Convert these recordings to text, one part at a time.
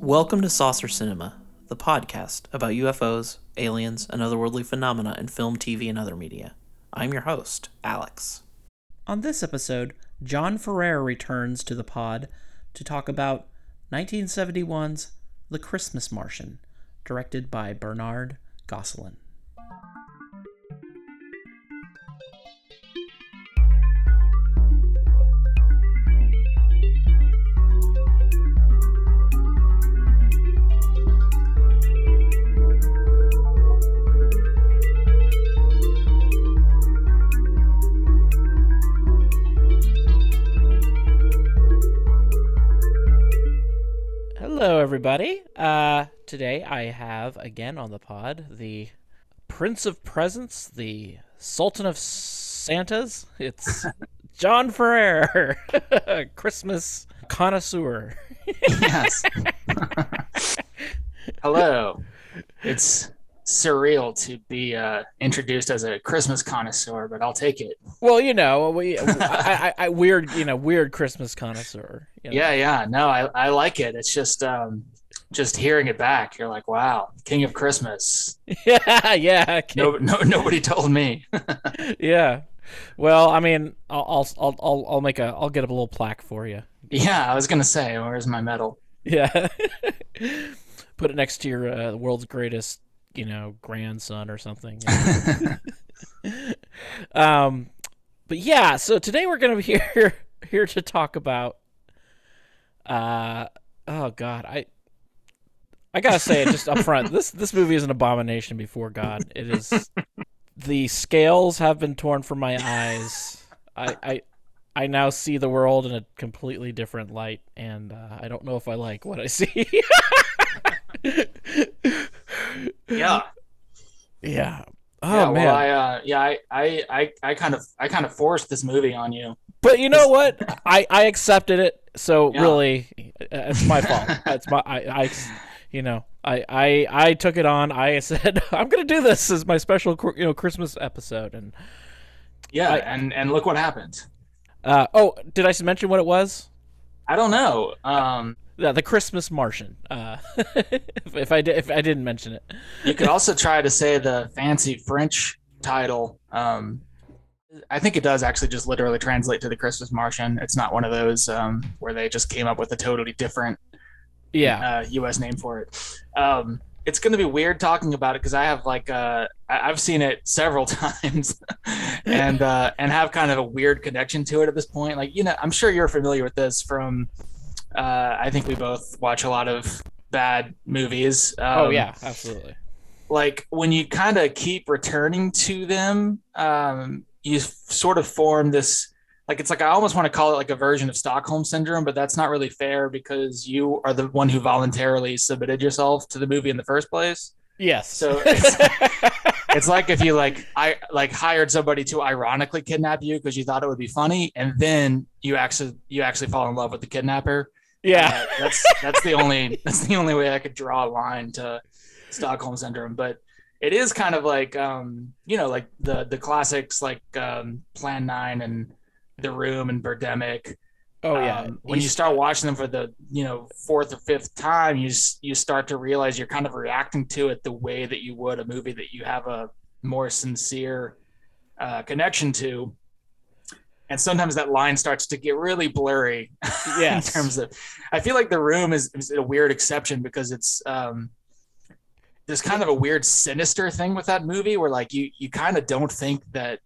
Welcome to Saucer Cinema, the podcast about UFOs, aliens, and otherworldly phenomena in film, TV, and other media. I'm your host, Alex. On this episode, John Ferrer returns to the pod to talk about 1971's The Christmas Martian, directed by Bernard Gosselin. Everybody. Uh, today I have again on the pod the Prince of Presents, the Sultan of Santas. It's John Ferrer, Christmas connoisseur. yes. Hello. It's surreal to be uh, introduced as a Christmas connoisseur, but I'll take it. Well, you know, we, I, I, I weird, you know, weird Christmas connoisseur. you know. Yeah, yeah. No, I, I like it. It's just um, just hearing it back, you're like, wow, King of Christmas. yeah, yeah, okay. No, no, nobody told me. yeah. Well, I mean, I'll, I'll, I'll, I'll make a, I'll get a little plaque for you. yeah, I was gonna say, where's my medal? Yeah. Put it next to your uh, world's greatest, you know, grandson or something. um, but yeah, so today we're gonna be here here to talk about. Uh, oh God, I. I gotta say it just up front. This this movie is an abomination before God. It is. the scales have been torn from my eyes. I I I now see the world in a completely different light, and uh, I don't know if I like what I see. Yeah. yeah. Oh yeah, man. well, I, uh, yeah, I, I, I, I kind of, I kind of forced this movie on you. But you know what? I I accepted it. So Yeah. really, uh, it's my fault. It's my I, I you know I, I I took it on. I said I'm gonna do this as my special you know Christmas episode. And Yeah, I- and and look what happened. uh, oh, did I mention what it was? I don't know. Um, Yeah, the Christmas Martian. Uh, if, if I did, if I didn't mention it, You could also try to say the fancy French title. Um, I think it does actually just literally translate to the Christmas Martian. It's not one of those um, where they just came up with a totally different yeah, uh, U.S. name for it. Um, it's going to be weird talking about it because I have like uh, I- I've seen it several times, and uh, and have kind of a weird connection to it at this point. Like you know, I'm sure you're familiar with this from. Uh, I think we both watch a lot of bad movies. Um, oh yeah, absolutely. like when you kind of keep returning to them um you sort of form this like it's like i almost want to call it like a version of stockholm syndrome but that's not really fair because you are the one who voluntarily submitted yourself to the movie in the first place Yes. So it's- it's like if you like i like hired somebody to ironically kidnap you because you thought it would be funny and then you actually you actually fall in love with the kidnapper yeah. uh, that's that's the only that's the only way I could draw a line to Stockholm syndrome. But it is kind of like um, you know, like the the classics like um, Plan Nine and The Room and Birdemic. oh yeah. Um, when you start watching them for the you know fourth or fifth time, you you start to realize you're kind of reacting to it the way that you would a movie that you have a more sincere uh, connection to. And sometimes that line starts to get really blurry Yeah, in terms of I feel like the room is, is a weird exception because it's um there's kind of a weird sinister thing with that movie where like you you kind of don't think that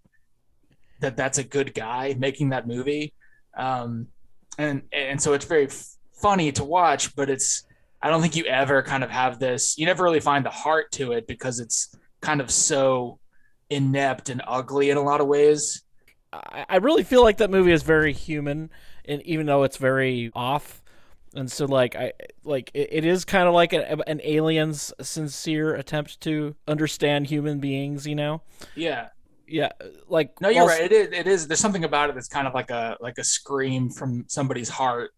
that that's a good guy making that movie. Um and and so it's very f- funny to watch but it's I don't think you ever kind of have this you never really find the heart to it because it's kind of so inept and ugly in a lot of ways I I really feel like that movie is very human, and even though it's very off, and so like I like it, it is kind of like an, an alien's sincere attempt to understand human beings. You know, yeah yeah, like No, you're also- right. It is, it is. There's something about it that's kind of like a like a scream from somebody's heart,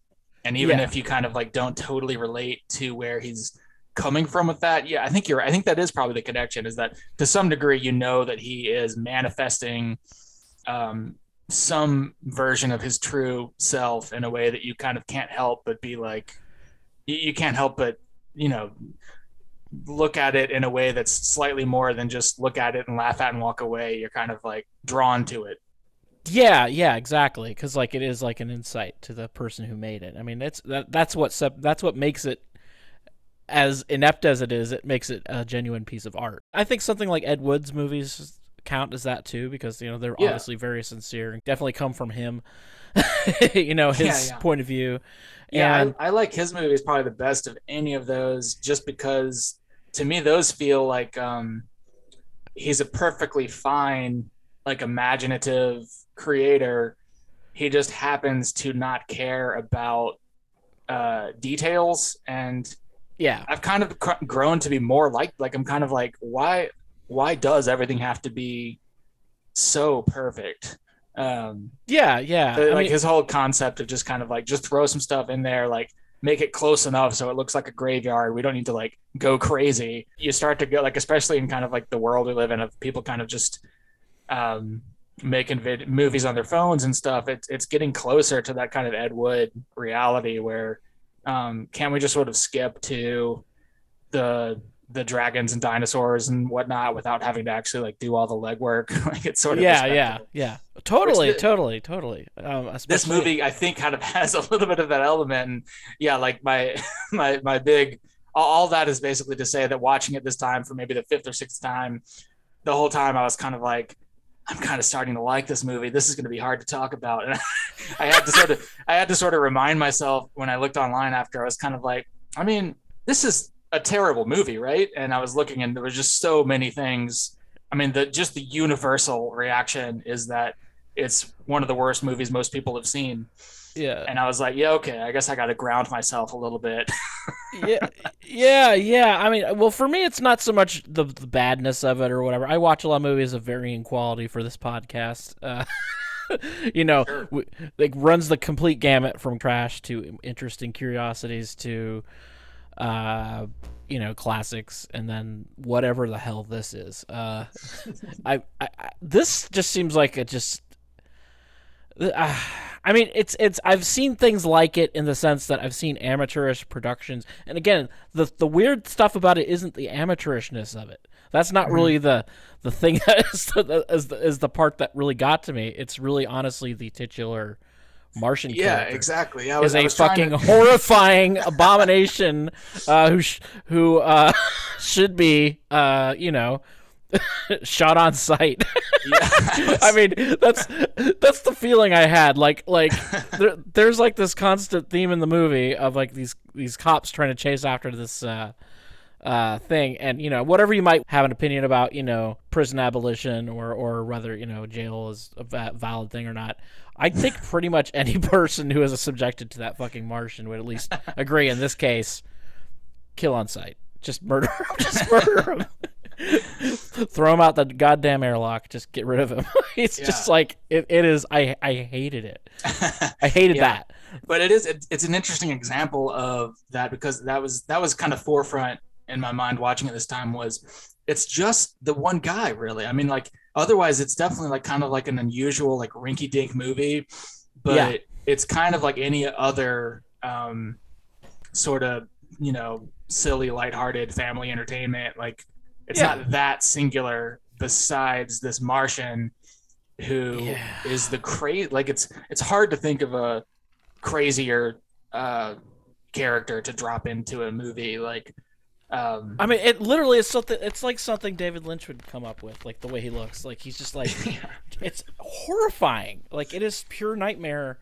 and even Yeah. if you kind of like don't totally relate to where he's coming from with that, yeah, I think you're. I think that is probably the connection. Is that to some degree you know that he is manifesting um, some version of his true self in a way that you kind of can't help but be like, you, can't help but you know look at it in a way that's slightly more than just look at it and laugh at and walk away. You're kind of like drawn to it. Yeah, yeah, exactly. Because like it is like an insight to the person who made it. I mean, that's that that's what that's what makes it as inept as it is. It makes it a genuine piece of art. I think something like Ed Wood's movies count as that too, because you know they're Yeah. obviously very sincere and definitely come from him. you know his Yeah, yeah. point of view. Yeah, And- I, I like his movies probably the best of any of those, just because to me those feel like um, he's a perfectly fine, like imaginative creator. He just happens to not care about uh, details, and Yeah, I've kind of cr- grown to be more like like I'm kind of like why why does everything have to be so perfect? Um, yeah, yeah. the- like mean, his whole concept of just kind of like just throw some stuff in there like make it close enough so it looks like a graveyard we don't need to like go crazy you start to go like especially in kind of like the world we live in of people kind of just um making vid- movies on their phones and stuff it's it's getting closer to that kind of ed wood reality where um can we just sort of skip to the the dragons and dinosaurs and whatnot without having to actually like do all the legwork. Like it's sort of yeah, yeah, yeah. Totally, the- totally, totally. Um, this movie i think kind of has a little bit of that element. And yeah like my my my big all, all that is basically to say that watching it this time for maybe the fifth or sixth time the whole time i was kind of like i'm kind of starting to like this movie. This is going to be hard to talk about. And i had to sort of i had to sort of remind myself when i looked online after i was kind of like i mean this is a terrible movie right and i was looking and there was just so many things i mean the just the universal reaction is that it's one of the worst movies most people have seen. Yeah, And I was like, yeah, okay, I guess I got to ground myself a little bit. yeah, yeah, yeah. I mean, well, for me, it's not so much the, the badness of it or whatever. I watch a lot of movies of varying quality for this podcast. Uh, you know, Sure. like runs the complete gamut from trash to interesting curiosities to, uh, you know, classics, and then whatever the hell this is. Uh, I, I, I, this just seems like it just. Uh, I mean, it's it's. I've seen things like it in the sense that I've seen amateurish productions, and again, the the weird stuff about it isn't the amateurishness of it. That's not Mm-hmm. really the the thing that is the, is the is the part that really got to me. It's really honestly the titular Martian yeah, character exactly. I is was, I a was trying fucking to- horrifying abomination uh, who sh- who uh, should be uh, you know shot on sight. I I mean, that's that's the feeling I had. Like like there, there's like this constant theme in the movie of like these these cops trying to chase after this uh uh thing and you know whatever you might have an opinion about you know prison abolition or or whether you know jail is a valid thing or not i think pretty much any person who is subjected to that fucking martian would at least agree in this case kill on sight. Just murder him. Just murder him. Throw him out the goddamn airlock. Just get rid of him. It's just like it, it is i i hated it. I hated Yeah. that. But it is it, it's an interesting example of that because that was that was kind of forefront in my mind watching it this time was it's just the one guy really. I mean like otherwise it's definitely like kind of like an unusual like rinky dink movie but Yeah. it's kind of like any other um sort of you know silly lighthearted family entertainment like it's Yeah. not that singular besides this martian who is Yeah. the crazy like it's it's hard to think of a crazier uh character to drop into a movie like um I mean, it literally is something. It's like something David Lynch would come up with, like the way he looks. Like he's just like, it's horrifying. Like it is pure nightmare.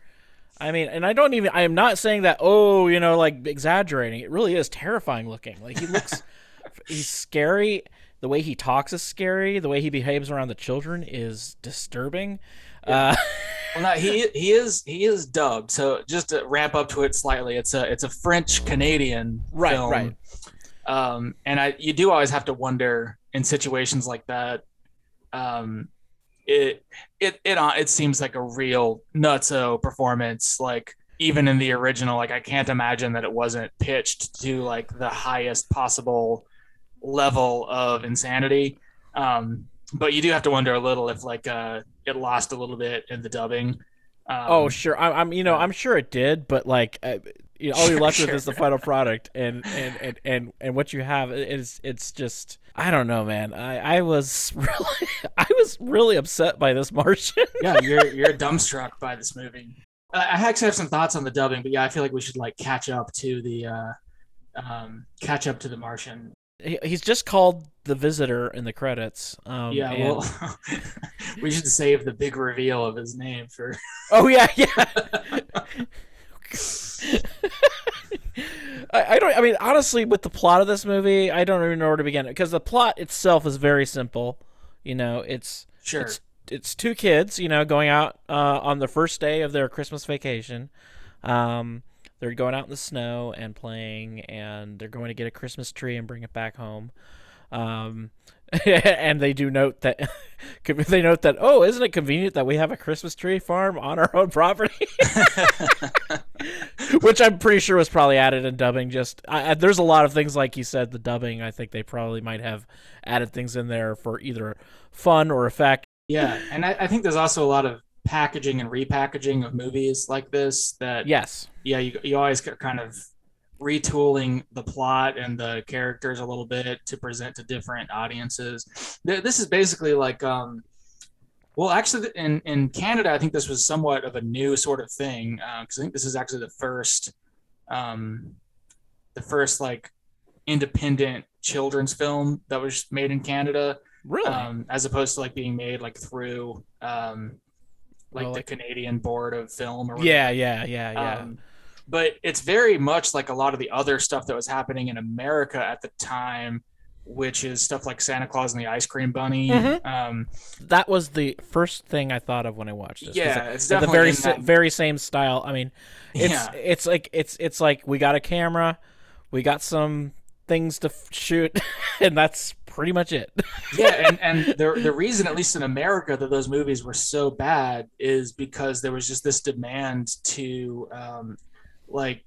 I mean, and I don't even. I am not saying that. Oh, you know, like exaggerating. It really is terrifying looking. Like he looks. he's scary. The way he talks is scary. The way he behaves around the children is disturbing. Uh, well, no, he he is he is dubbed so just to ramp up to it slightly it's a it's a french canadian Right, film. right. Um and i you do always have to wonder in situations like that um it it it uh, it seems like a real nutso performance. Like even in the original, like I can't imagine that it wasn't pitched to like the highest possible level of insanity. Um, but you do have to wonder a little if like uh, it lost a little bit in the dubbing. Um, oh sure, I, I'm you know I'm sure it did, but like you know, all you're left Sure, with is the final product, and and, and and and what you have is it's just I don't know, man. I I was really I was really upset by this Martian. yeah, you're you're dumbstruck by this movie. I I actually have some thoughts on the dubbing, but yeah, I feel like we should like catch up to the uh, um, catch up to the Martian. He- He's just called the visitor in the credits. Um, Yeah, and- well, we should save the big reveal of his name for. Oh yeah, yeah. I, I don't. I mean, honestly, with the plot of this movie, I don't even know where to begin because the plot itself is very simple. You know, it's Sure. it's it's two kids, you know, going out uh, on the first day of their Christmas vacation. Um, they're going out in the snow and playing, and they're going to get a Christmas tree and bring it back home. Um, and they do note that they note that oh, isn't it convenient that we have a Christmas tree farm on our own property? Which I'm pretty sure was probably added in dubbing. Just I, there's a lot of things like you said, the dubbing. I think they probably might have added things in there for either fun or effect. Yeah, and I, I think there's also a lot of packaging and repackaging of movies like this that Yes. yeah you, you always kind of retooling the plot and the characters a little bit to present to different audiences this is basically like um well actually in in canada i think this was somewhat of a new sort of thing because i think this is actually the first um the first like independent children's film that was made in canada Really? um, as opposed to like being made like through um, like Oh, the Canadian Board of Film or yeah, yeah, yeah, yeah. um, but it's very much like a lot of the other stuff that was happening in America at the time, which is stuff like Santa Claus and the Ice Cream Bunny. Mhm. Um, that was the first thing I thought of when I watched this. yeah, it- it's the very sa- very same style. I mean, it's yeah, it's like it's it's like we got a camera, we got some things to f- shoot, and that's pretty much it. yeah, and and the the reason, at least in America, that those movies were so bad is because there was just this demand to, um, like,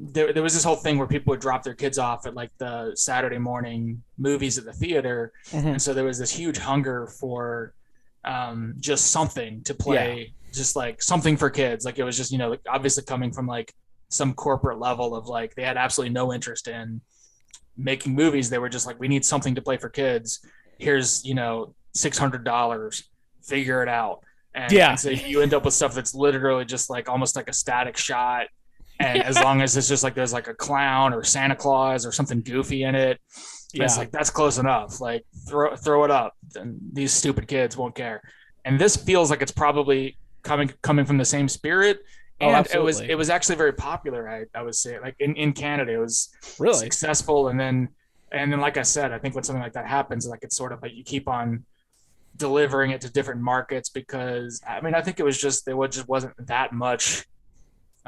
there there was this whole thing where people would drop their kids off at like the Saturday morning movies at the theater, Mhm. and so there was this huge hunger for um, just something to play, just like something for kids. Like it was just you know like obviously coming from like some corporate level of like they had absolutely no interest in making movies. They were just like we need something to play for kids. Here's you know six hundred dollars, figure it out. And, Yeah. and so you end up with stuff that's literally just like almost like a static shot. And as long as it's just like there's like a clown or Santa Claus or something goofy in it, Yeah. it's like that's close enough. Like throw throw it up, and these stupid kids won't care. And this feels like it's probably coming coming from the same spirit. Oh, And it was it was actually very popular. I, I would say like in, in Canada it was Really? successful, and then and then like I said, I think when something like that happens, like it's sort of like you keep on delivering it to different markets because I mean I think it was just there was just wasn't that much.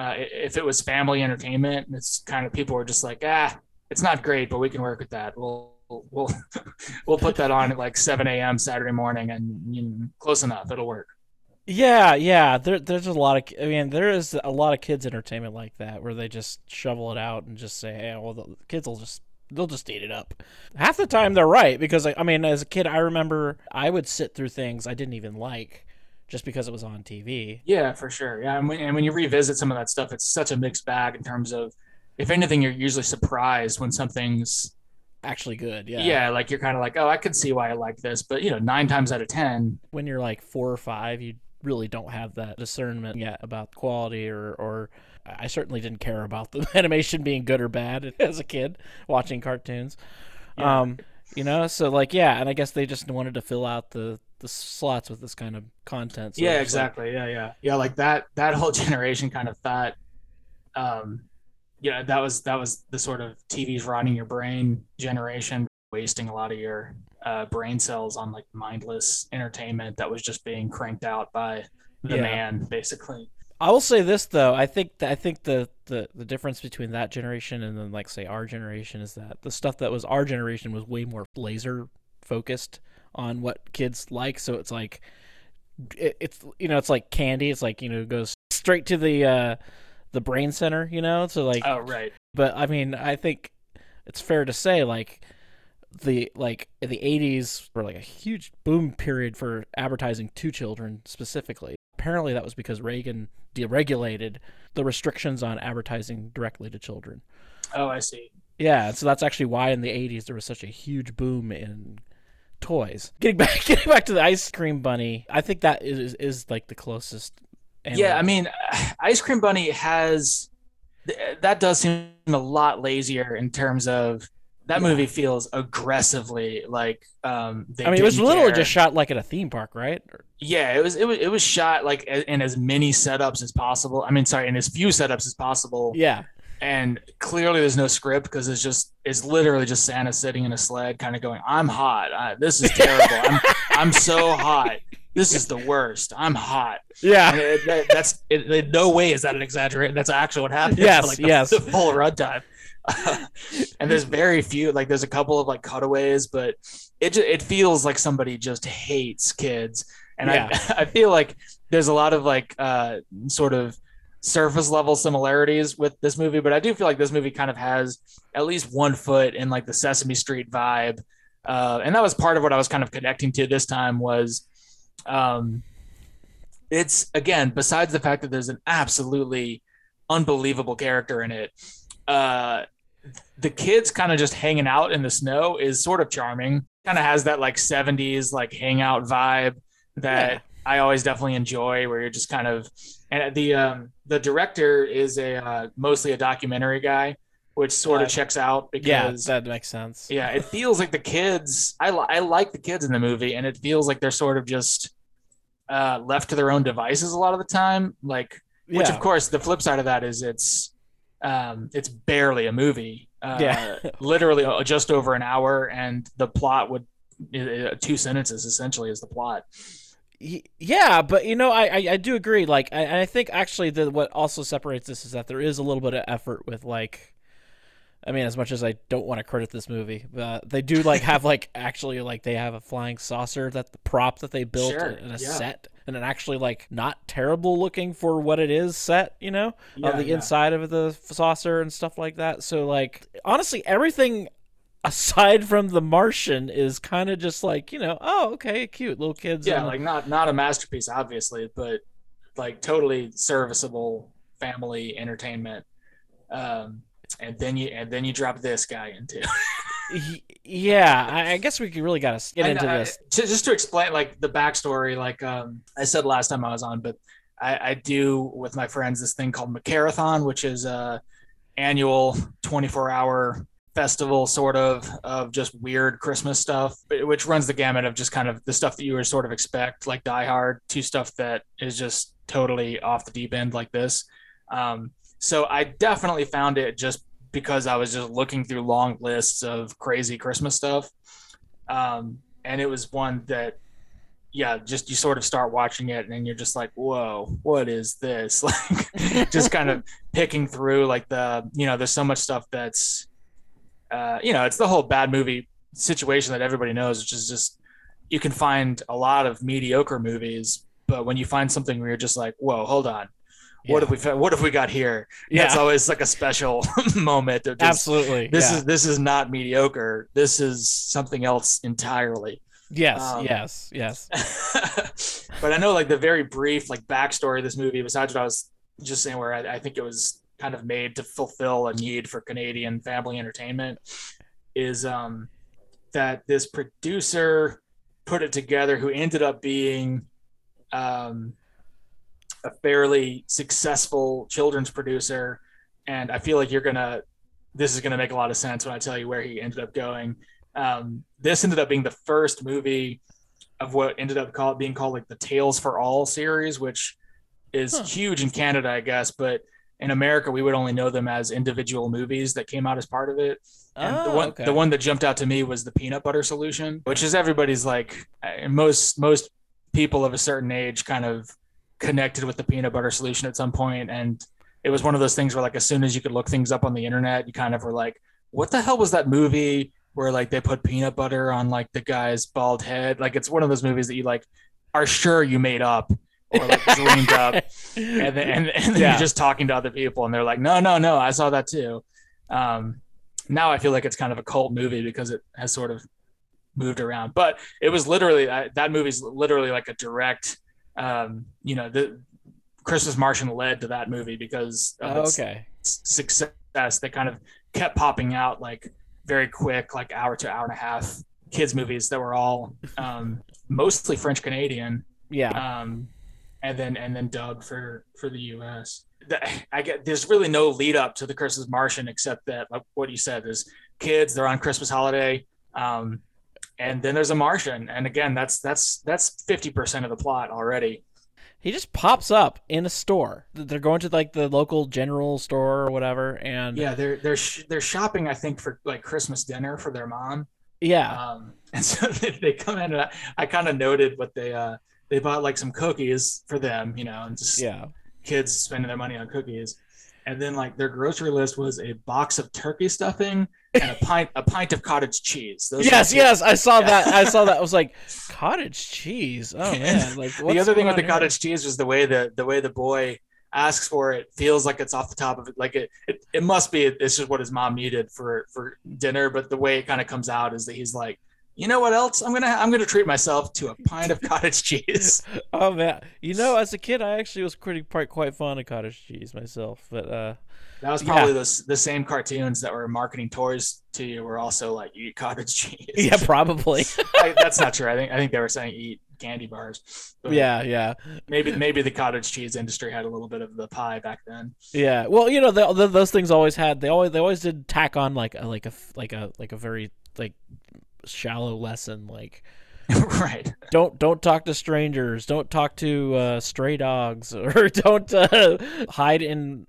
Uh, if it was family entertainment, it's kind of people were just like ah it's not great, but we can work with that. We'll we'll we'll put that on at like 7 a.m. Saturday morning, and you know, close enough. It'll work. Yeah, yeah. There, there's a lot of. I mean, there is a lot of kids entertainment like that where they just shovel it out and just say, "Hey, well, the kids will just." They'll just eat it up. Half the time they're right because I I mean, as a kid, I remember I would sit through things I didn't even like, just because it was on TV. Yeah, for sure. Yeah, and when, and when you revisit some of that stuff, it's such a mixed bag in terms of, if anything, you're usually surprised when something's Actually, good. Yeah. yeah, like you're kind of like, oh, I could see why I like this, but you know, nine times out of ten, When you're like four or five, you really don't have that discernment yet about quality or or. I certainly didn't care about the animation being good or bad as a kid watching cartoons. Yeah. Um, you know, so like yeah, and I guess they just wanted to fill out the the slots with this kind of content. So yeah, it's like- exactly. yeah, yeah, yeah. Like that that whole generation kind of thought, um, yeah, that was that was the sort of TV's rotting your brain generation, wasting a lot of your uh, brain cells on like mindless entertainment that was just being cranked out by the Yeah. man, basically. I will say this though, I think that I think the, the the difference between that generation and then like say our generation is that the stuff that was our generation was way more laser focused on what kids like. So it's like it, it's you know it's like candy. It's like you know goes straight to the uh, the brain center. You know, so like. Oh right. But I mean, I think it's fair to say like the like the 80s were like a huge boom period for advertising to children specifically apparently that was because reagan deregulated the restrictions on advertising directly to children Oh, I see. yeah so that's actually why in the 80s there was such a huge boom in toys getting back getting back to the ice cream bunny i think that is is, is like the closest Yeah, I mean, Ice Cream Bunny has that does seem a lot lazier in terms of that Yeah. movie feels aggressively like um they I mean, it was literally care. just shot like at a theme park, right? Yeah it was it was it was shot like in as many setups as possible i mean sorry in as few setups as possible Yeah, and clearly there's no script because it's just it's literally just santa sitting in a sled kind of going i'm hot I, this is terrible i'm i'm so hot this is the worst i'm hot yeah, it, that, that's it, in no way is that an exaggeration. That's actually what happened. Yes, like the, yes. the full runtime. and there's very few, like there's a couple of like cutaways, but it just, it feels like somebody just hates kids. And Yeah. I I feel like there's a lot of like uh sort of surface level similarities with this movie, but I do feel like this movie kind of has at least one foot in like the Sesame Street vibe. Uh, and that was part of what I was kind of connecting to this time was um it's again besides the fact that there's an absolutely unbelievable character in it uh the kids kind of just hanging out in the snow is sort of charming kind of has that like 70s like hangout vibe that Yeah. I always definitely enjoy where you're just kind of and the um the director is a uh, mostly a documentary guy which sort of Uh, checks out because yeah. That makes sense. yeah, it feels like the kids. I li- I like the kids in the movie, and it feels like they're sort of just uh, left to their own devices a lot of the time. Like, which Yeah. of course, the flip side of that is it's um, it's barely a movie. Uh, Yeah. literally uh, just over an hour, and the plot would uh, two sentences essentially is the plot. Yeah, but you know, I I, I do agree. Like, I, I think actually that what also separates this is that there is a little bit of effort with like, I mean, as much as I don't want to credit this movie, but they do like have like actually like they have a flying saucer that the prop that they built Sure, in a yeah. set and an actually like not terrible looking for what it is set. You know, on the inside of the saucer and stuff like that. So like honestly, everything aside from the Martian is kind of just like you know, oh okay, cute little kids. yeah, and- like not not a masterpiece, obviously, but like totally serviceable family entertainment. Um, and then you and then you drop this guy into yeah, I, I guess we really got to get into this. to, just to explain like the backstory. Like um, I said last time I was on, but I, I do with my friends this thing called Macarathon, which is a annual 24 hour festival sort of of just weird Christmas stuff, which runs the gamut of just kind of the stuff that you would sort of expect, like Die Hard, to stuff that is just totally off the deep end like this. Um, so I definitely found it just because I was just looking through long lists of crazy Christmas stuff. Um, and it was one that, yeah, just you sort of start watching it and then you're just like, whoa, what is this? Like, just kind of picking through like the, you know, there's so much stuff that's, uh, you know, it's the whole bad movie situation that everybody knows, which is just you can find a lot of mediocre movies, but when you find something where you're just like, whoa, hold on, what Yeah. have we what have we got here? That's Yeah, always like a special moment. Of just, absolutely. This yeah. is this is not mediocre. This is something else entirely. yes, um, yes, yes. but I know like the very brief like backstory of this movie, besides what I was just saying, where I, I think it was kind of made to fulfill a need for Canadian family entertainment, is um, that this producer put it together who ended up being um, a fairly successful children's producer. And I feel like you're gonna this is gonna make a lot of sense when I tell you where he ended up going. Um, this ended up being the first movie of what ended up called being called like the Tales for All series, which is Huh. huge in Canada, I guess, but in America we would only know them as individual movies that came out as part of it. And the Oh, one okay. the one that jumped out to me was the peanut butter solution, which is everybody's like uh, most most people of a certain age kind of connected with the peanut butter solution at some point and it was one of those things where like as soon as you could look things up on the internet you kind of were like what the hell was that movie where like they put peanut butter on like the guy's bald head like it's one of those movies that you like are sure you made up or like dreamed up, and then and, and then Yeah. you're just talking to other people, and they're like, no, no, no, I saw that too. Um, now I feel like it's kind of a cult movie because it has sort of moved around, but it was literally uh, that movie's literally like a direct, um, you know, the Christmas Martian led to that movie because of Oh, its okay. success that kind of kept popping out like very quick, like hour to hour and a half kids movies that were all um, mostly French Canadian, Yeah. um, and then and then dubbed for for the U.S. The- I get there's really no lead up to the Christmas Martian except that like what you said is kids they're on Christmas holiday, um, and then there's a Martian, and again that's that's that's fifty percent of the plot already. He just pops up in a store. They're going to like the local general store or whatever, and Yeah, they're they're sh- they're shopping I think for like Christmas dinner for their mom. yeah, Um, and so they, they come in and I, I kind of noted what they uh they bought like some cookies for them, you know, and just yeah. kids spending their money on cookies. And then like their grocery list was a box of turkey stuffing and a pint a pint of cottage cheese. Those Yes, yes, I saw that. I saw that. I was like, cottage cheese. Oh man, like the other thing with the here? cottage cheese was the way the the way the boy asks for it feels like it's off the top of it like it it, it must be it's just what his mom needed for for dinner but the way it kind of comes out is that he's like you know what else i'm gonna i'm gonna treat myself to a pint of cottage cheese Oh man, you know, as a kid, I actually was pretty quite quite fond of cottage cheese myself. But uh, that was Yeah. probably the, the same cartoons that were marketing toys to you were also like eat cottage cheese yeah, probably. I, that's not true i think i think they were saying eat candy bars But yeah, yeah, maybe maybe the cottage cheese industry had a little bit of the pie back then yeah. Well, you know, the, the, those things always had. They always they always did tack on like a like a like a like a very like shallow lesson like right. don't don't talk to strangers. Don't talk to uh, stray dogs or don't uh, hide in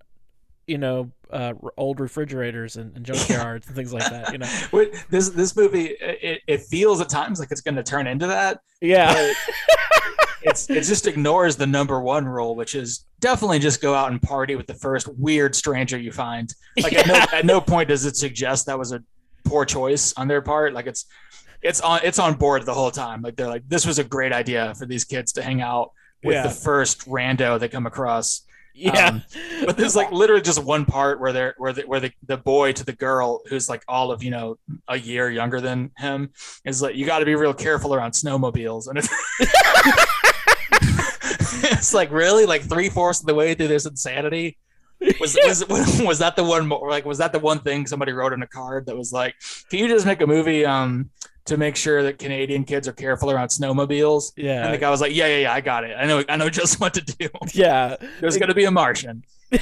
you know uh, old refrigerators and, and junkyards and things like that you know? This this movie it, it feels at times like it's going to turn into that yeah. it's it just ignores the number one rule which is definitely just go out and party with the first weird stranger you find. Like at, no, at no point does it suggest that was a poor choice on their part. Like it's it's on it's on board the whole time. Like they're like this was a great idea for these kids to hang out with Yeah. the first rando they come across. Yeah. Um, but there's like literally just one part where they're where the, where the, the boy to the girl who's like all of you know a year younger than him is like you got to be real careful around snowmobiles. And it's it's like really? Like three fourths of the way through this insanity was, was was that the one like was that the one thing somebody wrote in a card that was like can you just make a movie um to make sure that Canadian kids are careful around snowmobiles? And the yeah guy was like yeah yeah yeah I got it. I know I know just what to do. Yeah. There's gonna be a Martian.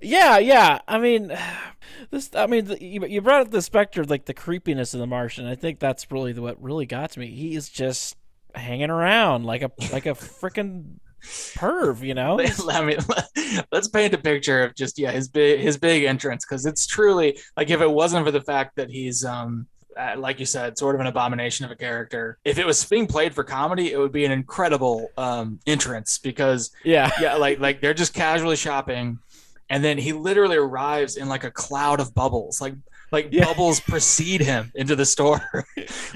Yeah yeah. I mean this i mean the, you, you brought up the specter of like the creepiness of the martian. I think that's really the, what really got to me. He is just hanging around like a like a freaking perv you know I mean, let's paint a picture of just yeah his big his big entrance because it's truly like if it wasn't for the fact that he's um uh, like you said sort of an abomination of a character if it was being played for comedy it would be an incredible um entrance because yeah yeah like like they're just casually shopping and then he literally arrives in like a cloud of bubbles like like Yeah. bubbles precede him into the store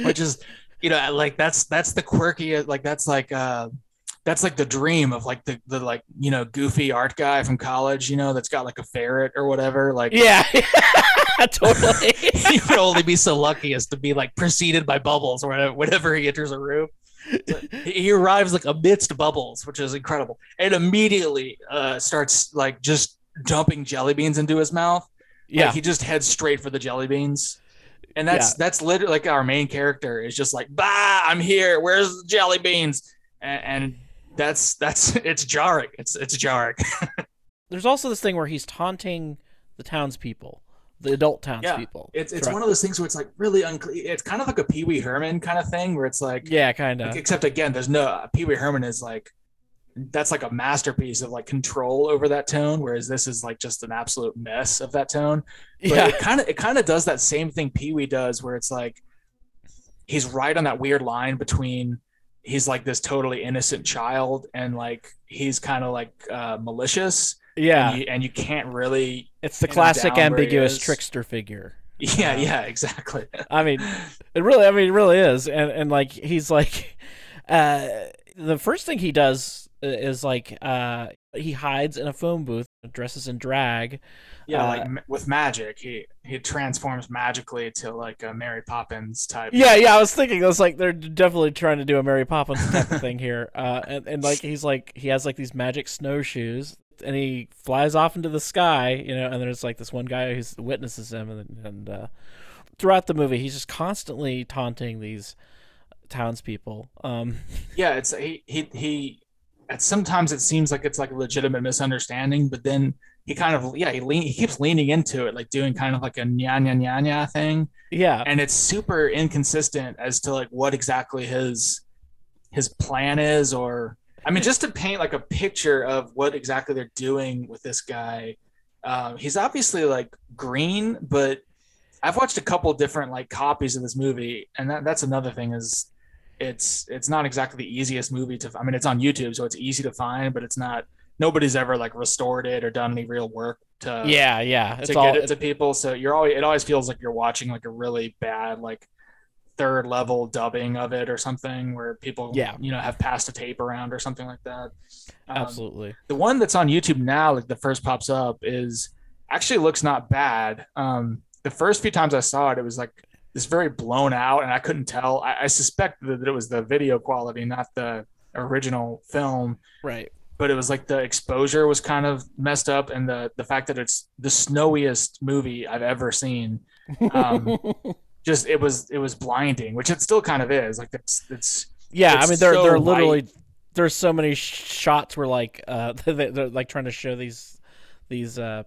which is you know like that's that's the quirky like that's like uh that's like the dream of like the, the like you know goofy art guy from college you know that's got like a ferret or whatever like yeah totally he would only be so lucky as to be like preceded by bubbles or whatever whenever he enters a room So he arrives like amidst bubbles which is incredible and immediately uh starts like just dumping jelly beans into his mouth yeah like, he just heads straight for the jelly beans. And that's that's literally like our main character is just like, bah, I'm here. Where's the jelly beans? And, and that's that's it's jarring. It's it's jarring. there's also this thing where he's taunting the townspeople the adult townspeople Yeah, It's it's one of those things where it's like really unclear. It's kind of like a Pee Wee Herman kind of thing where it's like, yeah kind of like, except again, there's no Pee Wee Herman is like that's like a masterpiece of like control over that tone, whereas this is like just an absolute mess of that tone. But yeah it kind of it kind of does that same thing Pee Wee does, where it's like he's right on that weird line between he's like this totally innocent child and like he's kind of like uh, malicious, yeah. And you, and you can't really, it's the classic down where he ambiguous trickster figure. Yeah, yeah, exactly. I mean, it really, I mean, it really is, and and like he's like, uh, the first thing he does is like uh, he hides in a phone booth, dresses in drag. Yeah, Uh, like with magic, he he transforms magically to like a Mary Poppins type. Yeah, yeah, I was thinking, I was like, they're definitely trying to do a Mary Poppins type of thing here. Uh, and, and like he's like he has like these magic snowshoes, and he flies off into the sky, you know. And there's like this one guy who witnesses him, and and uh, throughout the movie, he's just constantly taunting these townspeople. Um, yeah. It's he he he. Sometimes it seems like it's like a legitimate misunderstanding, but then he kind of yeah he lean he keeps leaning into it, like doing kind of like a nya nya nya nya thing. yeah, and it's super inconsistent as to like what exactly his his plan is or i mean just to paint like a picture of what exactly they're doing with this guy um, he's obviously like green but i've watched a couple different like copies of this movie and that, that's another thing is it's it's not exactly the easiest movie to i mean it's on youtube so it's easy to find but it's not nobody's ever like restored it or done any real work to yeah, yeah. It's to all get it to people. So you're always it always feels like you're watching like a really bad like third level dubbing of it or something where people Yeah. you know have passed a tape around or something like that. Um, absolutely. The one that's on YouTube now, like the first pops up, is actually looks not bad. Um, the first few times I saw it, it was like this very blown out, and I couldn't tell. I, I suspect that it was the video quality, not the original film Right. but it was like the exposure was kind of messed up and the the fact that it's the snowiest movie I've ever seen. Um, Just it was it was blinding, which it still kind of is. Like it's it's Yeah, I mean they're so they're literally there's so many shots where like uh they- they're like trying to show these these uh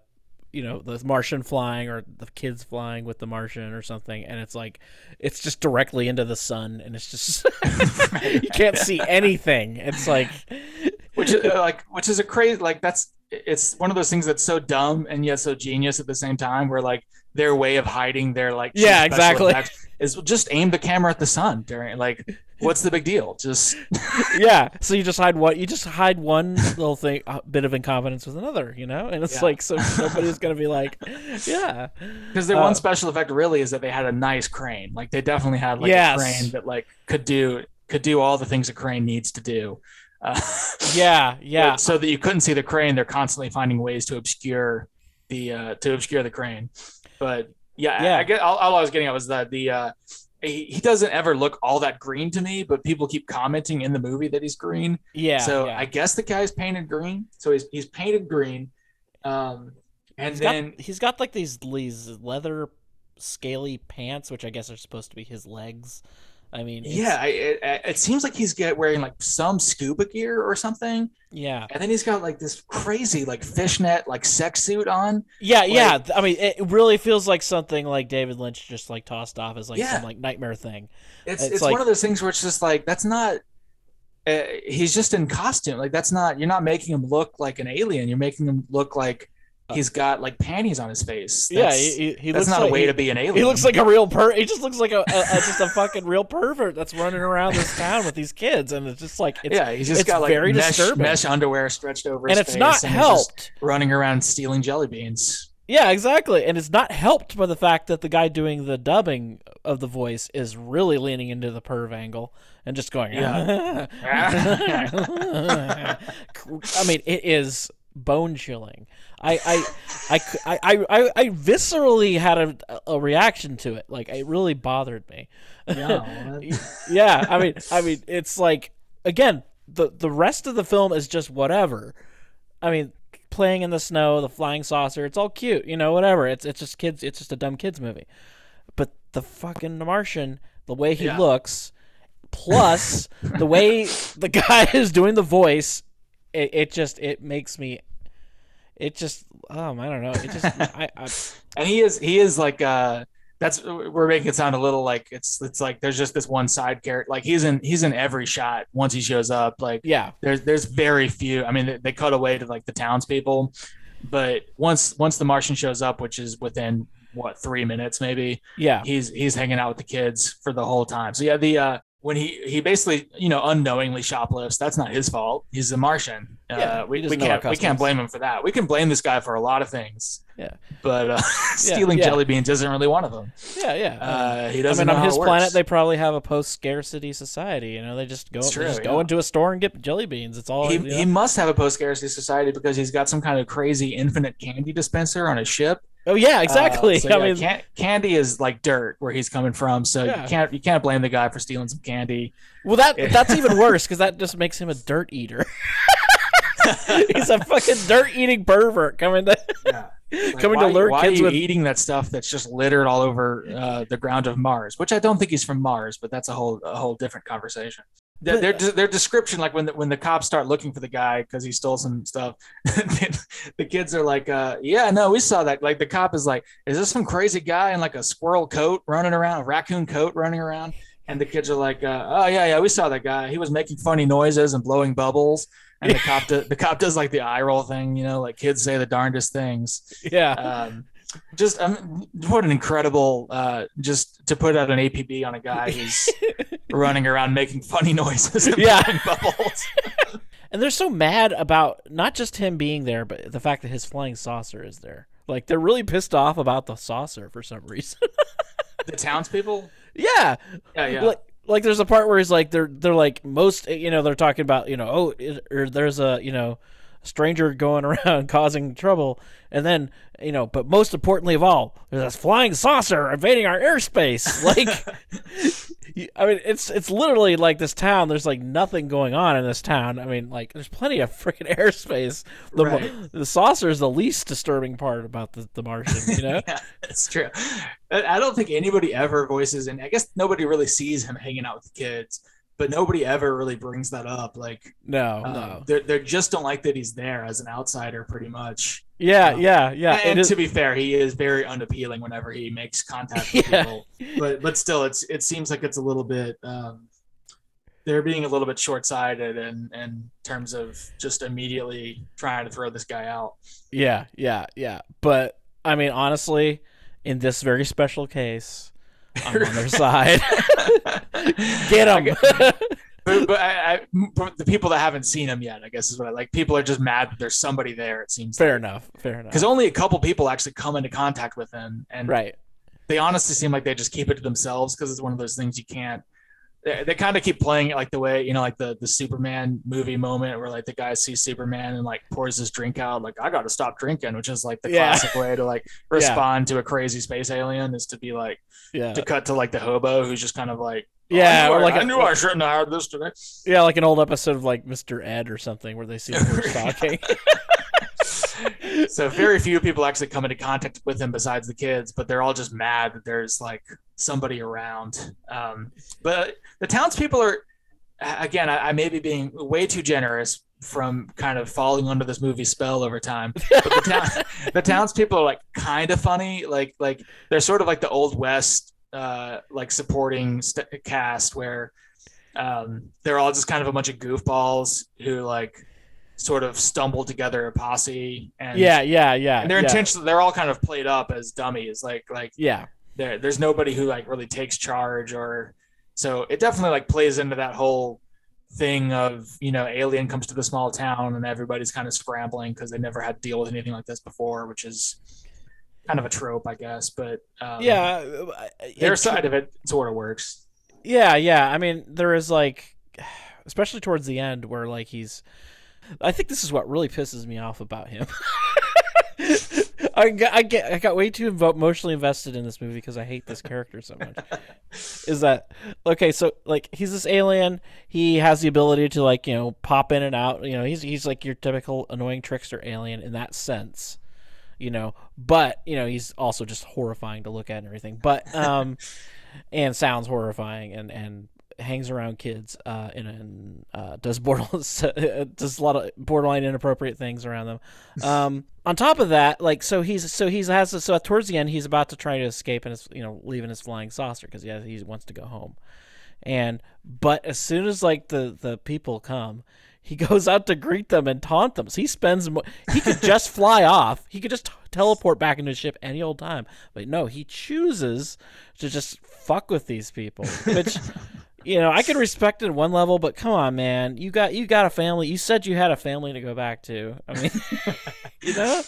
you know the Martian flying or the kids flying with the Martian or something, and it's like it's just directly into the sun, and it's just you can't see anything. It's like which is uh, like which is a crazy like that's it's one of those things that's so dumb and yet so genius at the same time where like their way of hiding their like Yeah, exactly. effects is just aim the camera at the sun during like what's the big deal just yeah. So you just hide what you just hide one little thing, a bit of incompetence with another, you know, and it's Yeah. like so nobody's gonna be like, yeah, because their Uh, one special effect really is that they had a nice crane like they definitely had like Yes. a crane that like could do could do all the things a crane needs to do uh, yeah, yeah, so that you couldn't see the crane they're constantly finding ways to obscure the uh to obscure the crane but yeah, Yeah. I, I get all, all i was getting at was that the uh he, he doesn't ever look all that green to me but people keep commenting in the movie that he's green yeah. so yeah. i guess the guy's painted green so he's he's painted green um and He's then got, he's got like these these leather scaly pants, which I guess are supposed to be his legs. I mean, Yeah, I- it, it seems like he's get wearing like some scuba gear or something, yeah, and then he's got like this crazy like fishnet like sex suit on. yeah, yeah. I mean, it really feels like something like David Lynch just like tossed off as like Yeah. some like nightmare thing. It's It's it's, like- one of those things where it's just like that's not. Uh, he's just in costume. Like that's not. You're not making him look like an alien. You're making him look like Uh, he's got like panties on his face. yeah, That's, he, he, he that's looks not like, a way he, to be an alien. He looks like a real per. He just looks like a, a, a just a fucking real pervert that's running around this town with these kids, and it's just like it's yeah, he's just it's got like very mesh, disturbing. mesh underwear stretched over and his it's face, not and helped. running around stealing jelly beans. Yeah, exactly. And it's not helped by the fact that the guy doing the dubbing of the voice is really leaning into the perv angle and just going, Yeah. I mean, it is bone chilling. I I, I, I, I, I viscerally had a, a reaction to it. Like, it really bothered me. Yeah, yeah, I mean, I mean, it's like again, the the rest of the film is just whatever. I mean, playing in the snow, the flying saucer, it's all cute, you know, whatever. It's it's just kids. It's just a dumb kids movie. But the fucking Martian, the way he Yeah. looks, plus the way the guy is doing the voice, it, it just it makes me. It just um I don't know. It just I, I and he is he is like uh that's we're making it sound a little like it's it's like there's just this one side character like he's in he's in every shot once he shows up like yeah. there's there's very few i mean they, they cut away to like the townspeople but once once the martian shows up which is within what three minutes maybe yeah. he's he's hanging out with the kids for the whole time. So yeah the uh when he he basically you know unknowingly shoplifts that's not his fault. He's a martian. Yeah, uh we, we doesn't know our can't we can't blame him for that. We can blame this guy for a lot of things Yeah. But uh, stealing yeah. jelly beans isn't really one of them. Yeah, yeah. Uh, he I doesn't I mean, on his planet, they probably have a post-scarcity society. You know, they just go, It's they true, just go into a store and get jelly beans. It's all. he, you know? he must have a post scarcity society because he's got some kind of crazy infinite candy dispenser on his ship. oh yeah, exactly. Uh, so, I mean, can- candy is like dirt where he's coming from. So Yeah. you can't you can't blame the guy for stealing some candy. well, that that's even worse because that just makes him a dirt eater. He's a fucking dirt-eating pervert coming to Yeah. Coming why, to lure why kids are you with. eating that stuff that's just littered all over uh, the ground of Mars? Which I don't think he's from Mars, but that's a whole a whole different conversation. Their, their, their description, like when the, when the cops start looking for the guy because he stole some stuff, the kids are like, uh, "Yeah, no, we saw that." Like the cop is like, "Is this some crazy guy in like a squirrel coat running around, a raccoon coat running around?" And the kids are like, uh, "Oh yeah, yeah, we saw that guy. He was making funny noises and blowing bubbles." And the cop, do, the cop does like the eye roll thing, you know, like kids say the darndest things Yeah, um, just um, what an incredible uh, just to put out an APB on a guy who's running around making funny noises and Yeah. bubbles. and they're so mad about not just him being there, but the fact that his flying saucer is there. Like they're really pissed off about the saucer for some reason. the townspeople, yeah, yeah, yeah, like like there's a part where he's like they're they're like most you know they're talking about you know oh it, or there's a you know stranger going around causing trouble. And then you know but most importantly of all there's this flying saucer invading our airspace. Like I mean it's it's literally like this town there's like nothing going on in this town I mean like there's plenty of freaking airspace the Right. the saucer is the least disturbing part about the, the Martian you know yeah, it's true. I I don't think anybody ever voices, and I guess nobody really sees him hanging out with the kids, but nobody ever really brings that up. Like, no um, no they they just don't like that he's there as an outsider, pretty much. yeah um, yeah yeah and is to be fair, he is very unappealing whenever he makes contact with Yeah. people. But but still, it's it seems like it's a little bit. Um, they're being a little bit short-sighted in, in terms of just immediately trying to throw this guy out. Yeah, yeah, yeah. But I mean, honestly, in this very special case, I'm on their side. Get them. But, but I, I, the people that haven't seen him yet, I guess is what I like. People are just mad that there's somebody there. It seems fair enough. Fair enough. because only a couple people actually come into contact with him, and Right. they honestly seem like they just keep it to themselves because it's one of those things you can't. They, they kind of keep playing it like the way you know, like the the Superman movie moment where like the guy sees Superman and like pours his drink out, like I got to stop drinking, which is like the Yeah. classic way to like respond to a crazy space alien is to be like Yeah. to cut to like the hobo who's just kind of like. "Oh, Yeah, I or I, like I a- knew I shouldn't have had this today. Yeah, like an old episode of like Mr. Ed or something where they see him stalking. so very few people actually come into contact with him besides the kids but they're all just mad that there's like somebody around um, but the townspeople are again I, I may be being way too generous from kind of falling under this movie spell over time but the town the townspeople are like kind of funny like like they're sort of like the old west uh like supporting st- cast where um they're all just kind of a bunch of goofballs who like sort of stumble together a posse and yeah, yeah, yeah. and they're yeah. intentionally they're all kind of played up as dummies like like Yeah. there there's nobody who like really takes charge or so it definitely like plays into that whole thing of you know alien comes to the small town and everybody's kind of scrambling because they never had to deal with anything like this before which is kind of a trope i guess but um, Yeah. their side of it sort of works Yeah, yeah. I mean, there is like, especially towards the end, where like he's. I think this is what really pisses me off about him. I got, I get I got way too emotionally invested in this movie because I hate this character so much. is that okay? So like he's this alien. He has the ability to like you know pop in and out. You know he's he's like your typical annoying trickster alien in that sense. You know, but you know he's also just horrifying to look at and everything. But um, and sounds horrifying and and hangs around kids uh and, and uh does borderline does a lot of borderline inappropriate things around them um on top of that like so he's so he's has so towards the end he's about to try to escape and his you know leaving his flying saucer because he has, he wants to go home and but as soon as like the the people come he goes out to greet them and taunt them. So he spends mo- he could just fly off. He could just t- teleport back into his ship any old time. But no he chooses to just fuck with these people which you know i can respect it at one level but come on man. You got you got a family. You said you had a family to go back to. I mean you know?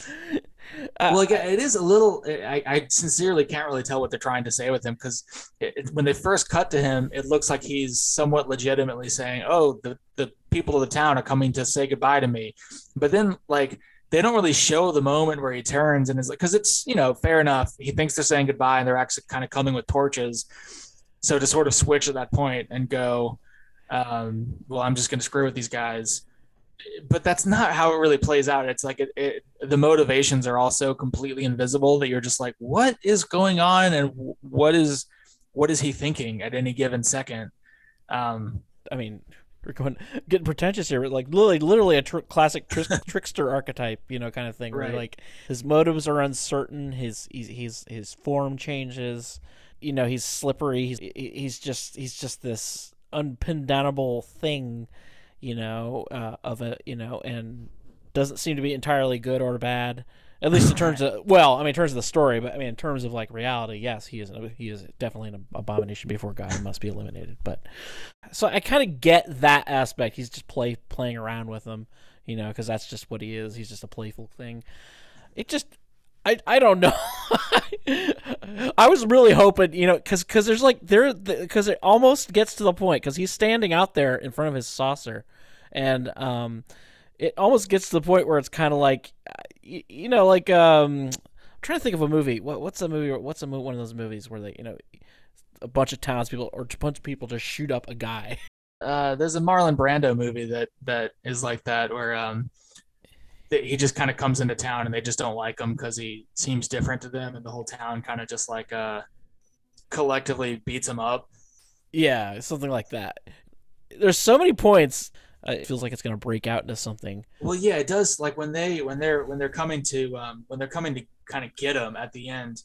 Uh, well, like, it is a little. I, I sincerely can't really tell what they're trying to say with him because when they first cut to him, it looks like he's somewhat legitimately saying, "Oh, the the people of the town are coming to say goodbye to me," but then like they don't really show the moment where he turns and is like, because it's you know fair enough. He thinks they're saying goodbye and they're actually kind of coming with torches. So to sort of switch at that point and go, um, well, I'm just going to screw with these guys but that's not how it really plays out. It's like it, it, the motivations are all so completely invisible that you're just like, what is going on, and what is what is he thinking at any given second? Um, I mean, we're going getting pretentious here, but like literally, literally a tr- classic tr- trickster archetype, you know, kind of thing. Right. Where like his motives are uncertain, his he's, his his form changes, you know, he's slippery. He's he's just he's just this unpindownable thing you know, uh, of a you know, and doesn't seem to be entirely good or bad. At least in terms of well, I mean, in terms of the story, but I mean, in terms of like reality, yes, he is he is definitely an abomination before God and must be eliminated. But so I kind of get that aspect. He's just play playing around with them, you know, because that's just what he is. He's just a playful thing. It just I, I don't know. I was really hoping, you know, because cause there's like there because it almost gets to the point because he's standing out there in front of his saucer, and um, it almost gets to the point where it's kind of like, you, you, know, like um, I'm trying to think of a movie. What what's a movie? What's a one of those movies where they, you know, a bunch of townspeople or a bunch of people just shoot up a guy. Uh, there's a Marlon Brando movie that that is like that where um he just kind of comes into town and they just don't like him because he seems different to them and the whole town kind of just like uh collectively beats him up yeah something like that there's so many points it feels like it's going to break out into something. Well yeah it does like when they when they're when they're coming to um when they're coming to kind of get him at the end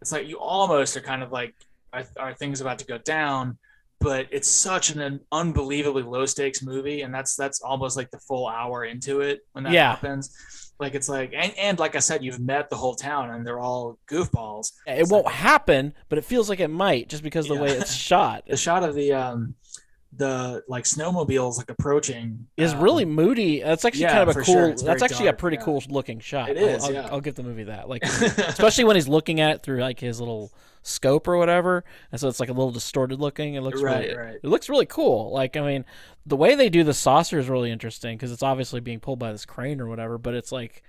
it's like you almost are kind of like are, are things about to go down? But it's such an unbelievably low stakes movie and that's that's almost like the full hour into it when that yeah. happens. Like it's like and, and like i said you've met the whole town and they're all goofballs. It won't happen but it feels like it might just because yeah. the way it's shot. The shot of the um the like snowmobiles like approaching is um, really moody. That's actually yeah, kind of a cool. Sure. That's actually dark, a pretty yeah. cool looking shot. It is. I'll, yeah. I'll, I'll, give the movie that. Like, especially when he's looking at it through like his little scope or whatever, and so it's like a little distorted looking. It looks right, really, right. It looks really cool. Like, I mean, the way they do the saucer is really interesting because it's obviously being pulled by this crane or whatever, but it's like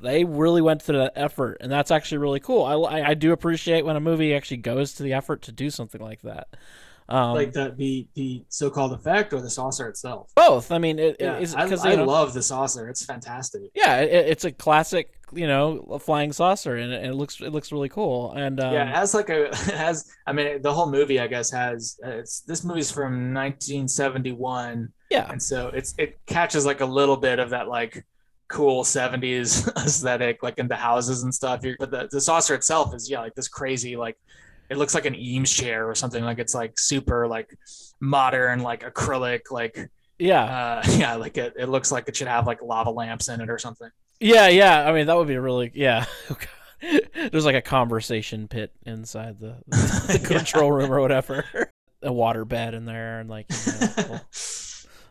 they really went to that effort, and that's actually really cool. I, I do appreciate when a movie actually goes to the effort to do something like that. Um, like the the the so-called effect or the saucer itself. Both. I mean, it, yeah, I, I love the saucer. It's fantastic. Yeah, it, it's a classic, you know, flying saucer, and it, it, looks it looks really cool. And um, yeah, it has like a it has. I mean, the whole movie, I guess, has it's this movie's from 1971. Yeah, and so it's it catches like a little bit of that like cool 70s aesthetic like in the houses and stuff but the, the saucer itself is yeah like this crazy like it looks like an Eames chair or something. Like it's like super like modern, like acrylic, like yeah, uh, yeah. Like it, it looks like it should have like lava lamps in it or something. Yeah, yeah. I mean, that would be really yeah. There's like a conversation pit inside the, the control room or whatever. a water bed in there and like you know, little,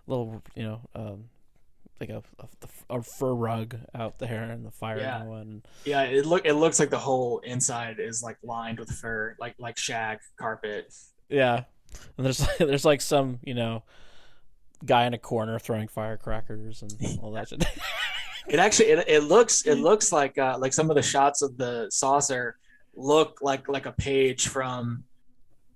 little, you know um, like a, a, a, fur rug out there and the fire yeah. going. Yeah, it look it looks like the whole inside is like lined with fur, like like shag carpet. Yeah, and there's there's like some you know guy in a corner throwing firecrackers and all that shit. it actually it, it looks it looks like uh, like some of the shots of the saucer look like like a page from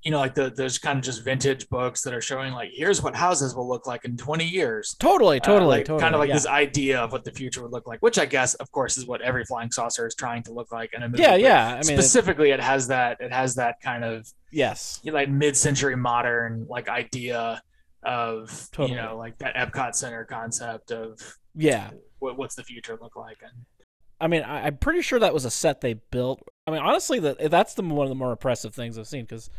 you know, like the there's kind of just vintage books that are showing like here's what houses will look like in 20 years. Totally, totally, uh, like, totally. Kind of like yeah. this idea of what the future would look like, which I guess, of course, is what every flying saucer is trying to look like in a movie. Yeah, yeah. I mean, specifically, it, it, has that it has that kind of yes, you know, like mid-century modern like idea of totally. you know like that Epcot Center concept of yeah, what, what's the future look like and. I mean, I, am pretty sure that was a set they built. I mean, honestly, that that's the one of the more impressive things I've seen because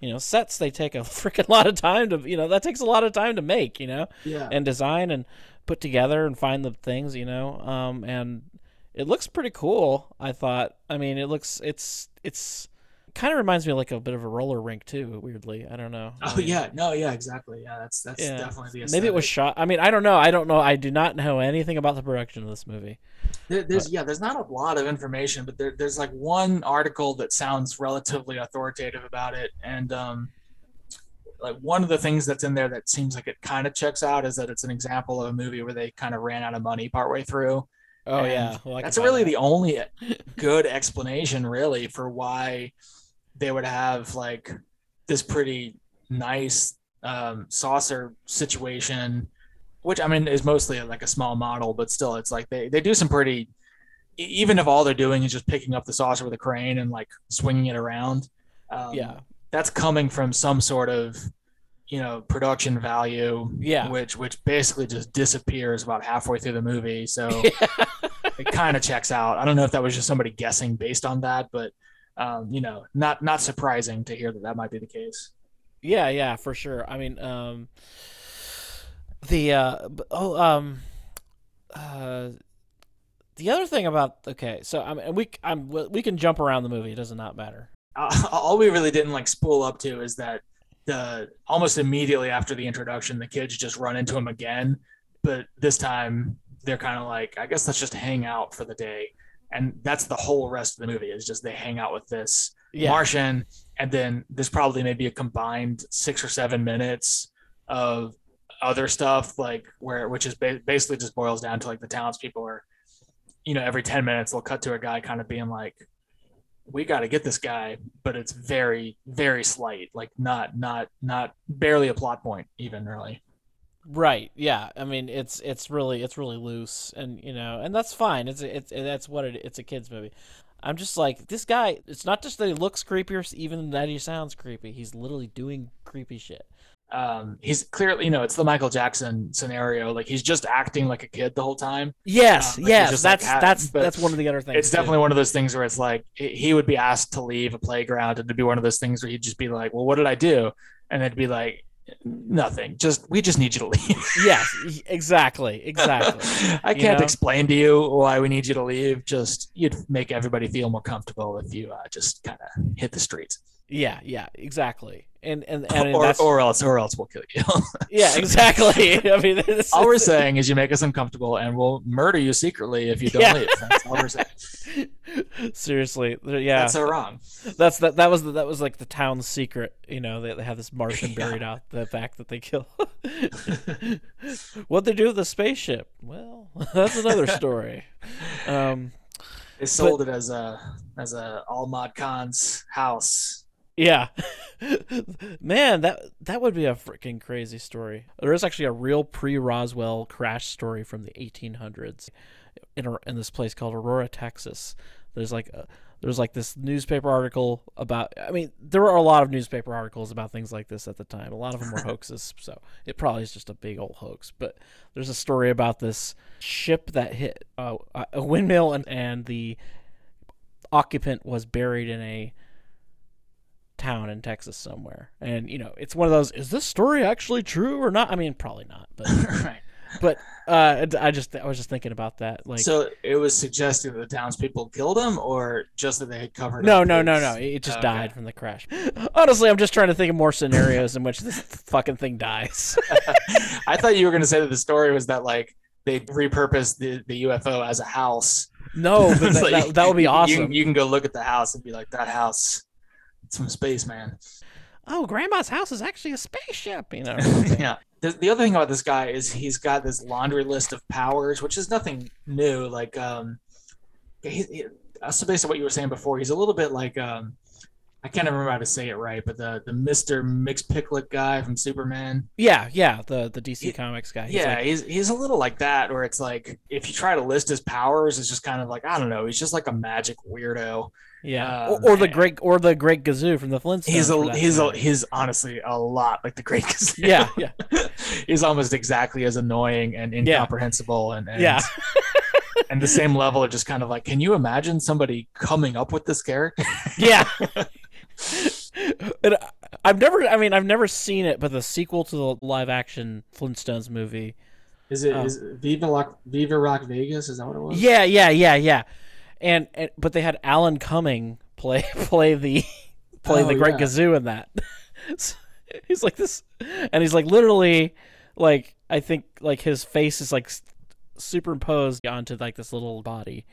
you know sets they take a freaking lot of time to you know that takes a lot of time to make you know yeah. and design and put together and find the things you know um and it looks pretty cool i thought i mean it looks it's it's kind of reminds me of like a bit of a roller rink too. Weirdly, I don't know. Oh yeah, no, yeah, exactly. Yeah, that's that's Yeah. definitely the. Maybe it was shot. I mean, I don't know. I don't know. I do not know anything about the production of this movie. There, there's yeah, there's not a lot of information, but there, there's like one article that sounds relatively authoritative about it, and um, like one of the things that's in there that seems like it kind of checks out is that it's an example of a movie where they kind of ran out of money partway through. Oh And yeah, well, that's really that. the only good explanation really for why they would have like this pretty nice um, saucer situation which i mean is mostly like a small model but still it's like they, they do some pretty even if all they're doing is just picking up the saucer with a crane and like swinging it around um, yeah, that's coming from some sort of you know production value Yeah. which which basically just disappears about halfway through the movie. So it kind of checks out. I don't know if that was just somebody guessing based on that but um, you know not not surprising to hear that that might be the case yeah, yeah, for sure. I mean, um, the uh, oh, um, uh, the other thing about okay, so I mean, we I'm we can jump around the movie. It does not matter. uh, all we really didn't like spool up to is that the almost immediately after the introduction the kids just run into him again but this time they're kind of like i guess let's just hang out for the day and that's the whole rest of the movie is just they hang out with this Yeah, martian and then there's probably maybe a combined six or seven minutes of other stuff like where which is ba- basically just boils down to like the townspeople are you know every 10 minutes they'll cut to a guy kind of being like we got to get this guy but it's very very slight like not not not barely a plot point even really Right. Yeah. I mean, it's it's really it's really loose, and you know, and that's fine. It's it's that's what it. It's a kids movie. I'm just like this guy. It's not just that he looks creepy, or even that he sounds creepy. He's literally doing creepy shit. um he's clearly you know it's the michael jackson scenario like he's just acting like a kid the whole time Yes. Um, like, yes. just, like, That's that's but that's one of the other things. it's too. definitely one of those things where it's like he he would be asked to leave a playground and it'd be one of those things where he'd just be like well what did i do and it'd be like nothing just we just need you to leave yes. Exactly. Exactly. i can't know? explain to you why we need you to leave just you'd make everybody feel more comfortable if you uh, just kind of hit the streets yeah. Yeah. Exactly. And and and or, or else or else we'll kill you yeah. Exactly. I mean, it's, all we're saying is you make us uncomfortable and we'll murder you secretly if you don't Yeah. leave that's all we're saying Seriously, yeah. that's so wrong That's that. That was the, that was like the town's secret. You know, they, they have this Martian Yeah. buried out. The fact that they kill. what they do with the spaceship? Well, that's another story. Um, they sold it as a as a Almad Khan's house yeah, man, that that would be a freaking crazy story. There is actually a real pre-Roswell crash story from the 1800s in a, in this place called Aurora, Texas. There's like a, there's like this newspaper article about. I mean, there were a lot of newspaper articles about things like this at the time. A lot of them were hoaxes, so it probably is just a big old hoax. But there's a story about this ship that hit uh, a windmill and and the occupant was buried in a town in Texas somewhere. And you know, it's one of those is this story actually true or not? I mean, probably not, but right but uh I just I was just thinking about that like so it was suggested that the townspeople killed him or just that they had covered no, up no, no, no. It just Okay. died from the crash. Honestly, I'm just trying to think of more scenarios in which this fucking thing dies. i thought you were going to say that the story was that like they repurposed the, the ufo as a house No, but that, like, that, that would be awesome. you, you can go look at the house and be like that house from space man oh, grandma's house is actually a spaceship, you know. yeah. The, the other thing about this guy is he's got this laundry list of powers, which is nothing new. Like, um, he, he, so based on what you were saying before, he's a little bit like, um, I can't remember how to say it right, but the the Mister Mix Picklet guy from Superman. yeah, yeah, the the DC He- Comics guy. He's yeah, like- he's he's a little like that, where it's like if you try to list his powers, it's just kind of like I don't know, he's just like a magic weirdo. Yeah. um, or, or the great or the great Gazoo from the Flintstones. He's a he's a he's honestly a lot like the Great Gazoo. Yeah, yeah. he's almost exactly as annoying and incomprehensible and, and Yeah. and the same level of just kind of like can you imagine somebody coming up with this character Yeah. and I- I've never I mean I've never seen it, but the sequel to the live action Flintstones movie. is it Oh. is it Viva Rock Viva Rock Vegas is that what it was Yeah, yeah, yeah, yeah. And, and but they had Alan Cumming play play the play Oh, the Great yeah. Gazoo in that. So he's like this, and he's like literally like I think like his face is like superimposed onto like this little body,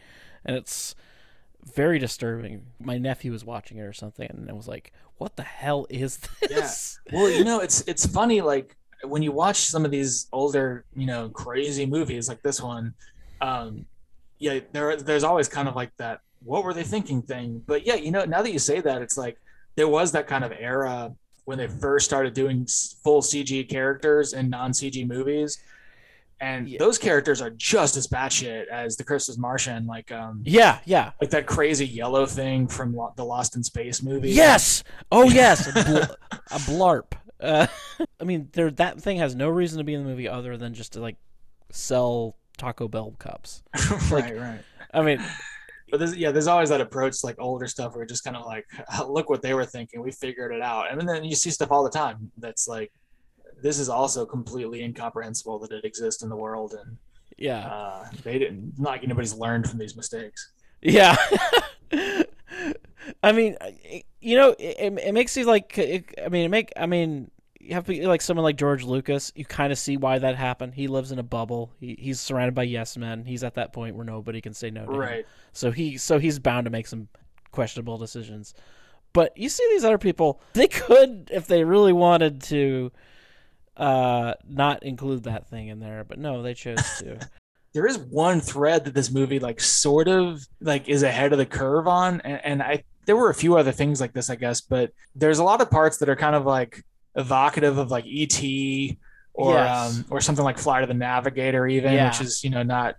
and it's very disturbing. My nephew was watching it or something, and it was like, "What the hell is this?" Well, you know, it's it's funny like when you watch some of these older, you know, crazy movies like this one, um, yeah, there there's always kind of like that what were they thinking thing. But yeah, you know, now that you say that, it's like there was that kind of era when they first started doing full CG characters in non CG movies. And Yeah. those characters are just as batshit as the Christmas Martian, like um, Yeah, yeah. like that crazy yellow thing from Lo- the Lost in Space movie. Yes. Oh yes. A, bl- a blarp. Uh, I mean, there that thing has no reason to be in the movie other than just to like sell Taco Bell cups. right, right. I mean, But there's, yeah, there's always that approach to like older stuff where just kind of like, look what they were thinking. We figured it out. And then you see stuff all the time that's like, this is also completely incomprehensible that it exists in the world. And yeah, uh, they didn't, not like anybody's learned from these mistakes. yeah. I mean, you know, it, it makes you like. It, I mean, it make. I mean, you have to like someone like George Lucas. You kind of see why that happened. He lives in a bubble. He, he's surrounded by yes men. He's at that point where nobody can say no to him. Right. So he so he's bound to make some questionable decisions. But you see these other people, they could if they really wanted to uh not include that thing in there, but no, they chose to. There is one thread that this movie like sort of like is ahead of the curve on. And, and I, there were a few other things like this, I guess, but there's a lot of parts that are kind of like evocative of like ET or Yes. um, or something like Flight of the Navigator, even, Yeah. which is you know not.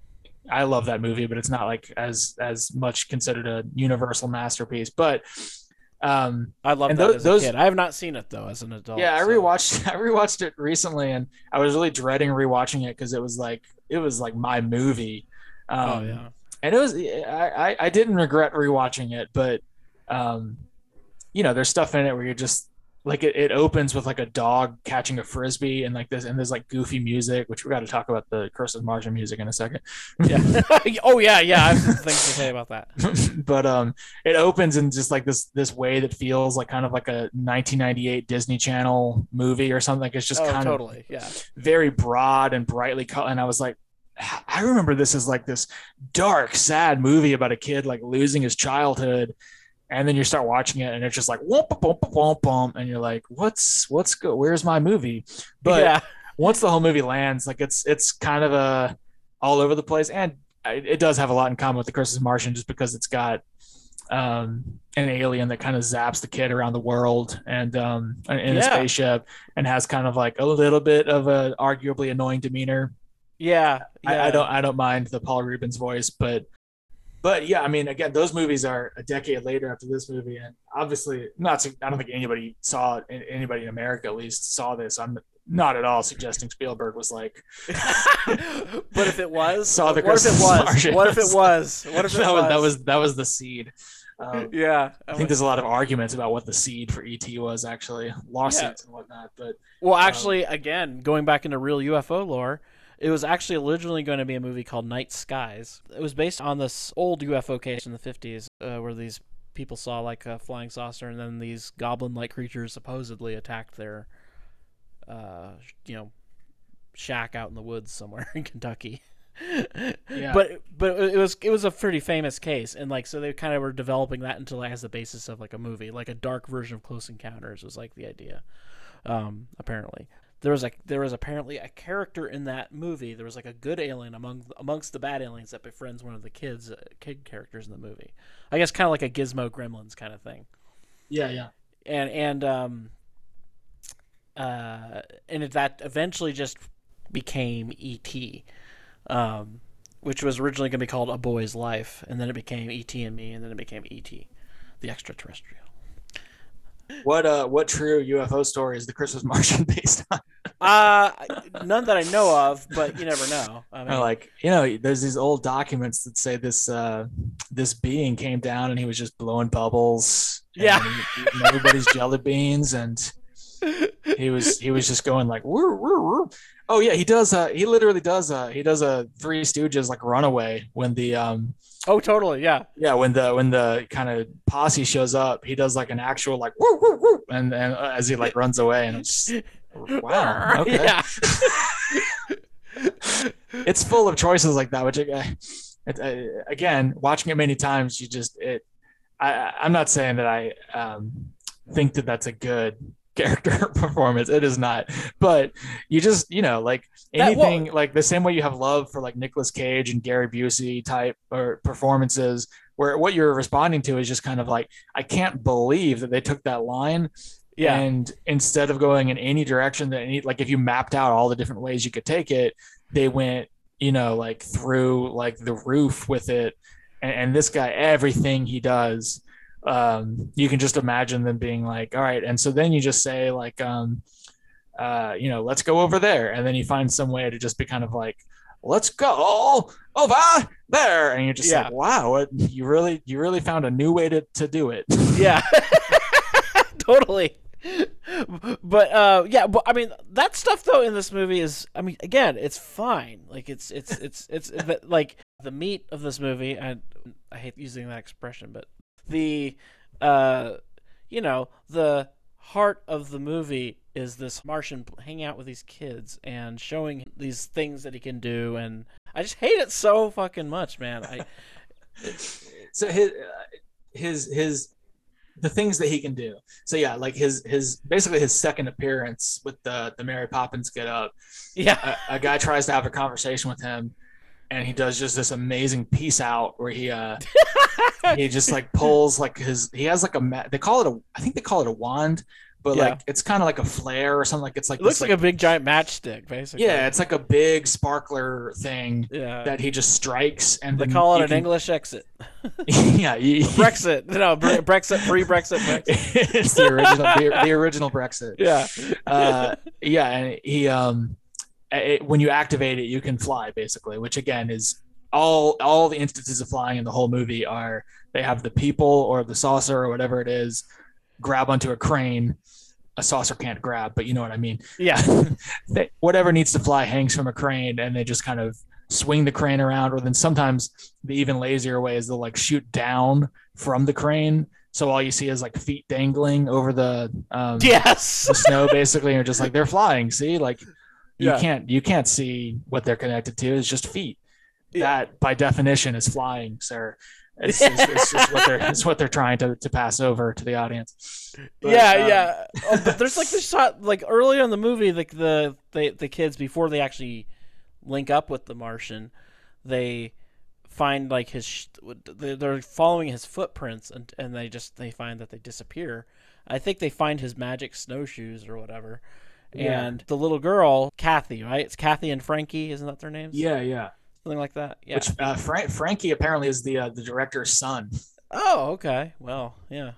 I love that movie, but it's not like as as much considered a universal masterpiece. But um, I love that tho- as those- a kid. I have not seen it though as an adult. yeah, I rewatched I rewatched it recently, and I was really dreading rewatching it because it was like it was like my movie. Um, Oh yeah. and it was I, I I didn't regret rewatching it, but um, you know, there's stuff in it where you're just like it, it opens with like a dog catching a frisbee and like this and there's like goofy music, which we got to talk about the Christmas Martian music in a second. Yeah. oh yeah, yeah. I have things to say about that. but um, it opens in just like this this way that feels like kind of like a 1998 Disney Channel movie or something. Like it's just oh, kind of totally. Yeah. very broad and brightly colored. And I was like, I remember this as like this dark, sad movie about a kid like losing his childhood. And then you start watching it, and it's just like womp womp womp womp, and you're like, "What's what's go? Where's my movie?" But yeah. once the whole movie lands, like it's it's kind of a all over the place, and it does have a lot in common with the Christmas Martian, just because it's got um, an alien that kind of zaps the kid around the world and um, in a spaceship, and has kind of like a little bit of a arguably annoying demeanor. Yeah. I, yeah. I don't I don't mind the Paul Reubens voice, but but yeah, I mean, again, those movies are a decade later after this movie, and obviously, not. to- I don't think anybody saw anybody in America at least saw this. I'm not at all suggesting Spielberg was like but if it was, Saw the what if it was? Martian. What if it was? What if it that was? that was that was the seed. Um, Yeah. I think there's a lot of arguments about what the seed for ET was actually lawsuits and whatnot, but Well, actually, again, going back into real UFO lore, it was actually originally going to be a movie called Night Skies. It was based on this old UFO case in the 50s uh, where these people saw like a flying saucer and then these goblin-like creatures supposedly attacked their uh, you know, shack out in the woods somewhere in Kentucky. Yeah. But but it was it was a pretty famous case and like so they kind of were developing that until like as the basis of like a movie, like a dark version of Close Encounters was like the idea. Um apparently. There was like there was apparently a character in that movie. There was like a good alien among amongst the bad aliens that befriends one of the kids uh, kid characters in the movie. I guess kind of like a Gizmo Gremlins kind of thing yeah, yeah. and and um uh and it, that eventually just became ET, um, which was originally going to be called A Boy's Life, and then it became ET and Me, and then it became ET, the extraterrestrial. What uh what true UFO story is the Christmas Martian based on? Uh none that I know of, but you never know. I mean, like you know, there's these old documents that say this uh this being came down and he was just blowing bubbles. Yeah. everybody's jelly beans and he was he was just going like woo, woo, woo. oh yeah he does uh he literally does uh he does a three stooges like runaway when the um Oh, totally. Yeah. Yeah, when the when the kind of posse shows up, he does like an actual like woo woo woo, and and uh, as he like runs away, and it's wow, okay. Yeah. it's full of choices like that. Which uh, it, uh, again, watching it many times, you just it. I I'm not saying that I um, think that that's a good character performance. It is not, but you just you know like That- well- anything like the same way you have love for like Nicolas Cage and Gary Busey type or performances where what you're responding to is just kind of like I can't believe that they took that line Yeah. and instead of going in any direction that any like if you mapped out all the different ways you could take it, they went, you know, like through like the roof with it. And, and this guy, everything he does, um, you can just imagine them being like, all right. And so then you just say like, um, uh, you know, let's go over there. And then you find some way to just be kind of like, let's go over there. And you're just Yeah. like, wow, what, you really, you really found a new way to, to do it. Yeah. totally. But uh yeah, but I mean that stuff though in this movie is I mean again, it's fine. Like it's it's it's it's, the- like the meat of this movie and I hate using that expression, but the uh you know, the heart of the movie is this Martian hanging out with these kids and showing these things that he can do and I just hate it so fucking much, man. I so his uh, his his the things that he can do so yeah like his his basically his second appearance with the the mary poppins get up yeah. a, a guy tries to have a conversation with him and he does just this amazing peace out where he uh he just like pulls like his he has like a ma- they call it a i think they call it a wand but Yeah. like it's kind of like a flare or something like it's like It looks this, like, a big giant matchstick, basically. yeah it's like a big sparkler thing Yeah. that he just strikes and They call it an can- English exit. yeah you, Brexit. No, Bre- Brexit, pre Brexit Brexit. it's the original the, the original Brexit. Yeah. Uh, yeah, and he um, it, when you activate it, you can fly basically, which again is all all the instances of flying in the whole movie are they have the people or the saucer or whatever it is grab onto a crane. A saucer can't grab, but you know what I mean. Yeah. They, whatever needs to fly hangs from a crane, and they just kind of swing the crane around. Or then sometimes the even lazier way is they'll like shoot down from the crane, so all you see is like feet dangling over the um, Yes. the snow, basically. And just like they're flying. See, like you Yeah. can't you can't see what they're connected to. It's just feet. Yeah. That by definition is flying, sir. It's, it's, it's just what they're it's what they're trying to, to pass over to the audience. But, yeah, um, yeah. Oh, but there's like this shot, like early in the movie, like the the the kids before they actually link up with the Martian, they find like his they're following his footprints and and they just they find that they disappear. I think they find his magic snowshoes or whatever. Yeah. And the little girl, Kathy, right? It's Kathy and Frankie, isn't that their names? Yeah, yeah. Something like that. Yeah. Which uh, Frank, Frankie apparently is the uh, the director's son. Oh, okay. Well, yeah.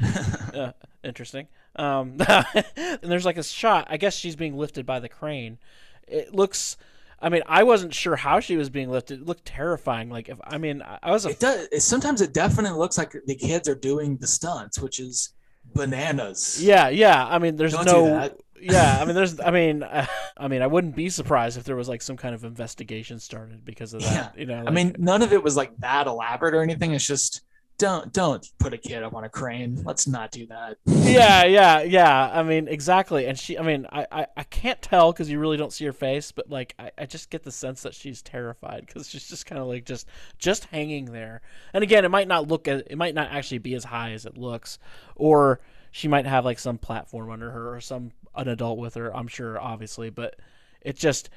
interesting. Um, and there's like a shot. I guess she's being lifted by the crane. It looks. I mean, I wasn't sure how she was being lifted. It looked terrifying. Like if I mean, I was a It does. It, sometimes it definitely looks like the kids are doing the stunts, which is bananas. yeah, yeah. I mean, there's Don't do no. Yeah, I mean, there's. I mean, uh, I mean, I wouldn't be surprised if there was like some kind of investigation started because of that. You know, I mean, none of it was like that elaborate or anything. It's just don't don't put a kid up on a crane. Let's not do that. yeah, yeah, yeah. I mean, exactly. And she, I mean, I, I, I can't tell because you really don't see her face, but like, I, I just get the sense that she's terrified because she's just kind of like just, just hanging there. And again, it might not look, as, it might not actually be as high as it looks, or she might have like some platform under her or some an adult with her. I'm sure, obviously, but it just.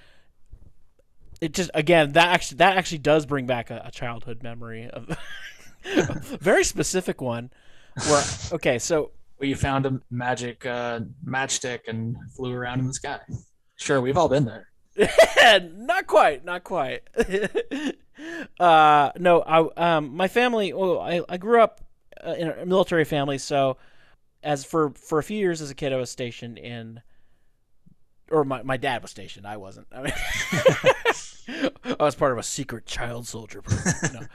It just again that actually that actually does bring back a, a childhood memory of a very specific one where okay so Where you found a magic uh, matchstick and flew around in the sky. Sure, we've all been there. not quite, not quite. uh, no, I um, my family. Well, I I grew up uh, in a military family, so as for for a few years as a kid, I was stationed in, or my my dad was stationed. I wasn't. I mean, I was part of a secret child soldier. Program.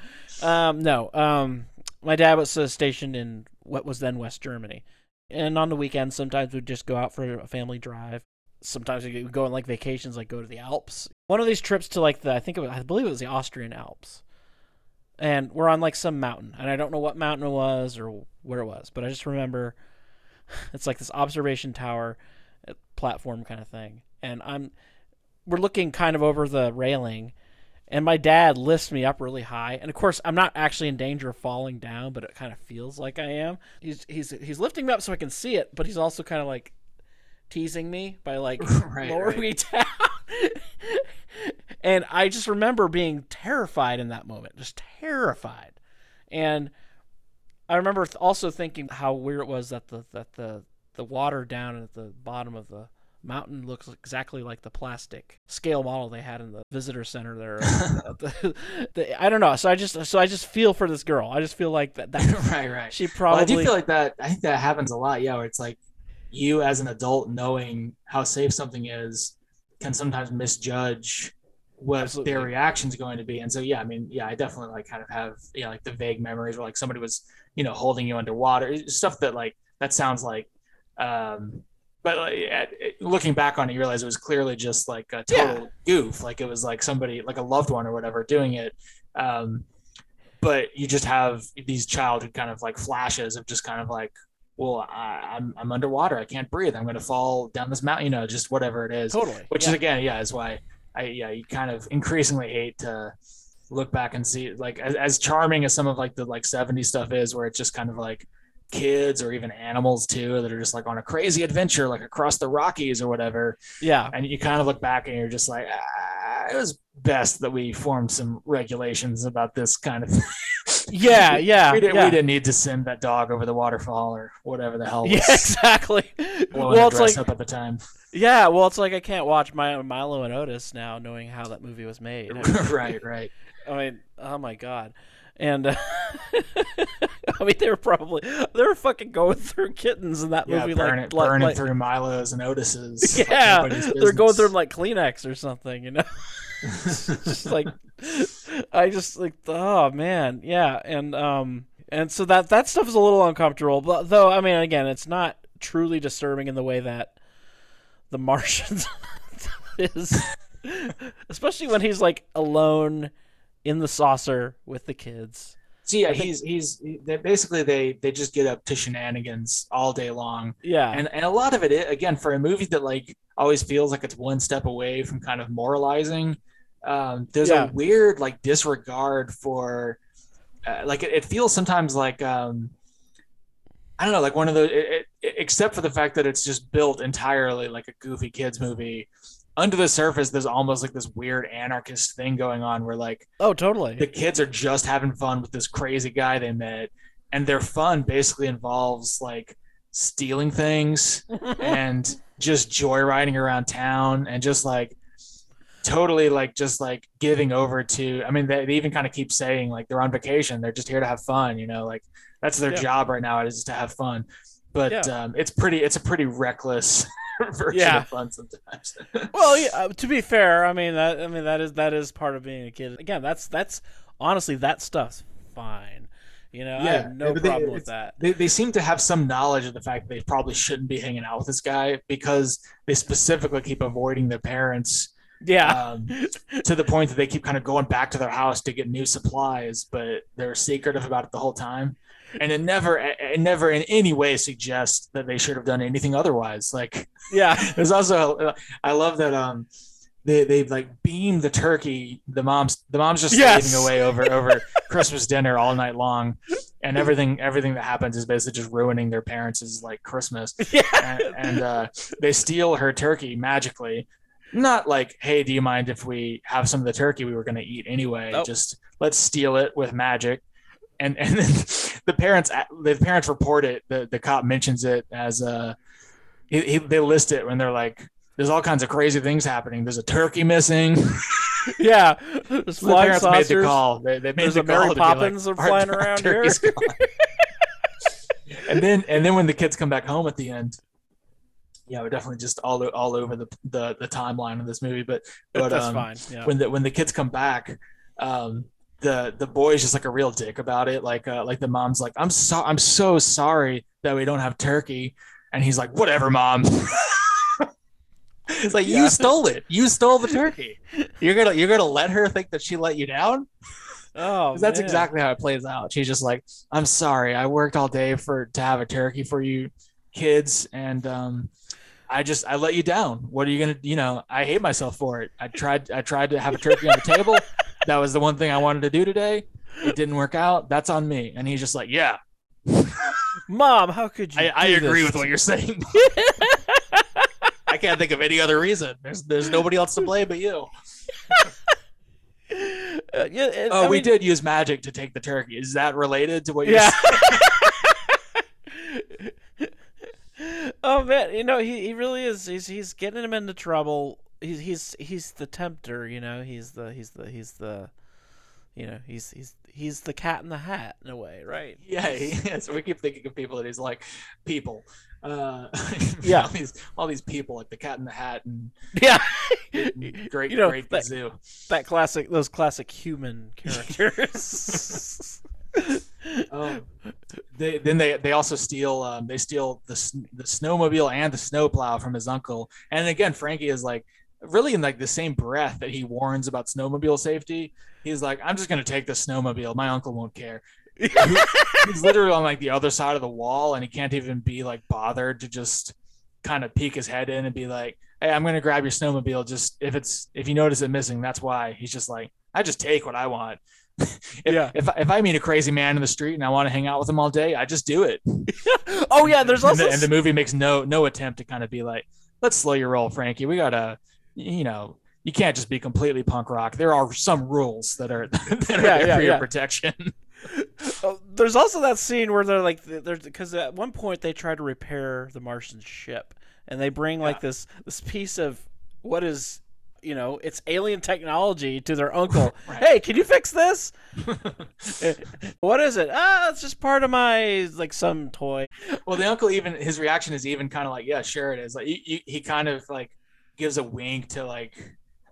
No, um, no. Um, my dad was uh, stationed in what was then West Germany, and on the weekends, sometimes we'd just go out for a family drive sometimes we would go on like vacations, like go to the Alps. One of these trips to like the I think it was, I believe it was the Austrian Alps. and we're on like some mountain, and I don't know what mountain it was or where it was, but I just remember it's like this observation tower uh, platform kind of thing, and I'm we're looking kind of over the railing and my dad lifts me up really high. And of course i'm not actually in danger of falling down but it kind of feels like i am. He's he's he's lifting me up so i can see it but he's also kind of like teasing me by like Right, lowering right. me down. And i just remember being terrified in that moment just terrified. And i remember th- also thinking how weird it was that the that the the water down at the bottom of the mountain looks exactly like the plastic scale model they had in the visitor center there. The- the- I don't know. So I just so I just feel for this girl. I just feel like that. that right, right. she Well, probably I do feel like that. I think that happens a lot. Yeah, where it's like you as an adult knowing how safe something is can sometimes misjudge what Absolutely. their reaction is going to be. And so, yeah, I mean, yeah, I definitely like kind of have, yeah, like the vague memories where like somebody was, you know, holding you underwater, stuff that like, that sounds like, um, but like, at, looking back on it, you realize it was clearly just like a total goof. Like it was like somebody, like a loved one or whatever, doing it. Um, but you just have these childhood kind of like flashes of just kind of like, well, I, I'm I'm underwater. I can't breathe. I'm going to fall down this mountain. You know, just whatever it is. totally. Which yeah. is again, yeah, is why I yeah you kind of increasingly hate to look back and see like as, as charming as some of like the like 70s stuff is, where it's just kind of like kids or even animals too that are just like on a crazy adventure like across the Rockies or whatever yeah. and you kind of look back and you're just like ah, it was best that we formed some regulations about this kind of Yeah, yeah, we, didn't, yeah. we didn't need to send that dog over the waterfall or whatever the hell Yeah, exactly. Well, it's like up at the time yeah, well, it's like I can't watch my Milo and Otis now, knowing how that movie was made. right right I mean, oh my god. And uh, I mean, they were probably they were fucking going through kittens in that yeah movie, burn like, like, burning like- through Milo's and Otis's yeah, nobody's they're going through them like Kleenex or something, you know. just like I just like oh man, yeah, and um and so that that stuff is a little uncomfortable, but though I mean again, it's not truly disturbing in the way that the Martians is, especially when he's like alone in the saucer with the kids. So yeah, think- he's he's he- basically they they just get up to shenanigans all day long, Yeah, and and a lot of it again for a movie that like always feels like it's one step away from kind of moralizing. Um, there's Yeah. a weird like disregard for, uh, like it, it feels sometimes like um, I don't know, like one of the it, it, except for the fact that it's just built entirely like a goofy kids movie. Under the surface, there's almost like this weird anarchist thing going on where like oh totally. the kids are just having fun with this crazy guy they met and their fun basically involves like stealing things and just joyriding around town and just like totally like just like giving over to i mean they, they even kind of keep saying like they're on vacation they're just here to have fun you know like that's their Yeah. job right now is to have fun but Yeah. um, it's pretty it's a pretty reckless version Yeah. of fun sometimes Well, yeah, uh, to be fair, I mean that I mean that is that is part of being a kid. Again, that's that's honestly that stuff's fine. You know, I Yeah, have no but they- problem with that. they, they seem to have some knowledge of the fact that they probably shouldn't be hanging out with this guy because they specifically keep avoiding their parents Yeah. um, to the point that they keep kind of going back to their house to get new supplies, but they're secretive about it the whole time. And it never, it never in any way suggests that they should have done anything otherwise. Like yeah. there's also, I love that um, they they like beam the turkey. The mom's the mom's just Yes. away over over Christmas dinner all night long, and everything everything that happens is basically just ruining their parents' like Christmas. Yeah. And, and uh, they steal her turkey magically. Not like, hey, do you mind if we have some of the turkey we were going to eat anyway? Nope. Just let's steal it with magic. And and then the parents the parents report it. The the cop mentions it as uh, he, he, they list it when they're like, there's all kinds of crazy things happening. There's a turkey missing. Yeah. There's the flying parents made the saucers. call. They, they made There's the a Mary be like, Poppins "Our- flying our around here." and then and then when the kids come back home at the end, yeah, we're definitely just all all over the the, the timeline of this movie. But but That's um, fine. Yeah. when the when the kids come back, um, the the boy's just like a real dick about it. Like uh, like the mom's like, I'm so I'm so sorry that we don't have turkey, and he's like, whatever, mom. it's like Yeah. you stole it. You stole the turkey. You're gonna you're gonna let her think that she let you down. Oh, that's man. exactly how it plays out. She's just like, "I'm sorry, I worked all day for to have a turkey for you kids, and um, I just I let you down. What are you gonna? You know, I hate myself for it. I tried I tried to have a turkey on the table. That was the one thing I wanted to do today. It didn't work out. That's on me." And he's just like, "Yeah, Mom, how could you? I, I agree this with what you're saying." I can't think of any other reason. There's there's nobody else to blame but you. Uh, yeah, and- Oh, I we mean- did use magic to take the turkey. Is that related to what you're Yeah. saying? oh man, you know he, he really is. He's he's getting him into trouble. He's he's he's the tempter. You know he's the he's the he's the, you know he's he's he's the cat in the hat in a way, right? Yeah, he is. We keep thinking of people that he's like people. Uh, Yeah. all these all these people like the Cat in the Hat and Yeah, great You know, great that- Gazoo. that classic those classic human characters. Um, they then they they also steal um, they steal the the snowmobile and the snowplow from his uncle. And again, Frankie is like really in like the same breath that he warns about snowmobile safety. He's like, I'm just gonna take the snowmobile. My uncle won't care. He's literally on like the other side of the wall, and he can't even be like bothered to just kind of peek his head in and be like, "Hey, I'm gonna grab your snowmobile. Just if it's if you notice it missing, that's why." He's just like, "I just take what I want." if, Yeah. if if I meet a crazy man in the street and I want to hang out with him all day, I just do it. oh yeah, there's and, also the, and the movie makes no no attempt to kind of be like, "Let's slow your roll, Frankie. We gotta, you know." You can't just be completely punk rock. There are some rules that are that are Yeah, there yeah, for your yeah. protection. Oh, there's also that scene where they're like, there's because at one point they try to repair the Martian ship, and they bring like this this piece of what is, you know, it's alien technology to their uncle. Right. Hey, can you fix this? What is it? Ah, it's just part of my like some toy. Well, the uncle even his reaction is even kind of like, yeah, sure it is. Like he, he kind of like gives a wink to like,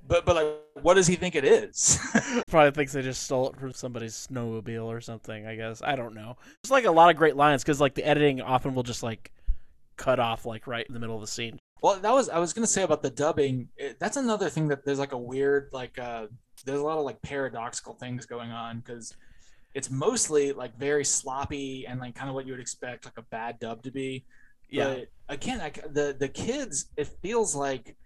but but like, what does he think it is? Probably thinks they just stole it from somebody's snowmobile or something. I guess I don't know. It's like a lot of great lines because like the editing often will just like cut off like right in the middle of the scene. well, that was I was gonna say about the dubbing. It, that's another thing that there's like a weird like uh there's a lot of like paradoxical things going on because it's mostly like very sloppy and like kind of what you would expect like a bad dub to be. Yeah. But again, I, the the kids, it feels like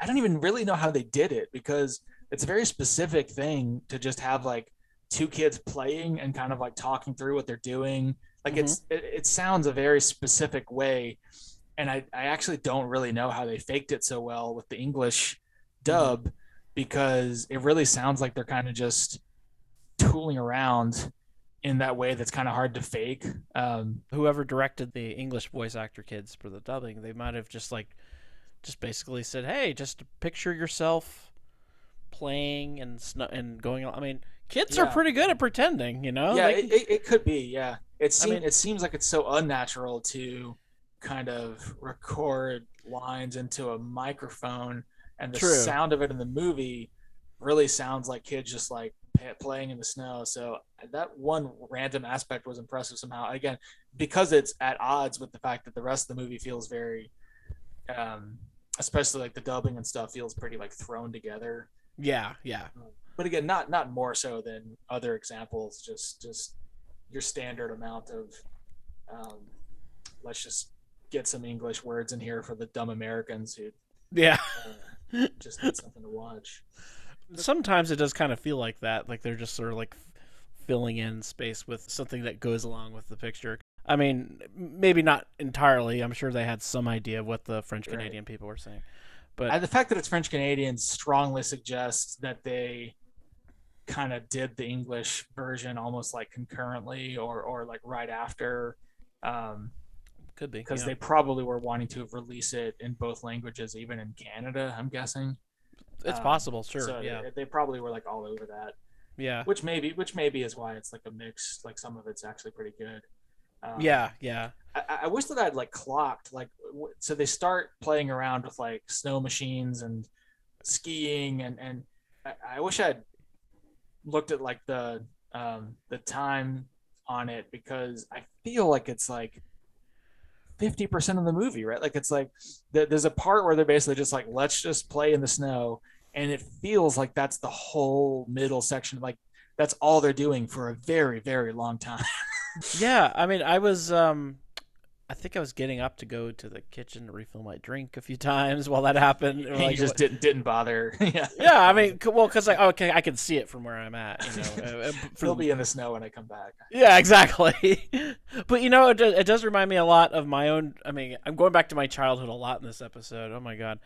I don't even really know how they did it because it's a very specific thing to just have like two kids playing and kind of like talking through what they're doing. Like it's it, it sounds a very specific way, and I I actually don't really know how they faked it so well with the English dub because it really sounds like they're kind of just tooling around in that way that's kind of hard to fake. Um, whoever directed the English voice actor kids for the dubbing, they might have just like, just basically said, "Hey, just picture yourself playing and sn- and going." on. I mean, kids are pretty good at pretending, you know. yeah, it, it, it could be. Yeah, it seems I mean- it seems like it's so unnatural to kind of record lines into a microphone, and the True. sound of it in the movie really sounds like kids just like playing in the snow. So that one random aspect was impressive somehow. Again, because it's at odds with the fact that the rest of the movie feels very, um, especially like the dubbing and stuff feels pretty like thrown together yeah, yeah, but again not not more so than other examples just just your standard amount of um, let's just get some english words in here for the dumb americans who yeah. uh, just need something to watch Sometimes it does kind of feel like that, like they're just sort of like filling in space with something that goes along with the picture. I mean, maybe not entirely. I'm sure they had some idea of what the French Right. Canadian people were saying, but and the fact that it's french canadian strongly suggests that they kind of did the english version almost like concurrently or or like right after um could be because yeah. they probably were wanting to release it in both languages even in canada i'm guessing It's um, possible, sure. So yeah, they, they probably were like all over that, yeah, which maybe which maybe is why it's like a mix. Like some of it's actually pretty good. Um, yeah, yeah. I, I wish that I'd like clocked like w- so they start playing around with like snow machines and skiing and and I, I wish I'd looked at like the um the time on it because I feel like it's like 50% of the movie, right? Like it's like th- there's a part where they're basically just like, let's just play in the snow. And it feels like that's the whole middle section. Like that's all they're doing for a very very long time. yeah, I mean, I was um I think I was getting up to go to the kitchen to refill my drink a few times while that happened. Like, you just didn't didn't bother. yeah. Yeah, I mean, well, because like okay, I can see it from where I'm at. You know, uh, will be in the snow when I come back. Yeah, exactly. but you know, it, it does remind me a lot of my own. I mean, I'm going back to my childhood a lot in this episode. Oh my god,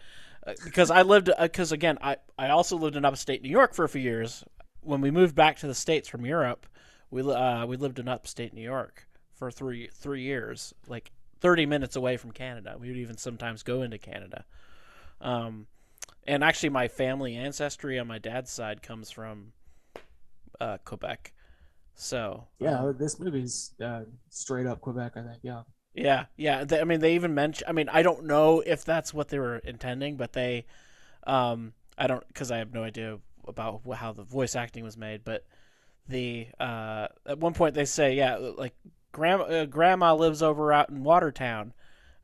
uh, because I lived because uh, again, I I also lived in upstate New York for a few years. When we moved back to the states from Europe, we uh, we lived in upstate New York for three three years, like 30 minutes away from Canada. We would even sometimes go into Canada. Um, and actually, my family ancestry on my dad's side comes from uh, Quebec. So yeah, um, this movie's uh, straight up Quebec. I think. Yeah. Yeah, yeah. They, I mean, they even mention. I mean, I don't know if that's what they were intending, but they, um, I don't because I have no idea about how the voice acting was made. But the uh, at one point they say, yeah, like grandma uh, grandma lives over out in Watertown.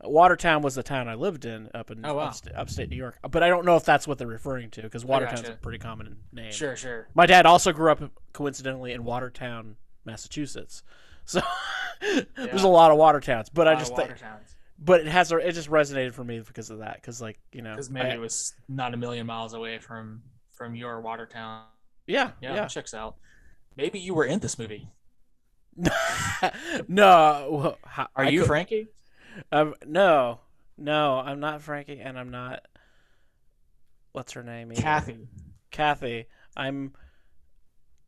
Watertown was the town I lived in up in oh, wow. upstate, upstate, New York, but I don't know if that's what they're referring to because Watertown's gotcha. a pretty common name. Sure, sure. My dad also grew up coincidentally in Watertown, Massachusetts, so yeah. there's a lot of Watertowns. But I just think, but it has it just resonated for me because of that because like you know because maybe I, it was not a million miles away from from your Watertown. Yeah, yeah, yeah. checks out. Maybe you were in this movie. no. Are you could, Frankie? Um, no, no, I'm not Frankie, and I'm not. What's her name? Either. Kathy. Kathy. I'm.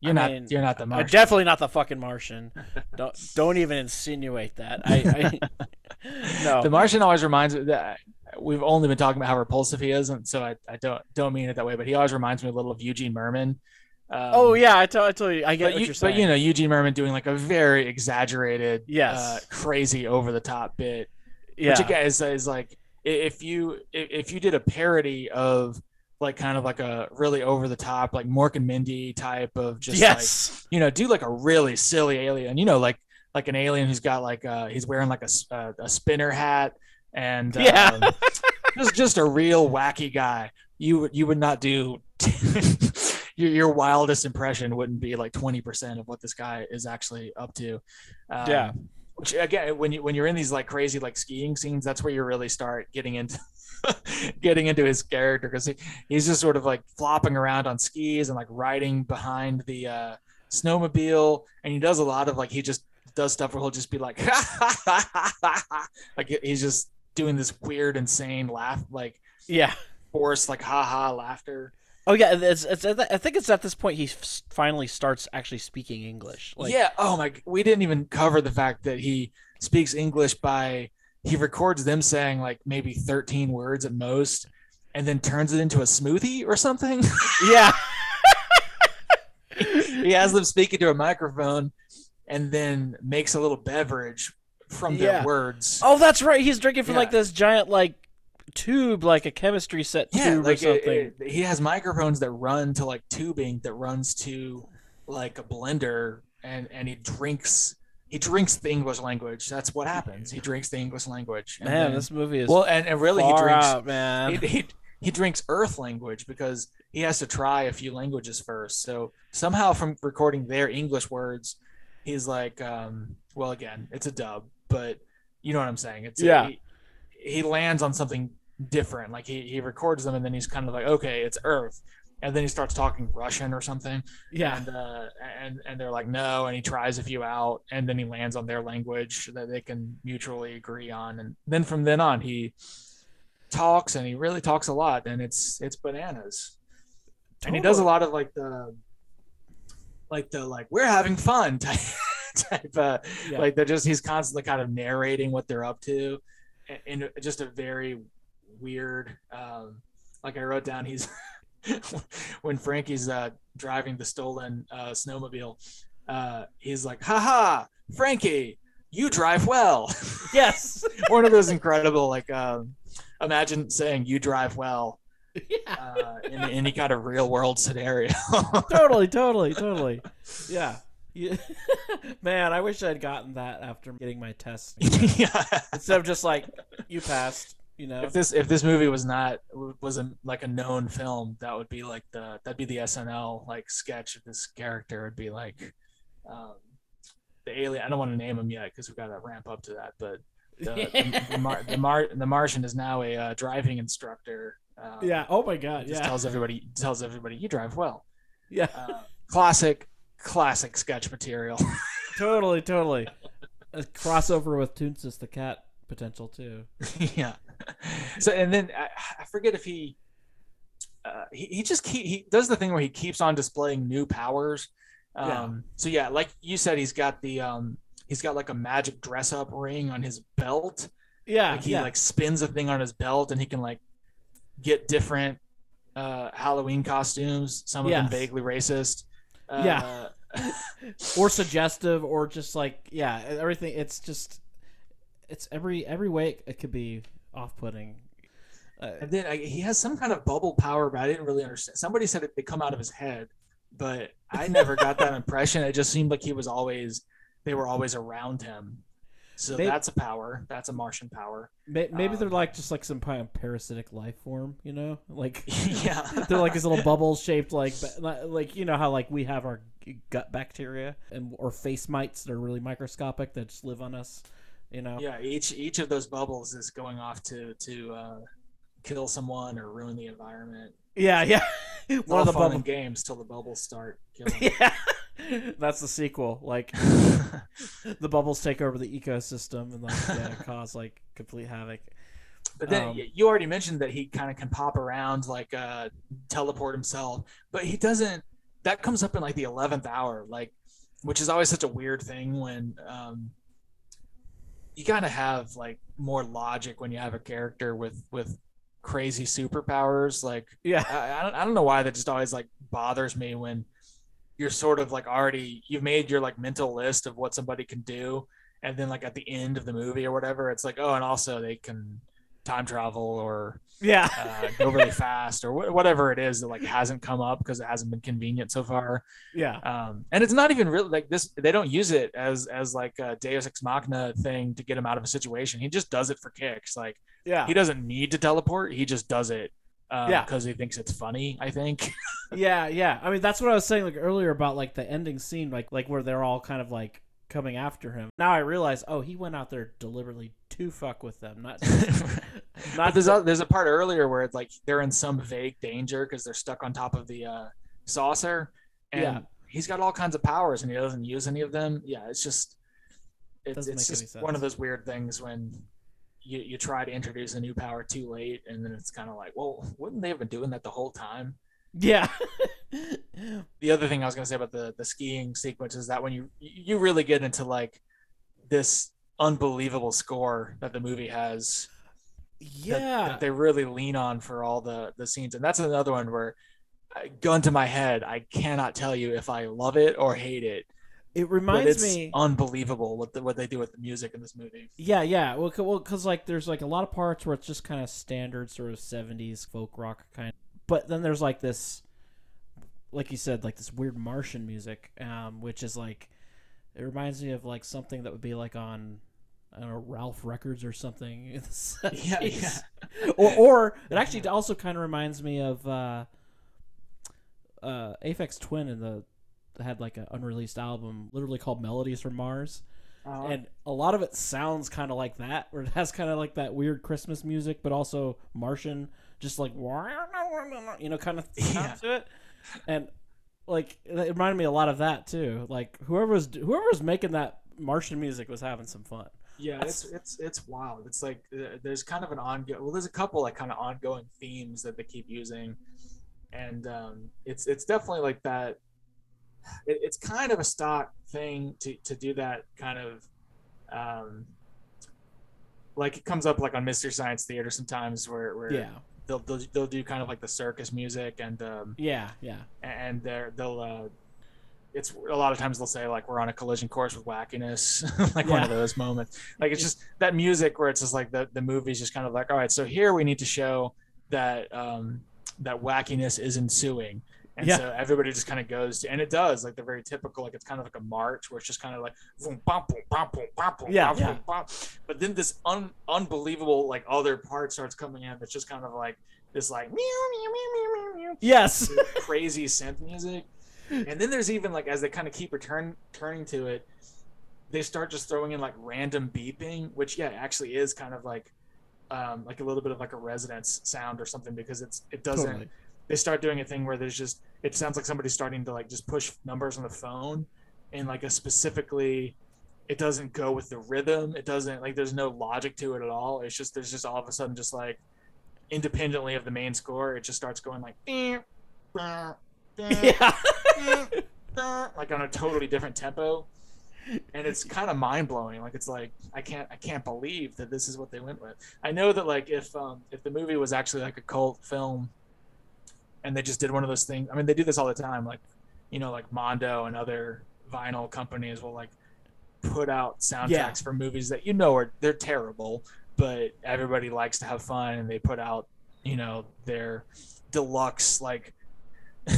You're I not. Mean, you're not the Martian. I'm definitely not the fucking Martian. don't don't even insinuate that. I, I no. The Martian always reminds me that we've only been talking about how repulsive he is, and so I, I don't don't mean it that way. But he always reminds me a little of Eugene Mirman um, oh yeah, I tell I tell you, I get what you, you're saying. But you know, Eugene Mirman doing like a very exaggerated, yes, uh, crazy, over the top bit. Yeah, which again is, is like if you if you did a parody of like kind of like a really over the top like Mork and Mindy type of just yes. like you know do like a really silly alien, you know, like like an alien who's got like uh he's wearing like a a, a spinner hat and yeah. Um, just just a real wacky guy. You you would not do your, your wildest impression wouldn't be like 20% of what this guy is actually up to. Um, yeah. Which again, when you when you're in these like crazy like skiing scenes, that's where you really start getting into getting into his character because he, he's just sort of like flopping around on skis and like riding behind the uh, snowmobile, and he does a lot of like he just does stuff where he'll just be like like he's just doing this weird, insane laugh, like yeah, forced like ha ha laughter. Oh yeah, it's, it's, I think it's at this point he finally starts actually speaking English. Like, yeah. Oh my, we didn't even cover the fact that he speaks English by he records them saying like maybe 13 words at most, and then turns it into a smoothie or something. Yeah. he has them speaking to a microphone, and then makes a little beverage from their yeah. words. Oh, that's right. He's drinking from yeah. like this giant like tube like a chemistry set yeah, tube like or something. It, it, he has microphones that run to like tubing that runs to like a blender and and he drinks he drinks the English language. That's what happens. He drinks the English language. man, then, this movie is well, and, and really he drinks out, man. He, he, he drinks Earth language because he has to try a few languages first. So somehow from recording their English words, he's like, um, well, again, it's a dub, but you know what I'm saying. It's yeah. A, he lands on something different. Like he, he records them and then he's kind of like, okay, it's Earth. And then he starts talking Russian or something. Yeah. And, uh, and, and they're like, no. And he tries a few out and then he lands on their language that they can mutually agree on. And then from then on, he talks and he really talks a lot and it's, it's bananas. Totally. And he does a lot of like the, like the, like, we're having fun type, type uh, yeah. like they're just, he's constantly kind of narrating what they're up to in just a very weird. Um, like I wrote down, he's when Frankie's uh, driving the stolen uh, snowmobile. Uh, he's like, "Ha Frankie, you drive well." Yes, one of those incredible like. Um, imagine saying you drive well. Yeah. Uh, in any kind of real world scenario. totally, totally, totally. Yeah. Yeah. Man, I wish I'd gotten that after getting my test. yeah. Instead of just like, you passed. You know, if this if this movie was not was a, like a known film, that would be like the that'd be the SNL like sketch of this character. It'd be like um, the alien. I don't want to name him yet because we've got to ramp up to that. But the the, the, Mar, the, Mar, the Martian is now a uh, driving instructor. Um, yeah. Oh my God. just Yeah. tells everybody tells everybody you drive well. Yeah. Uh, classic classic sketch material. totally. Totally. A crossover with Toonces the cat potential too. yeah. So and then I, I forget if he, uh, he he just keep he does the thing where he keeps on displaying new powers. Um, Yeah. So yeah, like you said, he's got the um he's got like a magic dress up ring on his belt. Yeah. Like he yeah. like spins a thing on his belt and he can like get different uh Halloween costumes. Some of them vaguely racist. Uh, Yeah. or suggestive or just like yeah everything it's just it's every every way it, it could be off-putting uh, And then I, he has some kind of bubble power, but I didn't really understand. Somebody said it, they come out of his head, but I never got that impression. It just seemed like he was always, they were always around him. So that's a power. That's a Martian power. may, maybe they're um, like just like some kind of parasitic life form you know like yeah. they're like these little bubble shaped like like you know how like we have our gut bacteria and or face mites that are really microscopic that just live on us you know yeah. Each each of those bubbles is going off to to uh, kill someone or ruin the environment. yeah yeah It's one of the fun bubbles games till the bubbles start killing. yeah that's the sequel like the bubbles take over the ecosystem and like yeah, cause like complete havoc. But then Um, you already mentioned that he kind of can pop around, like uh, teleport himself, but he doesn't. That comes up in like the eleventh hour, like, which is always such a weird thing when um, you gotta have like more logic when you have a character with with crazy superpowers. Like, Yeah, I, I don't I don't know why that just always like bothers me when you're sort of like already you've made your like mental list of what somebody can do and then like at the end of the movie or whatever it's like oh and also they can time travel or yeah, uh, go really fast or wh- whatever it is that like hasn't come up because it hasn't been convenient so far. Yeah, um and it's not even really like this they don't use it as as like a deus ex machina thing to get him out of a situation. He just does it for kicks. Like yeah, he doesn't need to teleport. He just does it um, Yeah. because he thinks it's funny i think. Yeah, yeah. I mean, that's what I was saying like earlier about like the ending scene, like like where they're all kind of like coming after him. Now I realize, oh, he went out there deliberately to fuck with them, not not there's to- a, there's a part earlier where it's like they're in some vague danger because they're stuck on top of the uh, saucer, and Yeah. he's got all kinds of powers and he doesn't use any of them. Yeah, it's just it's, it's just one of those weird things when you you try to introduce a new power too late, and then it's kind of like, well, wouldn't they have been doing that the whole time? yeah, The other thing I was gonna say about the the skiing sequence is that when you you really get into like this unbelievable score that the movie has yeah. that, they really lean on for all the the scenes and that's another one where gun to my head i cannot tell you if i love it or hate it it reminds it's me. unbelievable what the, what they do with the music in this movie Yeah, yeah. Well, c- well, because like there's like a lot of parts where it's just kind of standard sort of '70s folk rock kind. But then there's like this, like you said, like this weird Martian music, um, which is like it reminds me of like something that would be like on. I don't know, Ralph Records or something. yeah yeah or, or it actually also kind of reminds me of uh, uh, Aphex Twin in the had like an unreleased album, literally called Melodies from Mars Uh, and a lot of it sounds kind of like that, where it has kind of like that weird Christmas music, but also Martian, just like you know, kind of sound Yeah. to it, and like it reminded me a lot of that too. Like whoever was whoever was making that Martian music was having some fun. yeah it's it's it's wild it's like uh, there's kind of an ongoing well there's a couple like kind of ongoing themes that they keep using and um it's it's definitely like that it, it's kind of a stock thing to to do that kind of um like it comes up like on Mystery Science Theater sometimes where where Yeah, they'll, they'll they'll do kind of like the circus music and um yeah, yeah, and they're they'll uh it's a lot of times they'll say like we're on a collision course with wackiness like one of those moments. Like it's just that music where it's just like the the movie's just kind of like all right so here we need to show that um that wackiness is ensuing And Yeah. so everybody just kind of goes to, and it does like the very typical, like it's kind of like a march where it's just kind of like, boom, bum, boom, bum, boom, bum, boom, Yeah, bum, yeah. boom, bum. but then this un- unbelievable like other part starts coming in that's just kind of like this like meow, meow, meow, meow, meow, meow, Yes. crazy synth music. And then there's even like as they kind of keep return turning to it, they start just throwing in like random beeping, which yeah, actually is kind of like um, like a little bit of like a resonance sound or something because it's it doesn't Totally. They start doing a thing where there's just it sounds like somebody's starting to like just push numbers on the phone and like a specifically it doesn't go with the rhythm. It doesn't like there's no logic to it at all. It's just there's just all of a sudden just like independently of the main score it just starts going like Yeah. like on a totally different tempo. And it's kind of mind-blowing. Like it's like i can't i can't believe that this is what they went with. I know that like if um if the movie was actually like a cult film and they just did one of those things i mean they do this all the time like you know like mondo and other vinyl companies will like put out soundtracks Yeah. for movies that you know are they're terrible but everybody likes to have fun and they put out you know their deluxe like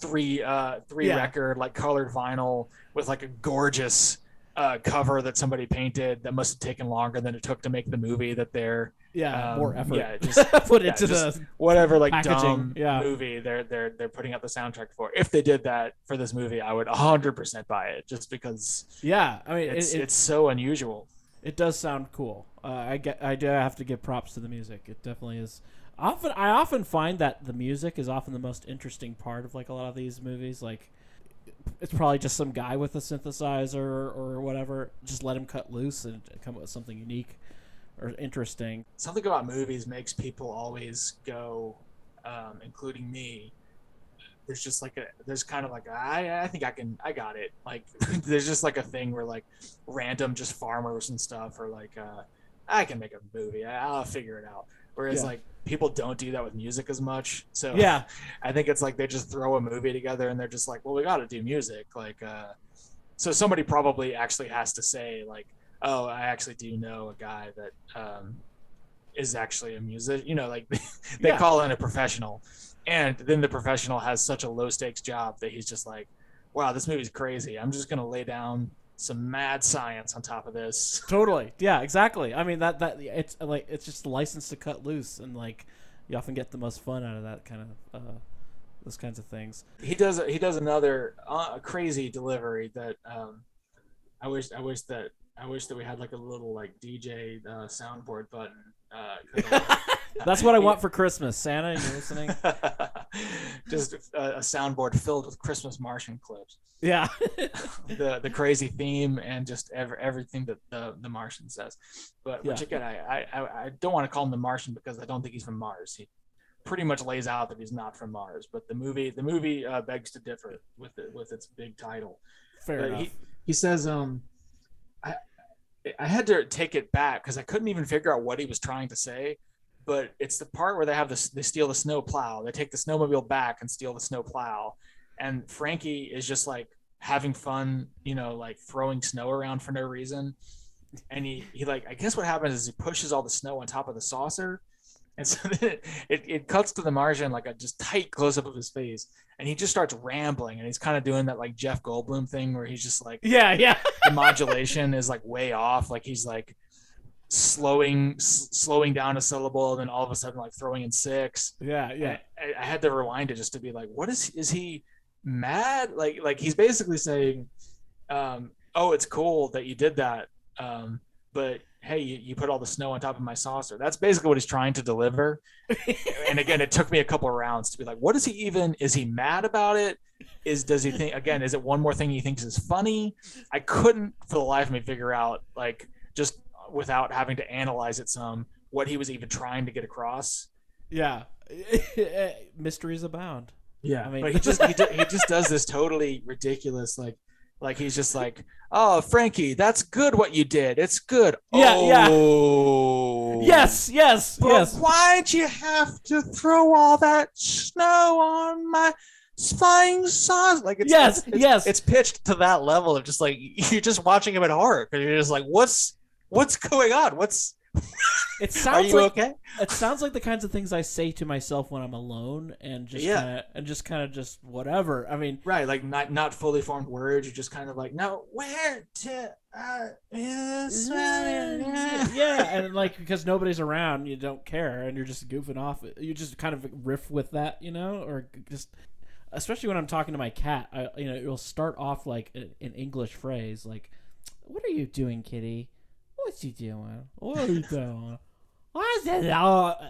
three uh three Yeah. record like colored vinyl with like a gorgeous uh cover that somebody painted that must have taken longer than it took to make the movie that they're Yeah. Um, more effort. yeah, just- put yeah, into just- the. whatever like Packaging, dumb yeah. movie they're they're they're putting out the soundtrack for if they did that for this movie i would 100% buy it just because Yeah. I mean, it's it, it, it's so unusual it does sound cool. Uh, I get. I do have to give props to the music. It definitely is. Often, I often find that the music is often the most interesting part of like a lot of these movies. Like, it's probably just some guy with a synthesizer or whatever. Just let him cut loose and come up with something unique or interesting. something about movies makes people always go um, including me there's just like a there's kind of like a, I, I think i can i got it like there's just like a thing where like random just farmers and stuff are like uh i can make a movie I, i'll figure it out whereas Yeah. like people don't do that with music as much so Yeah. I think it's like they just throw a movie together and they're just like, well, we got to do music. Like, uh, so somebody probably actually has to say like, oh, I actually do know a guy that um, is actually a music. You know, like they Yeah. call in a professional, and then the professional has such a low stakes job that he's just like, wow, this movie's crazy. I'm just gonna lay down some mad science on top of this. Totally. Yeah, exactly. I mean that that it's like it's just a license to cut loose and like you often get the most fun out of that kind of uh those kinds of things. he does he does another uh, crazy delivery that um i wish i wish that i wish that we had like a little like dj uh, soundboard button uh That's what I want for Christmas. Santa, you listening? just a, a soundboard filled with christmas martian clips Yeah. the the crazy theme and just every, everything that the the martian says but which Yeah. again I, I I- don't want to call him the martian because i don't think he's from mars he pretty much lays out that he's not from mars but the movie the movie uh, begs to differ with it with its big title Fair But enough. he, he says um i had to take it back because i couldn't even figure out what he was trying to say but it's the part where they have this they steal the snow plow they take the snowmobile back and steal the snow plow and frankie is just like having fun you know like throwing snow around for no reason. And he, he like i guess what happens is he pushes all the snow on top of the saucer and so it, it, cuts to the Martian like a just tight close-up of his face and he just starts rambling and he's kind of doing that like jeff goldblum thing where he's just like yeah, yeah. the modulation is like way off like he's like slowing s- slowing down a syllable and then all of a sudden like throwing in six Yeah, yeah. I, I had to rewind it just to be like what is is he mad like like he's basically saying um oh it's cool that you did that um but hey you, you put all the snow on top of my saucer. That's basically what he's trying to deliver. And again it took me a couple of rounds to be like what is he even is he mad about it? Is does he think again is it one more thing he thinks is funny? I couldn't for the life of me figure out like just without having to analyze it some what he was even trying to get across. Yeah. Mysteries abound. yeah I mean- but he just he, do- he just does this totally ridiculous like like he's just like oh frankie that's good what you did it's good Yeah, yeah. oh Yes, yes, But yes. why'd you have to throw all that snow on my flying sauce? Like it's Yes, it's, yes. it's pitched to that level of just like you're just watching him at heart because you're just like, what's what's going on? What's It Are sounds you like okay? it sounds like the kinds of things I say to myself when I'm alone and just Yeah. kinda, and just kind of just whatever. I mean, Right, like not not fully formed words. You're just kind of like, no, where to? Uh, yeah, and like because nobody's around, you don't care, and you're just goofing off. You just kind of riff with that, you know, or just especially when I'm talking to my cat. I, you know, it'll start off like an English phrase, like, "What are you doing, kitty? What's you doing? What are you doing?" What's it? all-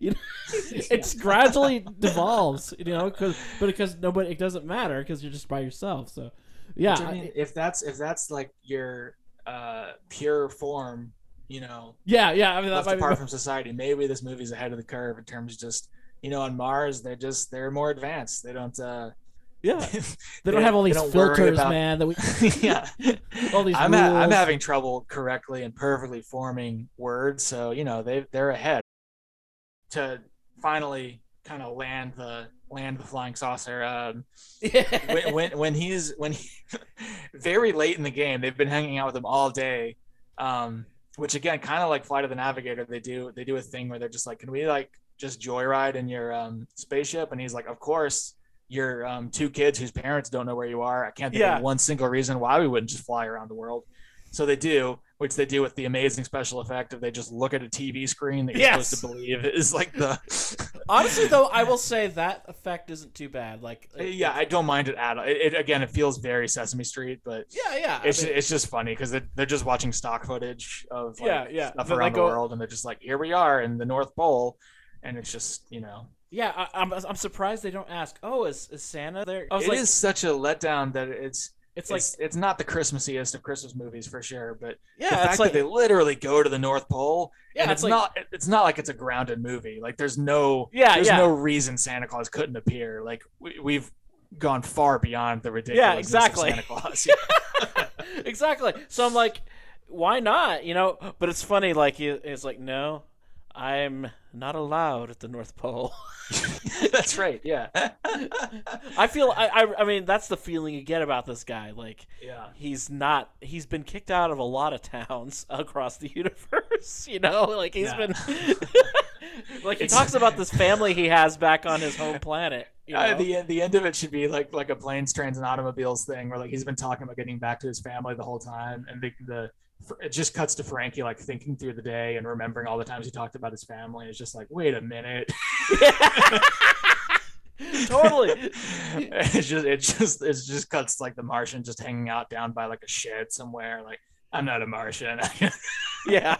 You know, it's gradually devolves, you know, because but because nobody, it doesn't matter because you're just by yourself. So, yeah, Which, I mean, if that's if that's like your uh pure form, you know, yeah, yeah. I mean, that left might be apart from society, maybe this movie's ahead of the curve in terms of just you know on Mars they're just they're more advanced. They don't. uh Yeah, they don't have all these filters, about- man. That we yeah. all these I'm ha- I'm having trouble correctly and perfectly forming words, so you know they they're ahead to finally kind of land the land the flying saucer. Um, when, when when he's when he very late in the game, they've been hanging out with him all day. Um, which again, kind of like Flight of the Navigator, they do they do a thing where they're just like, can we like just joyride in your um, spaceship? And he's like, of course. Your um, two kids whose parents don't know where you are. I can't think Yeah. of one single reason why we wouldn't just fly around the world. So they do, which they do with the amazing special effect of they just look at a TV screen that you're Yes. supposed to believe is like the. Honestly, though, I will say that effect isn't too bad. Like, it- yeah, I don't mind it at all. It, it again, it feels very Sesame Street, but yeah, yeah. it's I mean, it's just funny because they're, they're just watching stock footage of like, Yeah, yeah. stuff around go- the world, and they're just like, here we are in the North Pole, and it's just you know, yeah. I, I'm I'm surprised they don't ask. Oh, is, is Santa there? I was it like, is such a letdown that it's it's like, it's it's not the Christmassiest of Christmas movies for sure, but yeah, the yeah, fact it's like, that they literally go to the North Pole, yeah, and it's, it's, like, not it's not like it's a grounded movie. Like there's no Yeah, there's yeah. no reason Santa Claus couldn't appear. Like we, we've gone far beyond the ridiculous. exactly. Santa Claus. Yeah. exactly. So I'm like, why not? You know, but it's funny. Like it's like, no, I'm not allowed at the North Pole. That's right. Yeah. I feel. I, I. I mean, that's the feeling you get about this guy. Like yeah. he's not. He's been kicked out of a lot of towns across the universe. You know, like he's Yeah. been. like he It's- talks about this family he has back on his home planet. You know? Uh, the end, the end of it should be like like a planes, trains, and automobiles thing, where like he's been talking about getting back to his family the whole time, and the, the it just cuts to Frankie like thinking through the day and remembering all the times he talked about his family. It's just like, wait a minute, totally. it's just it just it just cuts like the Martian just hanging out down by like a shed somewhere. Like I'm not a Martian. Yeah.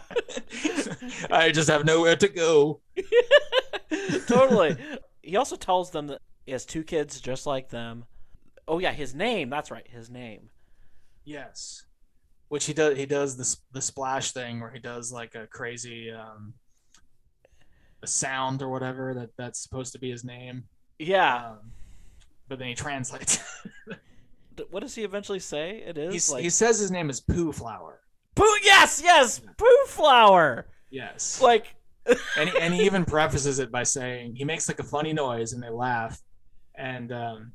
I just have nowhere to go. totally. He also tells them that he has two kids just like them. Oh yeah, his name. That's right, his name. Yes. Which he does. He does the the splash thing where he does like a crazy um, a sound or whatever that that's supposed to be his name. Yeah. Um, but then he translates. What does he eventually say? It is He's, like he says his name is Pooh Flower. poo. Yes, yes, poo flower. Yes. Like and he, and he even prefaces it by saying he makes like a funny noise and they laugh, and um,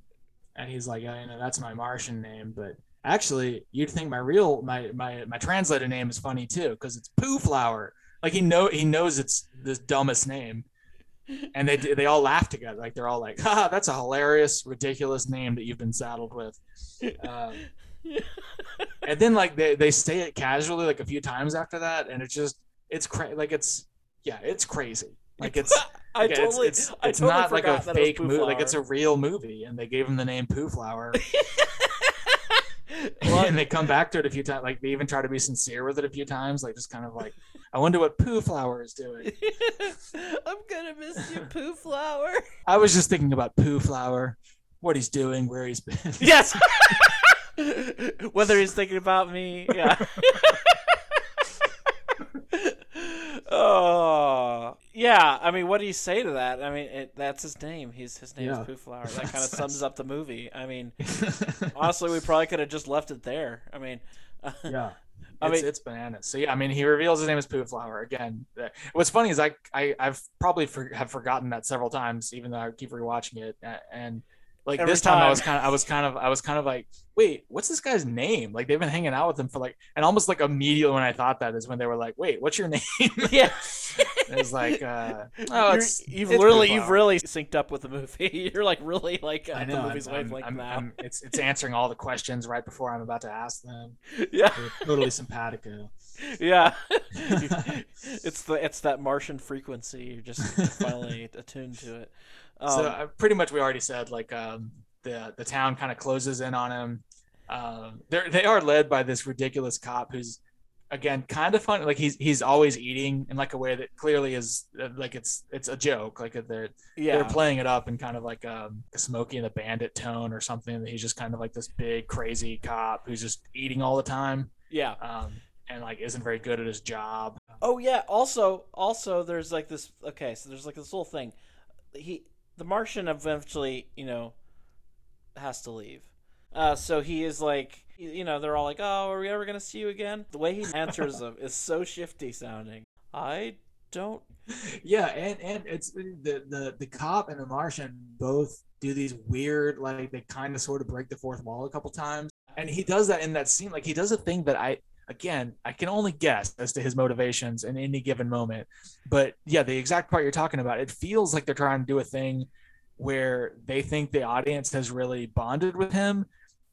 and he's like, yeah, you know, that's my Martian name, but actually, you'd think my real my my my translated name is funny too because it's Pooh Flower. Like he know he knows it's the dumbest name, and they they all laugh together. Like they're all like, "Ha, that's a hilarious, ridiculous name that you've been saddled with." Um, and then like they, they say it casually like a few times after that, and it's just it's cra- like it's yeah, it's crazy. Like it's I totally, it's it's, I totally not like a forgot that it was fake movie. Like it's a real movie, and they gave him the name Pooh Flower. Well, and they come back to it a few times. Like they even try to be sincere with it a few times. Like just kind of like, I wonder what Pooh Flower is doing. I'm gonna miss you, poo flower. I was just thinking about Pooh Flower, what he's doing, where he's been. Yes. Whether he's thinking about me, yeah. oh, yeah. I mean, what do you say to that? I mean, it, that's his name. He's his name Yeah. is Pooh Flower. That kind of That's- sums up the movie. I mean, honestly, we probably could have just left it there. I mean, yeah. I it's, mean- it's bananas. So yeah, I mean, he reveals his name is Pooh Flower again. What's funny is I, I I've probably for, have forgotten that several times, even though I keep rewatching it. A- And like Every this time, I was kind of I was kind of I was kind of like wait, what's this guy's name? Like they've been hanging out with him for like, and almost like immediately when I thought that is when they were like, wait, what's your name? Yeah. it was like, uh, oh, You're- it's you've it's literally you've really synced up with the movie. You're like really like I uh, know. the movie's I'm, wavelength I'm, now. I'm- it's it's answering all the questions right before I'm about to ask them. yeah, They're totally simpatico. yeah. it's the it's that Martian frequency. You're just finally attuned to it. Um, so uh, pretty much we already said like um, the the town kind of closes in on him. Um, they they are led by this ridiculous cop who's again kind of fun. Like he's he's always eating in like a way that clearly is uh, like it's it's a joke. Like they're yeah, they're playing it up in kind of like um, a Smokey and the Bandit tone or something. That he's just kind of like this big crazy cop who's just eating all the time yeah. um, and like isn't very good at his job. Oh yeah. Also, also, there's like this. Okay, so there's like this whole thing. He, the Martian, eventually, you know, has to leave. Uh, so he is like, you know, they're all like, "Oh, are we ever gonna see you again?" The way he answers them is so shifty sounding. I don't. Yeah, and and it's the the the cop and the Martian both do these weird like they kind of sort of break the fourth wall a couple times, and he does that in that scene. Like he does a thing that I again I can only guess as to his motivations in any given moment, but yeah, the exact part you're talking about, it feels like they're trying to do a thing where they think the audience has really bonded with him.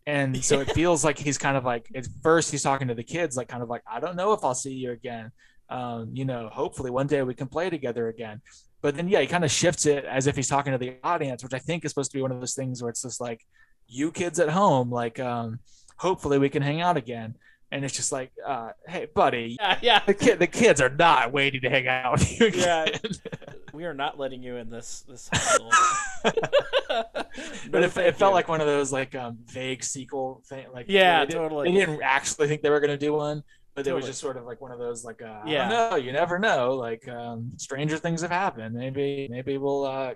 And so it feels like he's kind of like at first he's talking to the kids, like kind of like, I don't know if I'll see you again um, you know, hopefully one day we can play together again. But then, yeah, he kind of shifts it as if he's talking to the audience, which I think is supposed to be one of those things where it's just like, you kids at home, like, um, hopefully we can hang out again. And it's just like, uh, hey, buddy, Yeah, yeah. the kid, the kids are not waiting to hang out with you Again. Yeah. We are not letting you in this this but No, it, it felt you. like one of those like um, vague sequel thing. Like Yeah, they didn't- totally. They didn't actually think they were going to do one, but it was just sort of like one of those like uh, Yeah. Know. You never know. Like um, stranger things have happened. Maybe maybe we'll uh,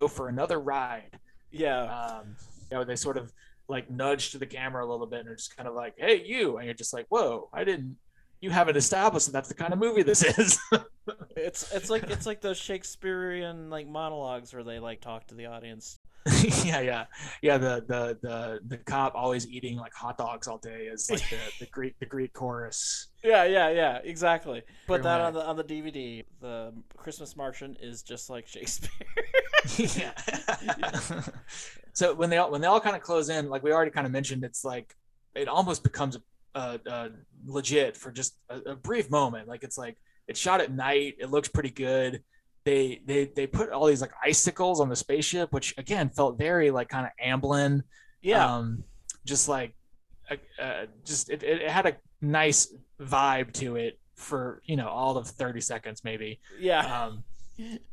go for another ride. yeah. Um, you know, they sort of like nudge to the camera a little bit and are just kind of like, "Hey, you," and you're just like, "Whoa, I didn't." You haven't established that that's the kind of movie this is. It's it's like it's like those Shakespearean like monologues where they like talk to the audience. yeah, yeah, yeah. The the the the cop always eating like hot dogs all day is like the, the Greek the Greek chorus. Yeah, yeah, yeah, exactly. Put that on the on the DVD. The Christmas Martian is just like Shakespeare. yeah. So when they all when they all kind of close in, like we already kind of mentioned, it's like it almost becomes uh, uh, legit for just a, a brief moment. Like it's like it's shot at night. It looks pretty good. They they they put all these like icicles on the spaceship, which again felt very like kind of Amblin. yeah, um, just like uh, uh, just it, it it had a nice vibe to it for you know all of 30 seconds maybe yeah, um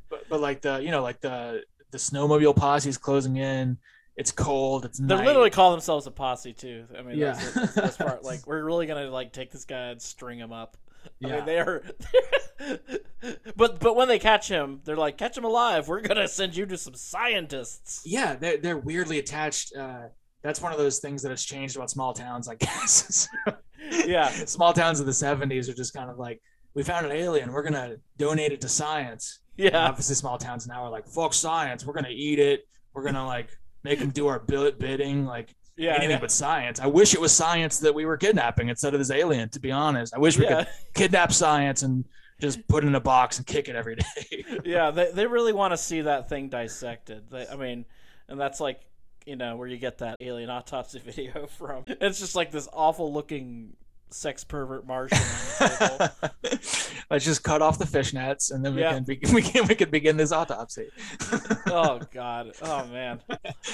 but, but like the you know like the the snowmobile posse is closing in it's cold it's they night. literally call themselves a posse too. I mean, Yeah. that's, the, that's part. Like, we're really gonna like take this guy and string him up. I Yeah. mean, they are. but but when they catch him, they're like, catch him alive. We're gonna send you to some scientists. yeah they're, they're weirdly attached uh that's one of those things that has changed about small towns i guess Yeah, small towns of the 70s are just kind of like we found an alien we're gonna donate it to science yeah, obviously small towns now are like fuck science we're gonna eat it we're gonna like make them do our bid- bidding like yeah. anything yeah. but science i wish it was science that we were kidnapping instead of this alien to be honest i wish we yeah. could kidnap science and just put it in a box and kick it every day yeah, they they really want to see that thing dissected. They, I mean, and that's like you know where you get that alien autopsy video from. It's just like this awful looking sex pervert Martian on the table. let's just cut off the fishnets and then we Yeah. can be- we can we can begin this autopsy oh God. Oh man.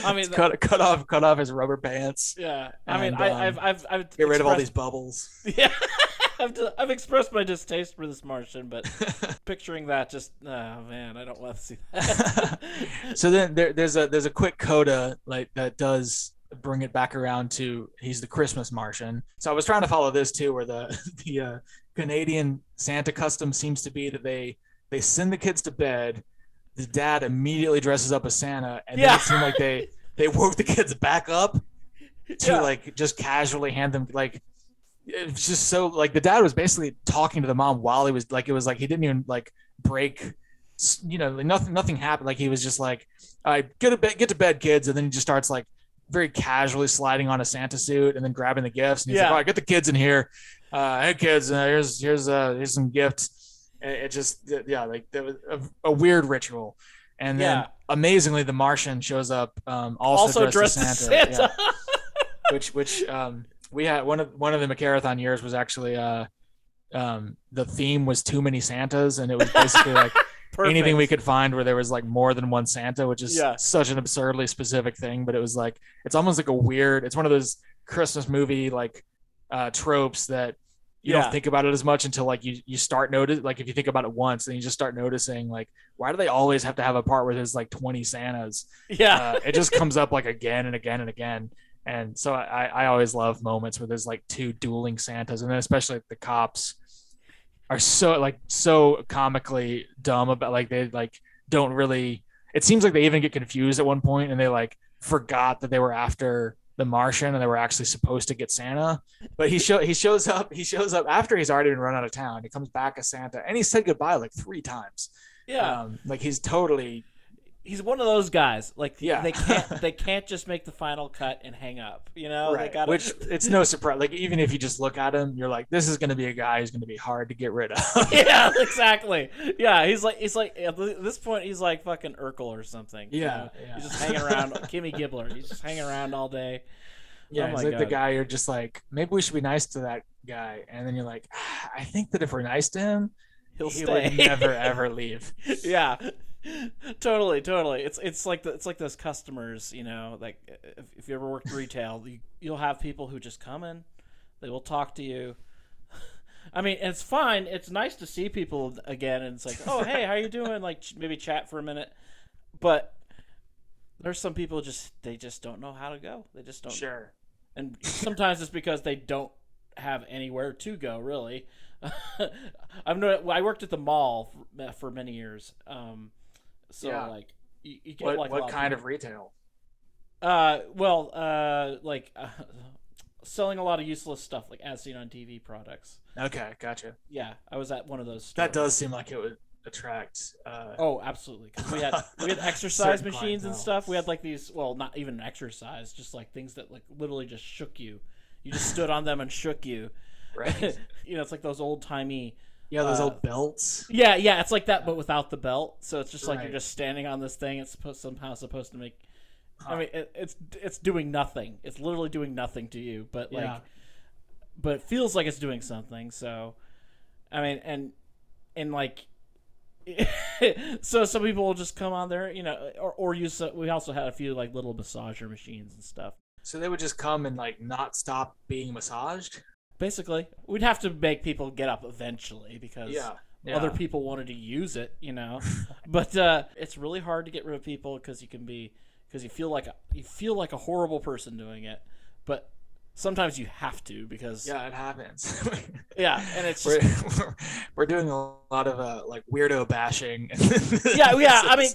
I mean, cut cut off cut off his rubber pants yeah. I mean, and, I, um, I've I've I've get rid of all these bubbles Yeah. I've, d- I've expressed my distaste for this Martian, but picturing that just oh man, I don't want to see that. so then there, there's a there's a quick coda like that does bring it back around to he's the Christmas Martian. So I was trying to follow this too, where the the uh, Canadian Santa custom seems to be that they they send the kids to bed, the dad immediately dresses up as Santa, and then it seemed like they they woke the kids back up to Yeah. like just casually hand them like it's just so like the dad was basically talking to the mom while he was like it was like he didn't even like break you know like nothing nothing happened like he was just like all right get to bed get to bed kids and then he just starts like very casually sliding on a Santa suit and then grabbing the gifts. And he's Yeah. like, "Oh, get the kids in here. Uh, hey kids, uh, here's here's uh here's some gifts." And it just yeah, like there was a, a weird ritual. And then Yeah. amazingly, the Martian shows up, um, also, Also dressed, dressed as Santa. Santa. Yeah. which which um we had one of one of the Macarathon years was actually uh um the theme was too many Santas and it was basically like anything we could find where there was like more than one Santa, which is Yeah. such an absurdly specific thing, but it was like it's almost like a weird it's one of those Christmas movie like uh tropes that you Yeah. don't think about it as much until like you you start notice like if you think about it once then you just start noticing like why do they always have to have a part where there's like 20 Santas Yeah. uh, it just comes up like again and again and again. And so I, I always love moments where there's like two dueling Santas, and then especially the cops are so like so comically dumb about like they like don't really. It seems like they even get confused at one point, and they like forgot that they were after the Martian and they were actually supposed to get Santa. But he show he shows up he shows up after he's already been run out of town. He comes back as Santa, and he said goodbye like three times. yeah. Um, like he's totally He's one of those guys. Like Yeah. they can't they can't just make the final cut and hang up. You know, they right. gotta Which it's no surprise. Like even if you just look at him, you're like, this is going to be a guy who's going to be hard to get rid of. yeah, exactly. Yeah, he's like he's like at this point he's like fucking Urkel or something. you Yeah, know? yeah. he's just hanging around. Kimmy Gibbler, he's just hanging around all day. yeah, Oh he's like the guy you're just like, maybe we should be nice to that guy, and then you're like, "Ah, I think that if we're nice to him, He'll he stay. would never ever leave. yeah, totally, totally. It's it's like the, it's like those customers, you know, like if, if you ever worked retail, you, you'll have people who just come in, they will talk to you. I mean, it's fine. It's nice to see people again, and it's like, oh, hey, how you doing? Like ch- maybe chat for a minute, but there's some people just they just don't know how to go. They just don't. Sure. and sometimes it's because they don't have anywhere to go really i've no i worked at the mall for, for many years um so Yeah. like you, you get What like what kind of, of retail? uh well uh like uh, selling a lot of useless stuff like as seen on tv products Okay, gotcha. yeah i was at one of those stores. That does seem like it would attract. Uh, Oh, absolutely. 'Cause we had we had exercise machines and stuff. We had like these, well, not even exercise, just like things that like literally just shook you. You just stood on them and shook you. right. you know, it's like those old timey. Yeah, those Uh, old belts. Yeah, yeah, it's like that, but without the belt. So it's just like Right. you're just standing on this thing. It's supposed somehow supposed to make. Huh. I mean, it, it's it's doing nothing. It's literally doing nothing to you, but like, Yeah. but it feels like it's doing something. So, I mean, and and like. so some people will just come on there, you know, or, or use. We also had a few like little massager machines and stuff. So they would just come and like not stop being massaged. Basically, we'd have to make people get up eventually because Yeah. other people wanted to use it, you know. but uh, it's really hard to get rid of people because you can be because you feel like a, you feel like a horrible person doing it, but sometimes you have to because Yeah, it happens. yeah, and it's we're, just, we're, we're doing a lot of uh, like weirdo bashing. Yeah, yeah, I mean,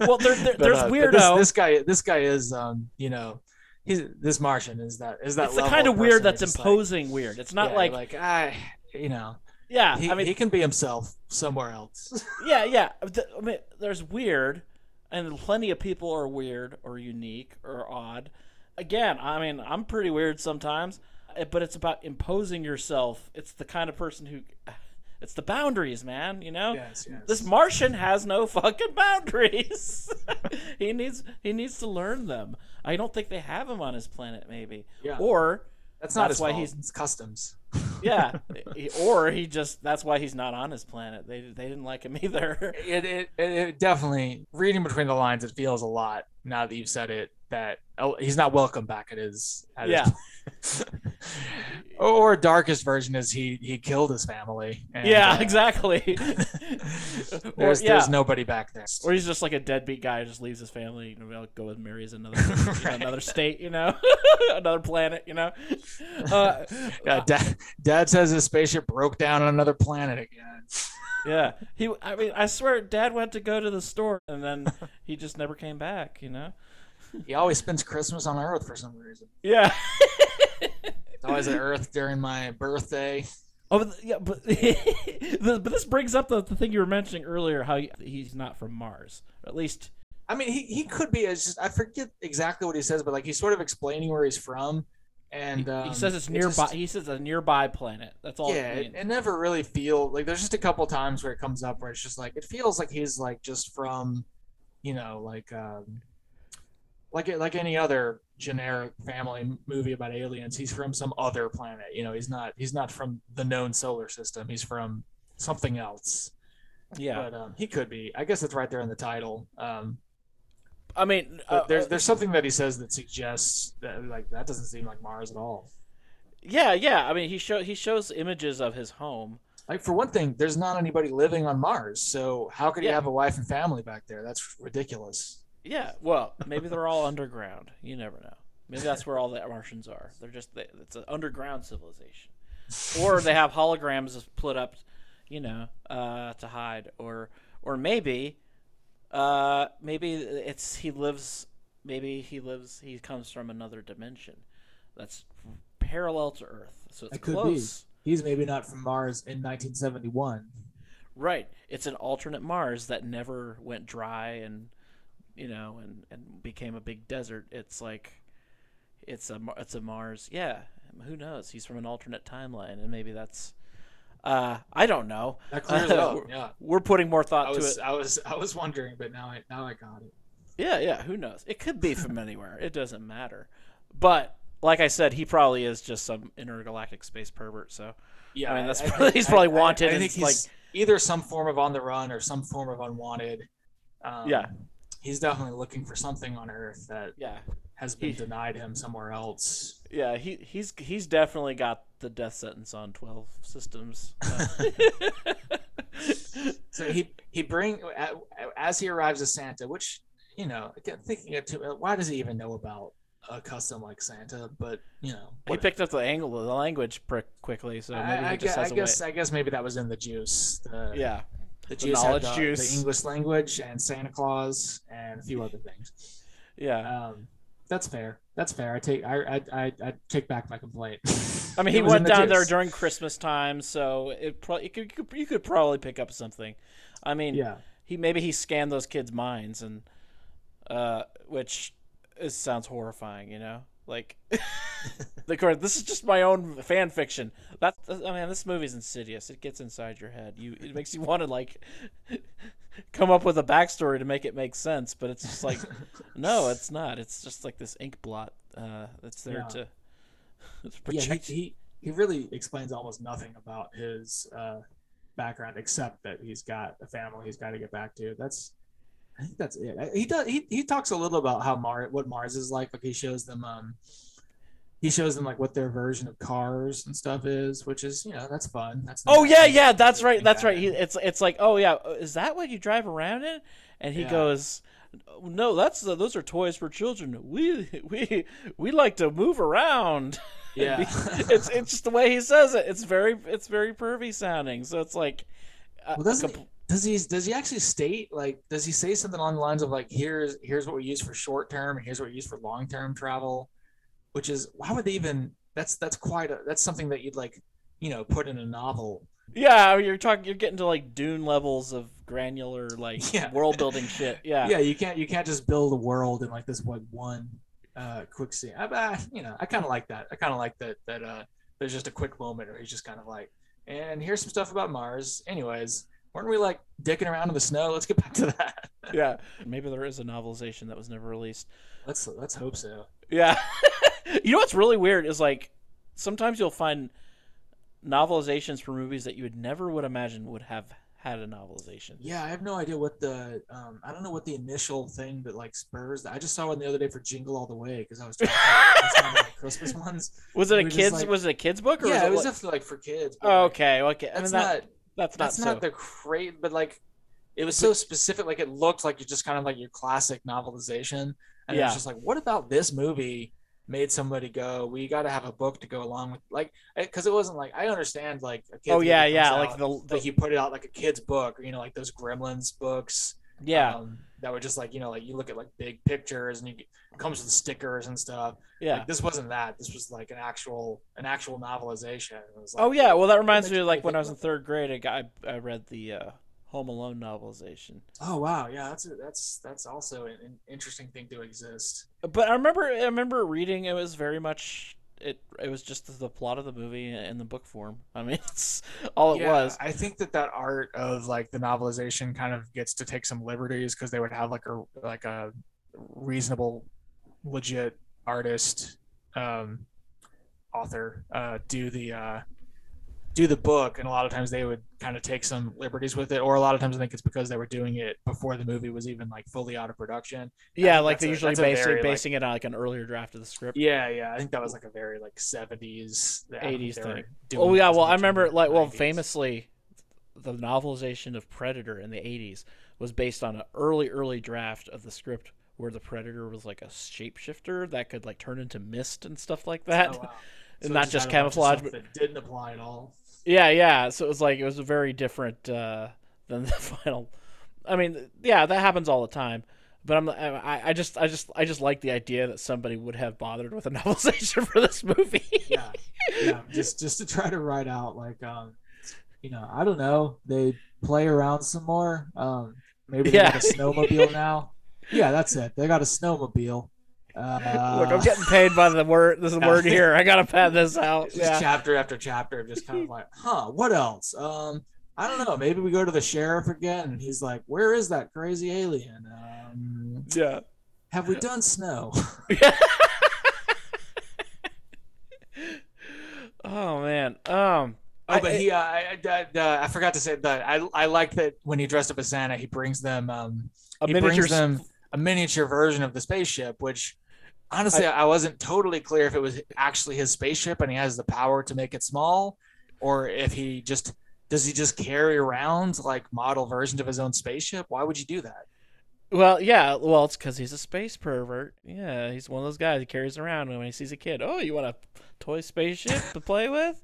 well, there, there, But, there's uh, weirdo. This, this guy, this guy is, um, you know, he's this Martian is that is that it's the kind of weird that's just like- imposing weird. It's not yeah, like, like I, you know, yeah, he, I mean, he can be himself somewhere else. yeah, yeah. I mean, there's weird, and plenty of people are weird or unique or odd. Again, I mean, I'm pretty weird sometimes, eh, but it's about imposing yourself. It's the kind of person who, it's the boundaries, man. You know, yes, yes. this Martian has no fucking boundaries. he needs he needs to learn them. I don't think they have him on his planet, maybe, yeah, or that's not that's his why fault. he's- it's customs. yeah, he- or he just that's why he's not on his planet. They they didn't like him either. It, it, it, it definitely reading between the lines. It feels a lot now that you've said it that oh, he's not welcome back at his. At Yeah. His, or darkest version is he he killed his family. and, yeah, uh, exactly. There's yeah. there's nobody back there. or he's just like a deadbeat guy who just leaves his family and will go and marries another Right. another state, you know, another planet, you know. Uh, Yeah, dad, dad says his spaceship broke down on another planet again. yeah, he. I mean, I swear, Dad went to go to the store and then he just never came back, you know. He always spends Christmas on Earth for some reason. Yeah. It's always at Earth during my birthday. Oh, but, yeah, but the, but this brings up the, the thing you were mentioning earlier, how he, he's not from Mars. At least I mean, he, he could be. Just I forget exactly what he says, but like he's sort of explaining where he's from, and he, um, he says it's it nearby. just- he says a nearby planet. That's all. yeah, it it, never really feel like there's just a couple times where it comes up where it's just like it feels like he's like just from, you know, like um, like like any other generic family movie about aliens. He's from some other planet. You know, he's not he's not from the known solar system. He's from something else. yeah. But um, he could be. I guess it's right there in the title. Um, I mean, uh, there's there's something that he says that suggests that like that doesn't seem like Mars at all. yeah, yeah. I mean, he show he shows images of his home. Like for one thing, there's not anybody living on Mars, so how could he Yeah. have a wife and family back there? That's ridiculous. Yeah. Well, maybe they're all underground. You never know. Maybe that's where all the Martians are. They're just it's an underground civilization, or they have holograms put up, you know, uh, to hide, or or maybe, uh, maybe it's he lives. Maybe he lives. He comes from another dimension, that's parallel to Earth. So it's That could be. close. He's maybe not from Mars in 1971. Right. It's an alternate Mars that never went dry and you know and and became a big desert. It's like it's a it's a Mars. Yeah. Who knows? He's from an alternate timeline and maybe that's uh I don't know. That clears it up. we're, Yeah, we're putting more thought I to it. I was I was wondering, but now I now I got it. Yeah, yeah, who knows? It could be from anywhere. It doesn't matter. But like I said, he probably is just some intergalactic space pervert, so Yeah, I mean, that's probably- he's probably wanted I, and think it's he's either some form of on the run or some form of unwanted. Um, Yeah. He's definitely looking for something on Earth that yeah. has been He- denied him somewhere else. Yeah, he he's he's definitely got the death sentence on twelve systems. So he he bring as he arrives at Santa, which you know, thinking it too, why does he even know about a custom like Santa? But you know, he picked up the angle of the language pretty quickly, so maybe I, I he just guess, I has a guess way. I guess maybe that was in the juice. The, Yeah, the the knowledge the, juice. the English language and Santa Claus and a few other things. yeah. Um, that's fair. That's fair. I take I I I, I take back my complaint. I mean, he went the down there during Christmas time, so it probably you could, you could you could probably pick up something. I mean, Yeah. he maybe he scanned those kids' minds and uh which is, sounds horrifying you know like the course this is just my own fan fiction that i mean this movie's insidious it gets inside your head you it makes you want to like come up with a backstory to make it make sense but it's just like no it's not it's just like this ink blot uh that's there Yeah. to, to Yeah. He, he he really explains almost nothing about his uh, background except that he's got a family he's got to get back to. That's I think that's it. He does. He, he talks a little about how Mars, what Mars is like. Like he shows them, um, he shows them like what their version of cars and stuff is, which is you know that's fun. That's Oh yeah, yeah, that's right, that's right. He, it's it's like, oh yeah, is that what you drive around in? And he Yeah. goes, no, that's those are toys for children. We we we like to move around. yeah. it's it's just the way he says it. It's very it's very pervy sounding. So it's like, uh, Well, doesn't compl- does he does he actually state like does he say something along the lines of like here's here's what we use for short term and here's what we use for long term travel, which is why would they even that's that's quite a that's something that you'd like you know put in a novel. yeah, you're talking, you're getting to like Dune levels of granular like Yeah. world building shit. Yeah, Yeah, you can't you can't just build a world in like this like one uh quick scene. I, I you know I kind of like that. I kind of like that that uh there's just a quick moment where he's just kind of like and here's some stuff about Mars. Anyways, weren't we like dicking around in the snow? Let's get back to that. yeah. Maybe there is a novelization that was never released. let's let's hope so. Yeah. you know what's really weird is like sometimes you'll find novelizations for movies that you would never would imagine would have had a novelization. Yeah, I have no idea what the um I don't know what the initial thing that like spurs that. I just saw one the other day for Jingle All the Way because I was trying to find like Christmas ones. Was it We a kids like- was it a kids book or Yeah, it was was like, definitely like for kids. but, Oh, okay, okay. I mean That's that, not that's not that's so not the great, but like it was so specific. Like it looked like you just kind of like your classic novelization, and it Yeah. was just like, what about this movie made somebody go? We got to have a book to go along with, like, because it wasn't like I understand like a kid's Oh yeah, yeah, out, like the, the like you put it out like a kid's book, or you know, like those Gremlins books. yeah, um, that were just like you know like you look at like big pictures and you comes with stickers and stuff yeah. like this wasn't that this was like an actual an actual novelization it was like, Oh yeah, well that reminds me of like when I was in third grade, I got I, I read the uh, Home Alone novelization. Oh wow, yeah, that's a, that's that's also an, an interesting thing to exist. But I remember I remember reading it was very much it it was just the plot of the movie in the book form. I mean, it's all it yeah, was. I think that that art of like the novelization kind of gets to take some liberties because they would have like a like a reasonable, legit artist, um, author uh, do the uh, do the book, and a lot of times they would kind of take some liberties with it, or a lot of times I think it's because they were doing it before the movie was even like fully out of production. Yeah, like they usually basing like- it on like an earlier draft of the script. Yeah, yeah, I think that was like a very like seventies, 80s thing. Oh yeah, well I remember like well famously, the novelization of Predator in the '80s was based on an early early draft of the script where the Predator was like a shapeshifter that could like turn into mist and stuff like that. Oh, wow. And it not just had a bunch of camouflage, but- that didn't apply at all. Yeah, yeah. So it was like it was a very different uh, than the final. I mean, yeah, that happens all the time. But I'm, I, I just, I just, I just like the idea that somebody would have bothered with a novelization for this movie. yeah, yeah, just just to try to write out like um, you know, I don't know, they play around some more. Um, maybe they got a snowmobile now. Yeah, that's it. They got a snowmobile. Uh, Look, I'm getting paid by the word. This Yeah. word here. I gotta pad this out. just Yeah. chapter after chapter, of just kind of like, huh, what else? Um, I don't know. Maybe we go to the sheriff again, and he's like, "Where is that crazy alien? Um, Yeah. have we done snow?" oh man. Um. Oh, but I- he, uh, I, I, uh, I forgot to say that I, I like that when he dressed up as Santa, he brings them, um, a he miniature. brings them a miniature version of the spaceship, which honestly, I, wasn't totally clear if it was actually his spaceship and he has the power to make it small, or if he just does he just carry around like model versions of his own spaceship? Why would you do that? Well, yeah. Well, it's because he's a space pervert. Yeah, he's one of those guys he carries around when he sees a kid. Oh, you want a toy spaceship to play with?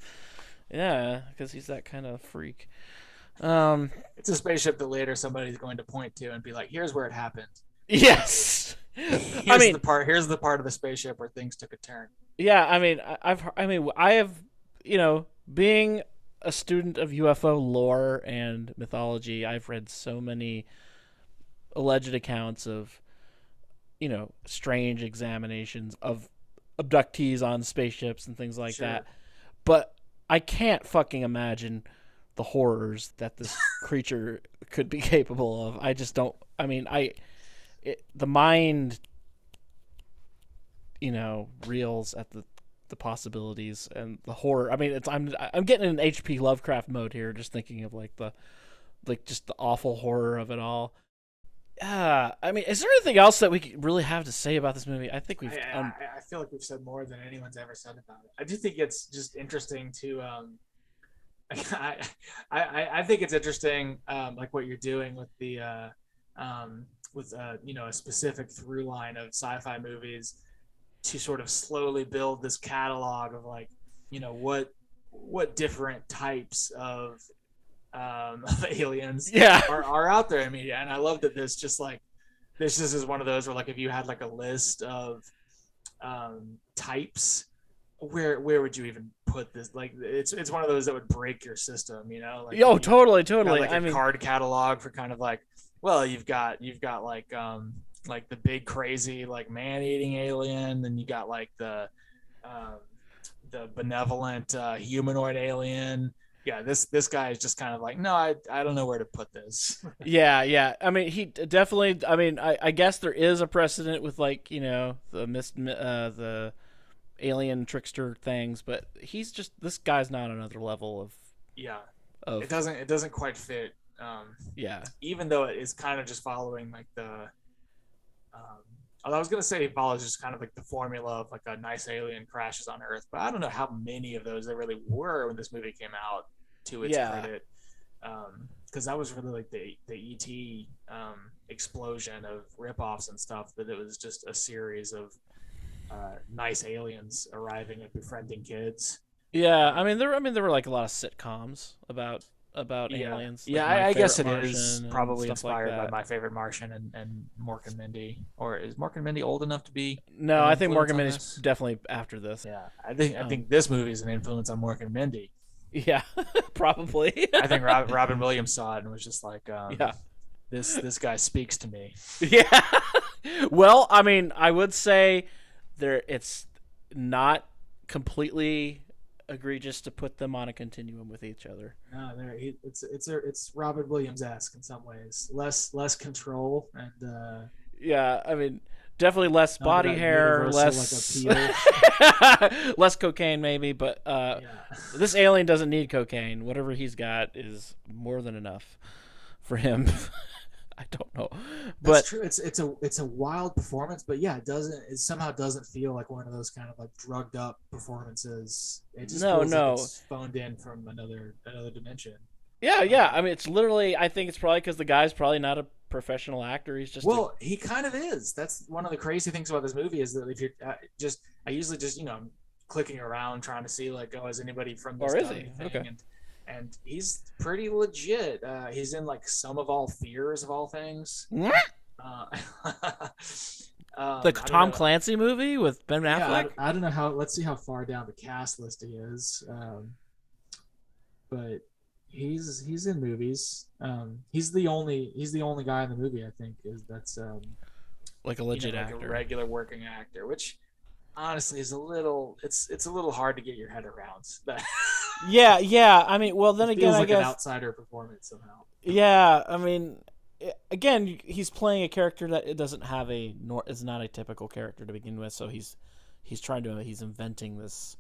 Yeah, because he's that kind of freak. Um. It's a spaceship that later somebody's going to point to and be like, "Here's where it happened." Yes. Here's I mean, the part. Here's the part of the spaceship where things took a turn. Yeah, I mean, I- I've, I mean, I have, you know, being a student of UFO lore and mythology, I've read so many alleged accounts of, you know, strange examinations of abductees on spaceships and things like Sure. that. But I can't fucking imagine the horrors that this creature could be capable of. I just don't. I mean, I, it, the mind you know reels at the the possibilities and the horror. I mean, it's I'm I'm getting in H.P. Lovecraft mode here, just thinking of like the like just the awful horror of it all. Yeah, I mean, is there anything else that we really have to say about this movie? I think we've. I, Um, I, I feel like we've said more than anyone's ever said about it. I do think it's just interesting to. Um, I, I I think it's interesting, um, like what you're doing with the, uh, um, with uh, you know a specific through line of sci-fi movies, to sort of slowly build this catalog of like, you know what what different types of um, of aliens yeah, are, are out there in media. And i love that this just like this just is one of those where like if you had like a list of um types where where would you even put this? Like it's it's one of those that would break your system you know? Like oh, you totally, totally. like a I mean, card catalog for kind of like well you've got you've got like um like the big crazy like man-eating alien then you got like the um the benevolent uh, humanoid alien yeah this this guy is just kind of like no i i don't know where to put this yeah, yeah. I mean, he definitely. I mean, I, I guess there is a precedent with like you know the mist, uh, the alien trickster things, but he's just this guy's not another level of yeah of it doesn't it doesn't quite fit um yeah. even though it is kind of just following like the um I was gonna say it follows just kind of like the formula of like a nice alien crashes on Earth, but I don't know how many of those there really were when this movie came out. To its Yeah. credit, because that was really like the the ET um, explosion of ripoffs and stuff. That it was just a series of uh, nice aliens arriving and befriending kids. Yeah, I mean there. I mean there were like a lot of sitcoms about about yeah, aliens. yeah, like My I, I guess it is probably stuff like inspired by my favorite Martian and, and Mork and Mindy. Or is Mork and Mindy old enough to be? No, I think Mork and this? definitely after this. Yeah, I think I Um, think this movie is an influence on Mork and Mindy. Yeah, probably. I think Rob, Robin Williams saw it and was just like, um, Yeah. this this guy speaks to me. yeah. well, I mean, I would say there it's not completely egregious to put them on a continuum with each other. No, there he, it's it's it's Robin Williams esque in some ways. Less less control and uh, Yeah, I mean, definitely less body hair, less like, less cocaine maybe, but uh yeah. this alien doesn't need cocaine. Whatever he's got is more than enough for him. I don't know. That's But true. It's it's a it's a wild performance, but yeah, it doesn't it somehow doesn't feel like one of those kind of like drugged up performances. It just No, no. like it's phoned in from another another dimension. yeah, yeah, I mean it's literally I think it's probably cuz the guy's probably not a professional actor. He's just a- well, he kind of is. That's one of the crazy things about this movie is that if you're uh, just, I usually just you know I'm clicking around trying to see like, oh, is anybody from this Or is he? Okay. And and he's pretty legit. Uh, he's in like Sum of All Fears of all things. Mwah! Uh, um, the Tom. Clancy movie with Ben Yeah, Affleck. I, I don't know how. Let's see how far down the cast list he is. Um, but he's he's in movies. Um, he's the only he's the only guy in the movie I think is that's um, like a you know, legit like actor. a regular working actor, which honestly is a little it's it's a little hard to get your head around. Yeah, yeah. I mean, well, then it again, feels I like guess an outsider performance somehow. Yeah, I mean, again, he's playing a character that it doesn't have a nor is not a typical character to begin with. So he's he's trying to he's inventing this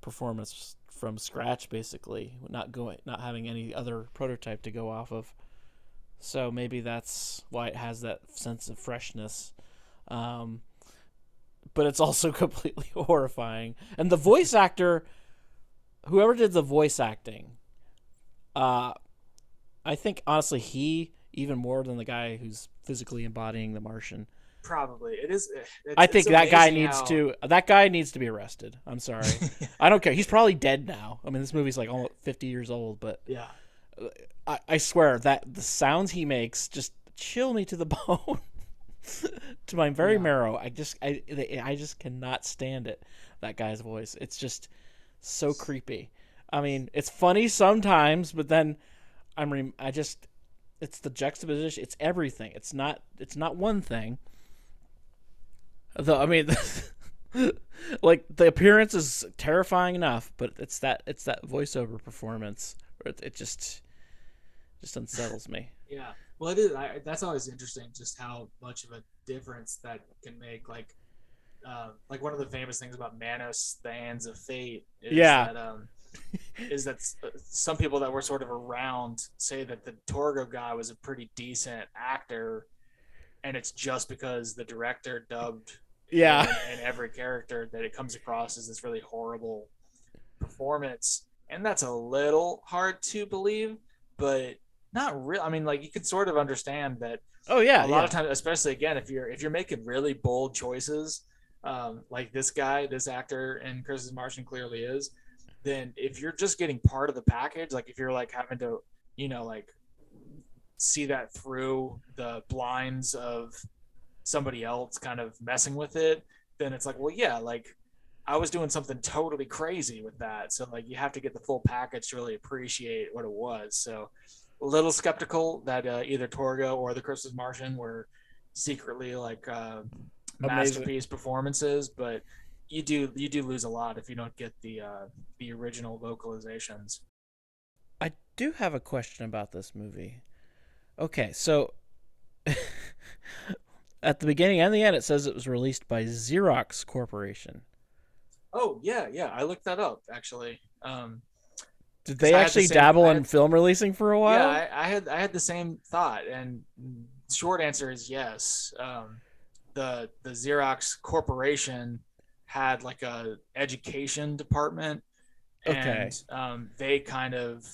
performance from scratch, basically, not going not having any other prototype to go off of. So maybe that's why it has that sense of freshness. Um, but it's also completely horrifying. And the voice actor, whoever did the voice acting, uh, I think honestly he even more than the guy who's physically embodying the Martian. Probably it is. It's, I think that guy needs how- to that guy needs to be arrested. I'm sorry. I don't care. He's probably dead now. I mean, this movie's like almost 50 years old, but yeah. I, I swear that the sounds he makes just chill me to the bone, to my very Yeah. marrow. I just I I just cannot stand it. That guy's voice. It's just so creepy. I mean, it's funny sometimes, but then I'm re- I just it's the juxtaposition. It's everything. It's not it's not one thing. Though I mean, like the appearance is terrifying enough, but it's that it's that voiceover performance where it, it just just unsettles me. Yeah. Well, it is. I, that's always interesting, just how much of a difference that can make. Like, uh, like one of the famous things about Manos, the Hands of Fate, is Yeah. that um, is that uh, some people that were sort of around say that the Torgo guy was a pretty decent actor, and it's just because the director dubbed Yeah. and every character that it comes across as this really horrible performance and that's a little hard to believe but not real i mean like you could sort of understand that Oh yeah. a lot yeah. of times especially again if you're if you're making really bold choices um, like this guy this actor and Christmas Martian clearly is then if you're just getting part of the package like if you're like having to you know like see that through the blinds of somebody else kind of messing with it then it's like well yeah like i was doing something totally crazy with that so like you have to get the full package to really appreciate what it was so a little skeptical that uh, either Torgo or the Christmas Martian were secretly like uh, masterpiece performances, but you do you do lose a lot if you don't get the uh, the original vocalizations. I do have a question about this movie. Okay, so at the beginning and the end, it says it was released by Xerox Corporation. Oh yeah, yeah, I looked that up actually. Um, Did they had the actually same- dabble I in film releasing for a while? yeah, I, I had I had the same thought, and short answer is yes. Um, the the Xerox Corporation had like a education department, Okay. and um, they kind of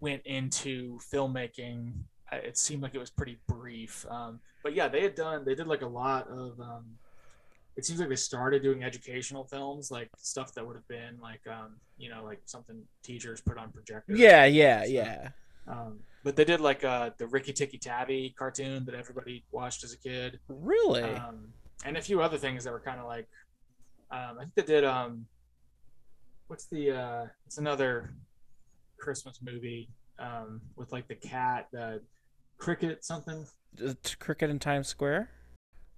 went into filmmaking. It seemed like it was pretty brief, um, but yeah, they had done they did like a lot of. Um, it seems like they started doing educational films, like stuff that would have been like um, you know like something teachers put on projectors. yeah, yeah, So- yeah. um, but they did like uh, the Rikki-Tikki-Tavi cartoon that everybody watched as a kid, Really? um, and a few other things that were kind of like. Um, I think they did. Um, what's the uh it's another Christmas movie um with like the cat, the cricket something. Uh, Cricket in Times Square?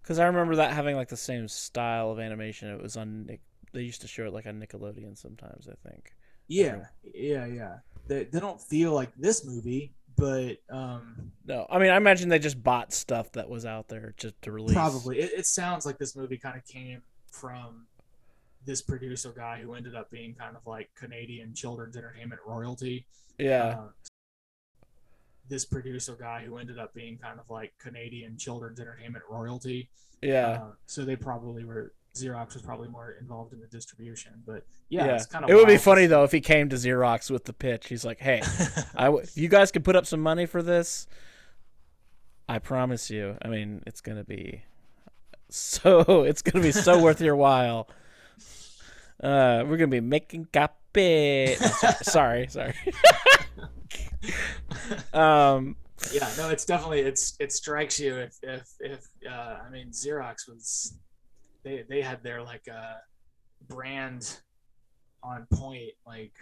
Because I remember that having like the same style of animation. It was on. Nick- They used to show it like on Nickelodeon sometimes. I think. Yeah, yeah, yeah. They they don't feel like this movie, but um No, I mean I imagine they just bought stuff that was out there just to release. probably it, it sounds like this movie kind of came from this producer guy who ended up being kind of like Canadian children's entertainment royalty. Yeah. Uh, this producer guy who ended up being kind of like Canadian children's entertainment royalty. Yeah. Uh, so they probably were Xerox was probably more involved in the distribution, but yeah, yeah. it's kind of it would be funny though if he came to Xerox with the pitch. He's like, "Hey, I w- you guys can put up some money for this. I promise you. I mean, it's gonna be so. It's gonna be so worth your while. Uh, we're gonna be making copy. Oh, sorry, sorry. sorry. um, yeah, no, it's definitely it's it strikes you if if if uh, I mean Xerox was they they had their like uh brand on point like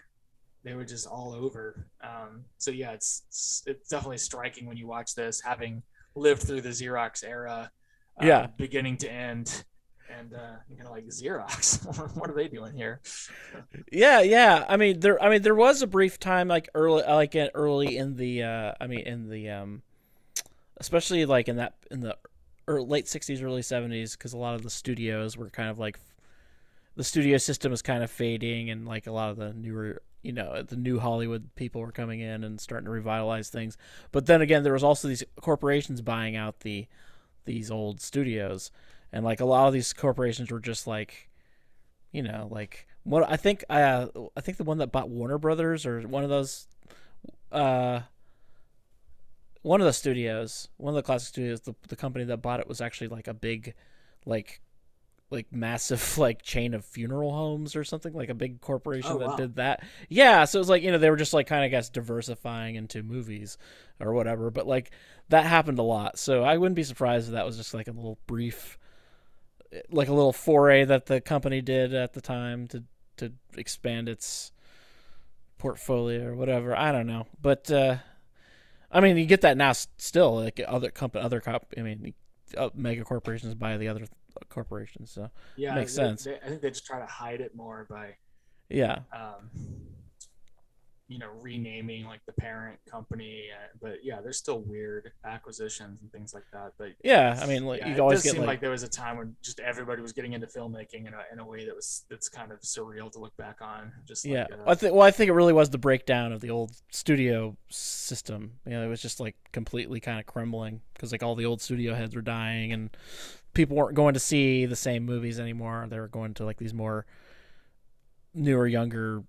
they were just all over um so yeah it's it's, definitely striking when you watch this having lived through the Xerox era uh, Yeah. beginning to end and uh you're kind of like Xerox what are they doing here Yeah, yeah. I mean, there. I mean, there was a brief time, like early, like in, early in the. Uh, I mean, in the, um, especially like in that in the early, late '60s, early '70s, because a lot of the studios were kind of like, the studio system was kind of fading, and like a lot of the newer, you know, the new Hollywood people were coming in and starting to revitalize things. But then again, there was also these corporations buying out the these old studios, and like a lot of these corporations were just like, you know, like what I think uh I think the one that bought Warner Brothers or one of those uh one of the studios, one of the classic studios, the the company that bought it was actually like a big like like massive like chain of funeral homes or something like a big corporation Oh, that wow. did that yeah so it was like you know they were just like kind of guess diversifying into movies or whatever but like that happened a lot so i wouldn't be surprised if that was just like a little brief like a little foray that the company did at the time to to expand its portfolio or whatever. I don't know. But uh i mean you get that now still like other company other cop i mean uh, mega corporations buy the other corporations so yeah Makes they- sense. they- I think they just try to hide it more by yeah. um, you know, renaming like the parent company. Uh, but yeah, there's still weird acquisitions and things like that. But Yeah, I mean, like yeah, you it always does get seem like, like, there was a time when just everybody was getting into filmmaking in a, in a way that was that's kind of surreal to look back on. Just yeah. like, uh, I think well, I think it really was the breakdown of the old studio system. You know, it was just like completely kind of crumbling because like all the old studio heads were dying and people weren't going to see the same movies anymore. They were going to like these more newer, younger,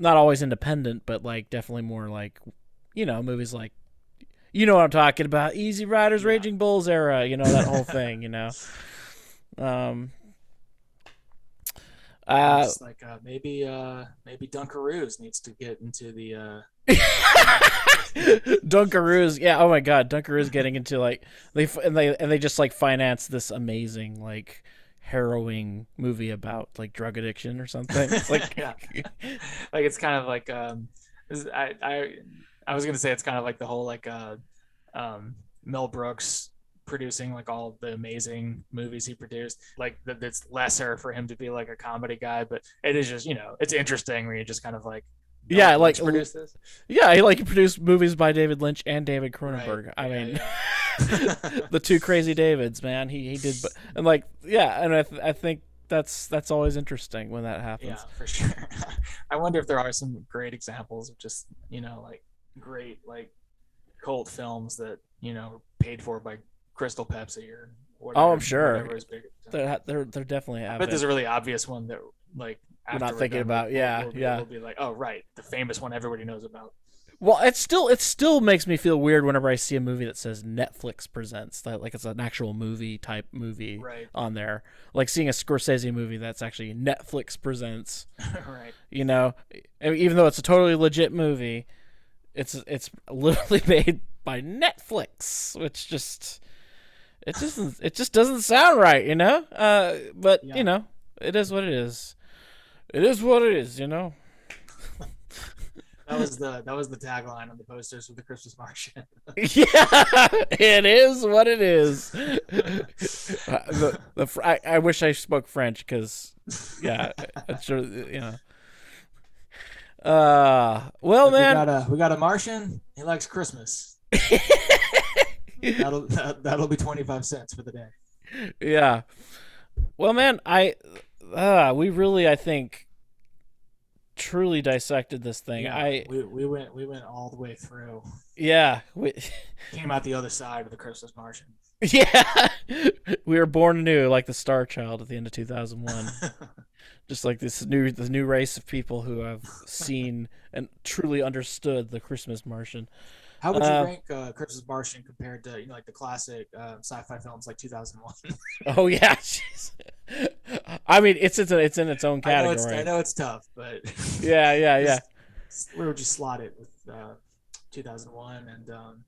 not always independent, but like definitely more like you know movies like. You know what I'm talking about? Easy Riders, Yeah. Raging Bulls era. You know that whole thing. You know, um, uh, it's like uh, maybe uh, maybe Dunkaroos needs to get into the uh, Dunkaroos, yeah. Oh my God, Dunkaroos getting into like they and they and they just like finance this amazing like harrowing movie about like drug addiction or something. It's like yeah, like it's kind of like um, I I I was gonna say it's kind of like the whole like uh, um, Mel Brooks producing like all the amazing movies he produced. Like that, it's lesser for him to be like a comedy guy, but it is just you know it's interesting where you just kind of like Yeah, like- produced this. yeah, he like produced movies by David Lynch and David Right, Cronenberg. I yeah, mean, yeah. the two crazy Davids, man. He he did, but and like yeah, and I th- I think that's that's always interesting when that happens. Yeah, for sure. I wonder if there are some great examples of just you know like great like cult films that you know were paid for by Crystal Pepsi or whatever. Oh, I'm sure. whatever is big. They're they're, definitely. I bet there's a really obvious one that like We're not thinking about, we'll- yeah, we'll, be- yeah. We'll be like, oh right, the famous one everybody knows about. Well, it still it still makes me feel weird whenever I see a movie that says Netflix presents that like it's an actual movie type movie Right, on there. Like seeing a Scorsese movie that's actually Netflix presents. right. You know, even though it's a totally legit movie, it's it's literally made by Netflix, which just it just it just doesn't sound right. You know, uh, but Yeah. you know, it is what it is. It is what it is, you know. That was the that was the tagline on the posters for the Christmas Martian. yeah, it is what it is. Uh, the, the I, I wish I spoke French because, yeah, I'm sure you know. Uh, well, we man, got a we got a Martian. He likes Christmas. that'll that, that'll be twenty five cents for the day. yeah. Well, man, I, uh, we really, I think, truly dissected this thing. Yeah, I, we, we went we went all the way through. yeah, we, Came out the other side of the Christmas Martian. yeah, we were born anew, like the Star Child at the end of two thousand one. just like this new the new race of people who have seen and truly understood the Christmas Martian. How would you Uh, rank uh, Christmas Martian compared to you know like the classic uh, sci-fi films like 2001? Oh yeah, jeez. I mean it's it's, it's in its own I know it's category. I know it's tough, but Yeah, yeah, yeah, where would you slot it with uh, 2001 and um,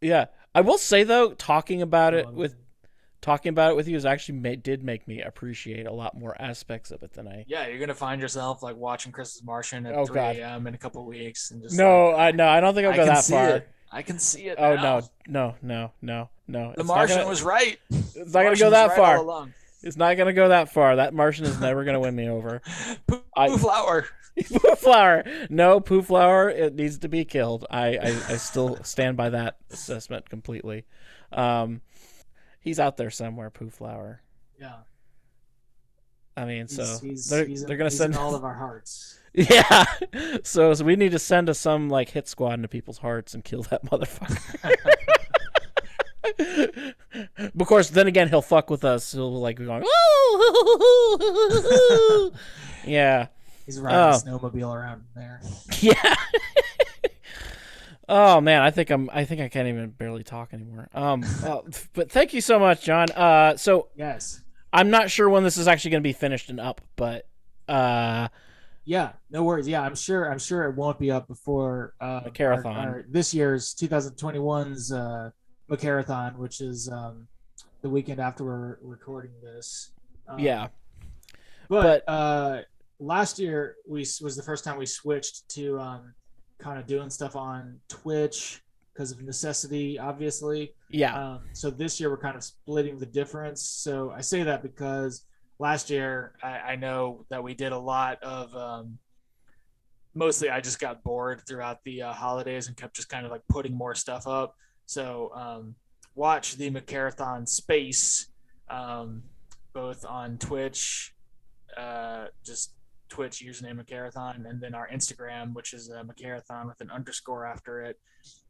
yeah. I will say though, talking about it with talking about it with you is actually made, did make me appreciate a lot more aspects of it than I. yeah, you're gonna find yourself like watching Christmas Martian at Oh, 3 a.m. in a couple weeks and just No, like, I no, I don't think I'll I go can that see far. it. I can see it. Oh now. no, no, no, no, no. The It's Martian gonna- was right. It's not gonna Martian go that right far. It's not gonna go that far. That Martian is never gonna win me over. Poo, I- poo flower. Poo flower. No, poo flower. It needs to be killed. I, I, I still stand by that assessment completely. Um, he's out there somewhere, poo flower. Yeah. I mean, so He's, he's, they're, he's they're gonna he's send in all of our hearts. yeah. So, so we need to send us some like hit squad into people's hearts and kill that motherfucker. of course, then again, he'll fuck with us. He'll like be going, yeah. He's riding Oh. a snowmobile around there. Yeah. Oh man, I think I'm. I think I can't even barely talk anymore. Um, uh, but thank you so much, John. Uh, so Yes. I'm not sure when this is actually going to be finished and up, but uh, Yeah, no worries. Yeah, I'm sure. I'm sure it won't be up before uh, our- our- this year's 2021's uh, Macarathon, which is um, the weekend after we're recording this. Um, yeah, but, uh, last year we was the first time we switched to um, kind of doing stuff on Twitch because of necessity, obviously. yeah, Um, so this year we're kind of splitting the difference. So I say that because last year I, I know that we did a lot of. Um, mostly, I just got bored throughout the uh, holidays and kept just kind of like putting more stuff up. So um, watch the Macarathon Space, um, both on Twitch, uh, just Twitch username Macarathon, and then our Instagram, which is a Macarathon with an underscore after it,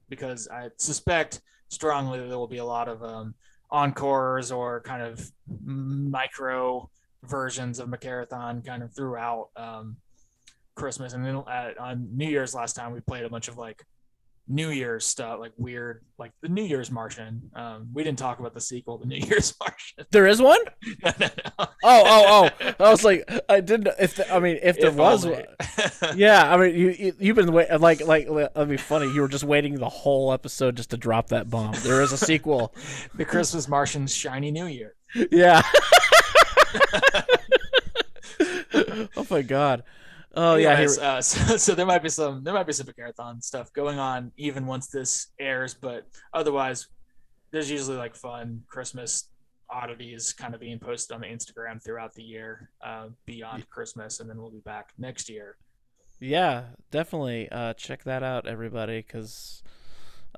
because I suspect strongly that there will be a lot of um, encores or kind of micro versions of Macarathon kind of throughout um, Christmas. And then at, on New Year's last time, we played a bunch of like New Year's stuff, like weird, like the New Year's Martian. Um, we didn't talk about the sequel, the New Year's Martian. there is one. No, no, no. Oh, oh, oh! I was like, I didn't. If the, I mean, if there If was, one, yeah. I mean, you, you you've been wait like like that'd be funny. You were just waiting the whole episode just to drop that bomb. There is a sequel. the Christmas Martian's Shiny New Year. Yeah. oh my god. Oh yeah. Anyways, Here, uh, so, so there might be some there might be some marathon stuff going on even once this airs, but otherwise, there's usually like fun Christmas oddities kind of being posted on the Instagram throughout the year uh, beyond Christmas, and then we'll be back next year. yeah, definitely. Uh, check that out, everybody, because,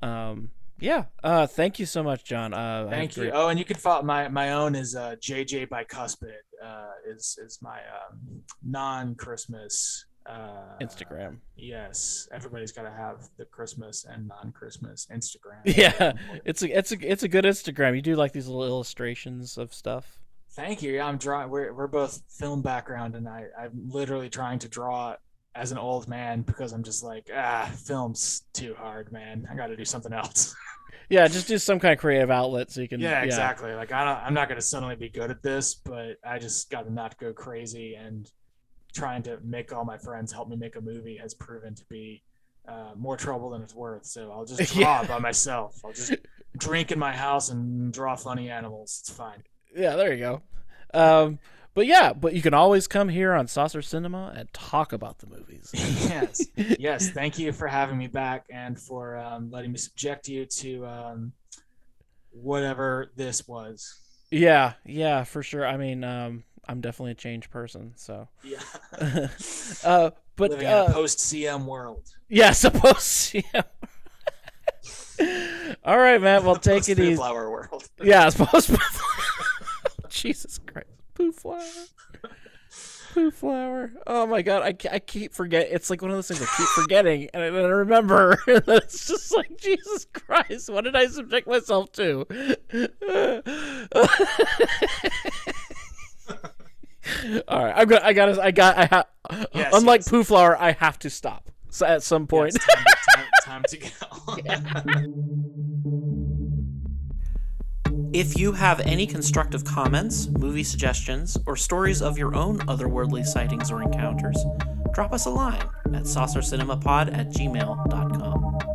um, yeah. Uh, thank you so much, John. Uh, Thank you. Oh, and you can follow my my own is uh, JJ Bicuspid uh, is is my um, non Christmas uh, Instagram. Yes, everybody's got to have the Christmas and non Christmas Instagram. Yeah, it's a it's a it's a good Instagram. You do like these little illustrations of stuff. Thank you. Yeah, I'm drawing. We're we're both film background, and I I'm literally trying to draw as an old man because I'm just like ah, film's too hard, man. I got to do something else. Yeah, just do some kind of creative outlet so you can. yeah, exactly. Like I don't, I'm not gonna suddenly be good at this, but I just got to not go crazy and trying to make all my friends help me make a movie has proven to be uh, more trouble than it's worth. So I'll just draw Yeah. by myself. I'll just drink in my house and draw funny animals. It's fine. Yeah, there you go. Um, but yeah, but you can always come here on Saucer Cinema and talk about the movies. yes, yes. Thank you for having me back and for um, letting me subject you to um, whatever this was. Yeah, yeah, for sure. I mean, um, I'm definitely a changed person. So, Yeah. uh, but Living in uh, a post CM world. yeah, suppose. Yeah. All right, man. Well, take it easy. Flower world. Yeah, I suppose. Jesus Christ, poo flower, poo flower. Oh my God, I, I keep forget. It's like one of those things I keep forgetting, and then I remember. And it's just like Jesus Christ, what did I subject myself to? All right, I'm gonna. I gotta. I got. I have. Yes, unlike yes. poo flower, I have to stop. So at some point. Yes, time, time, time to go. If you have any constructive comments, movie suggestions, or stories of your own otherworldly sightings or encounters, drop us a line at saucercinemapod at gmail.com.